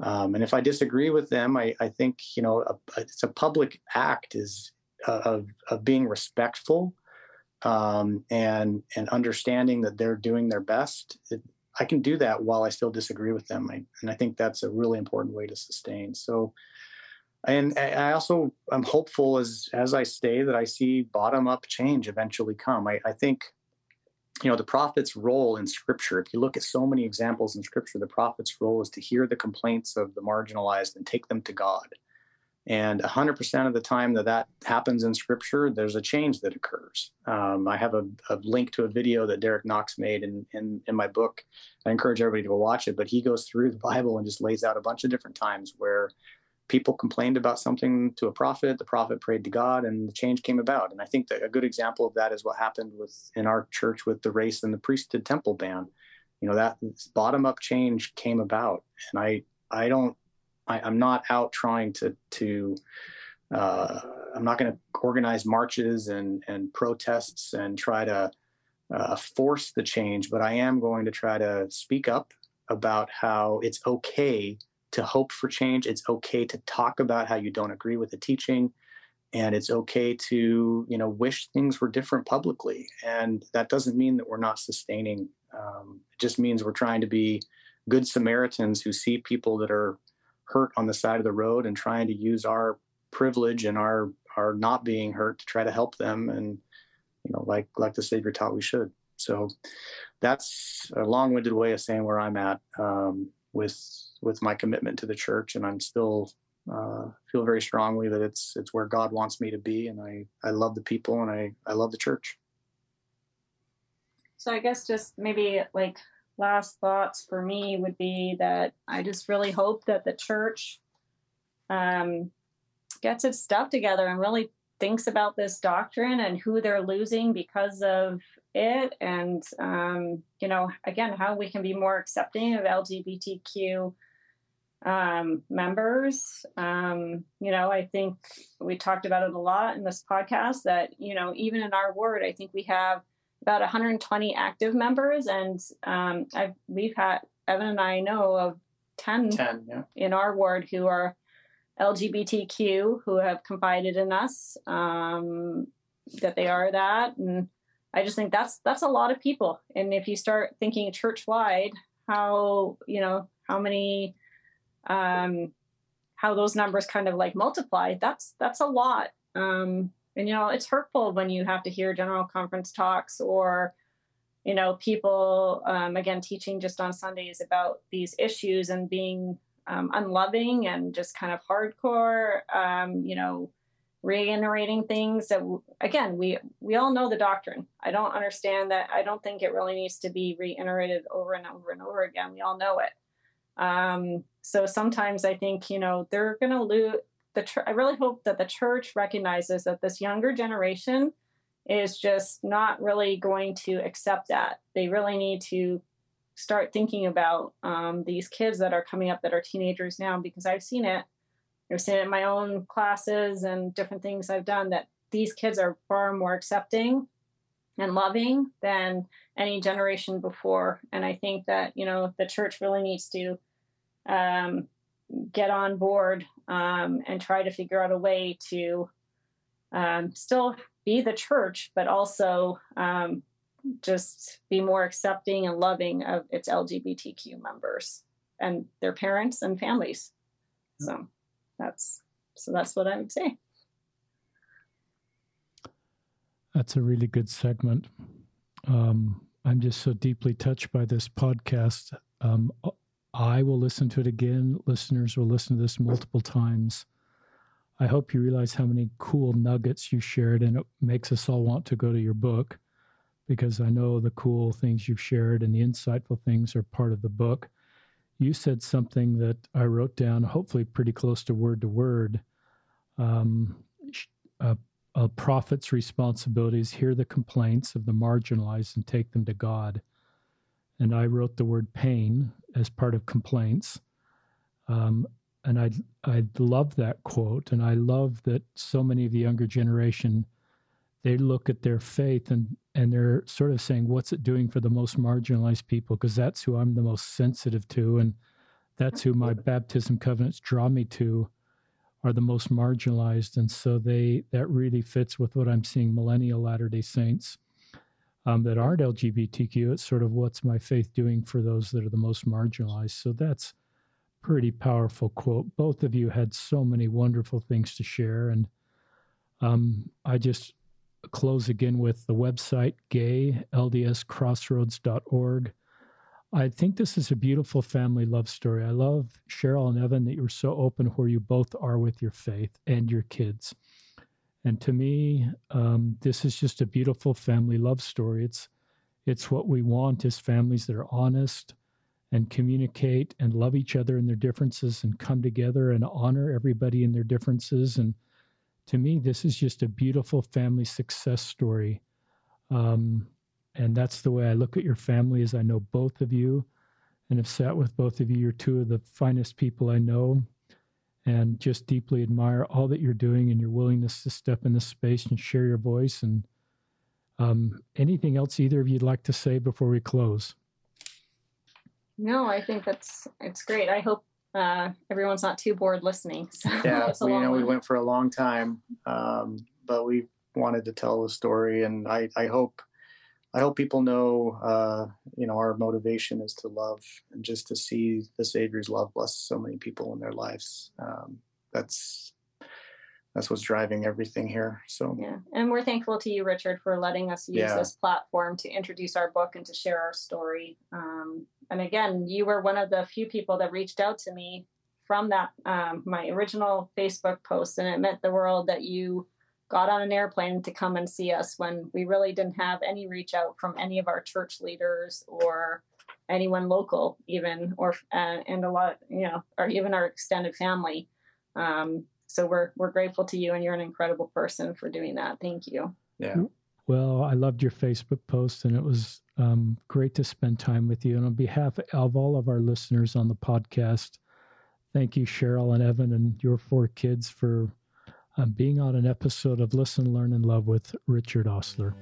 Um, and if I disagree with them, I, I think you know a, a, it's a public act is uh, of of being respectful um, and and understanding that they're doing their best. It, I can do that while I still disagree with them, I, and I think that's a really important way to sustain. So, and I also I'm hopeful as as I stay that I see bottom up change eventually come. I, I think you know the prophet's role in scripture if you look at so many examples in scripture the prophet's role is to hear the complaints of the marginalized and take them to god and 100% of the time that that happens in scripture there's a change that occurs. Um, i have a, a, link to a video that derek knox made in, in, in my book. I encourage everybody to go watch it but he goes through the bible and just lays out a bunch of different times where people complained about something to a prophet the prophet prayed to god and the change came about. And i think that a good example of that is what happened with in our church with the race and the priesthood temple ban. You know that bottom up change came about. And i i don't I, am not out trying to to uh, i'm not going to organize marches and and protests and try to uh, force the change but i am going to try to speak up about how it's okay to hope for change. It's okay to talk about how you don't agree with the teaching. And it's okay to, you know, wish things were different publicly. And that doesn't mean that we're not sustaining. Um, it just means we're trying to be good Samaritans who see people that are hurt on the side of the road and trying to use our privilege and our our not being hurt to try to help them. And you know like like the savior taught we should. So that's a long-winded way of saying where i'm at um, with with my commitment to the church, and I'm still uh, feel very strongly that it's it's where God wants me to be, and I I love the people and I I love the church. So I guess just maybe like last thoughts for me would be that I just really hope that the church um, gets its stuff together and really thinks about this doctrine and who they're losing because of it and um, you know again how we can be more accepting of lgbtq um, members. Um, you know i think we talked about it a lot in this podcast that you know even in our ward i think we have about 120 active members and um, I've, we've had evan and i know of 10, 10 yeah. in our ward who are lgbtq who have confided in us um, that they are that and I just think that's that's a lot of people. And if you start thinking church wide, how you know how many um how those numbers kind of like multiply, that's that's a lot. Um and you know, it's hurtful when you have to hear general conference talks or you know, people um, again teaching just on Sundays about these issues and being um, unloving and just kind of hardcore. Um, you know, reiterating things that again we we all know the doctrine. I don't understand that. I don't think it really needs to be reiterated over and over and over again. We all know it. Um, so sometimes i think you know they're going to lose the tr- i really hope that the church recognizes that this younger generation is just not really going to accept that they really need to start thinking about um, these kids that are coming up that are teenagers now because i've seen it I've seen it in my own classes and different things I've done that these kids are far more accepting and loving than any generation before. And I think that, you know, the church really needs to um, get on board um, and try to figure out a way to um, still be the church, but also um, just be more accepting and loving of its LGBTQ members and their parents and families. So that's so that's what I would say. That's a really good segment. Um, I'm just so deeply touched by this podcast. I will listen to it again. Listeners will listen to this multiple times. I hope you realize how many cool nuggets you shared, and it makes us all want to go to your book because I know the cool things you've shared and the insightful things are part of the book. You said something that I wrote down, hopefully pretty close to word to word. Um, a, a prophet's responsibilities hear the complaints of the marginalized and take them to God. And I wrote the word pain as part of complaints. Um, and I I love that quote, and I love that so many of the younger generation they look at their faith and and they're sort of saying, "What's it doing for the most marginalized people?" Because that's who I'm the most sensitive to, and that's who my baptism covenants draw me to, are the most marginalized, and so they that really fits with what I'm seeing millennial Latter Day Saints um, that aren't LGBTQ. It's sort of what's my faith doing for those that are the most marginalized. So that's pretty powerful quote. Both of you had so many wonderful things to share. And um, I just close again with the website gayldscrossroads.org. I think this is a beautiful family love story. I love Cheryl and Evan that you're so open where you both are with your faith and your kids. And to me, um, this is just a beautiful family love story. It's it's what we want as families that are honest, and communicate and love each other in their differences and come together and honor everybody in their differences. And to me, this is just a beautiful family success story. Um, and that's the way I look at your family as I know both of you and have sat with both of you. You're two of the finest people I know and just deeply admire all that you're doing and your willingness to step in this space and share your voice. And um, anything else either of you'd like to say before we close? No, I think that's it's great. I hope uh, everyone's not too bored listening. [laughs] So yeah, we, you know, one. we went for a long time, um, but we wanted to tell the story, and I, I hope, I hope people know, uh, you know, our motivation is to love and just to see the Savior's love bless so many people in their lives. Um, that's that's what's driving everything here. So yeah, and we're thankful to you, Richard, for letting us use yeah. this platform to introduce our book and to share our story. Um, and again, you were one of the few people that reached out to me from that um, my original Facebook post, and it meant the world that you got on an airplane to come and see us when we really didn't have any reach out from any of our church leaders or anyone local, even or uh, and a lot, you know, or even our extended family. Um, so we're we're grateful to you and you're an incredible person for doing that. Thank you. Yeah. Well i loved your facebook post and it was um, great to spend time with you. And on behalf of all of our listeners on the podcast thank you cheryl and evan and your four kids for um, being on an episode of listen learn and love with richard ostler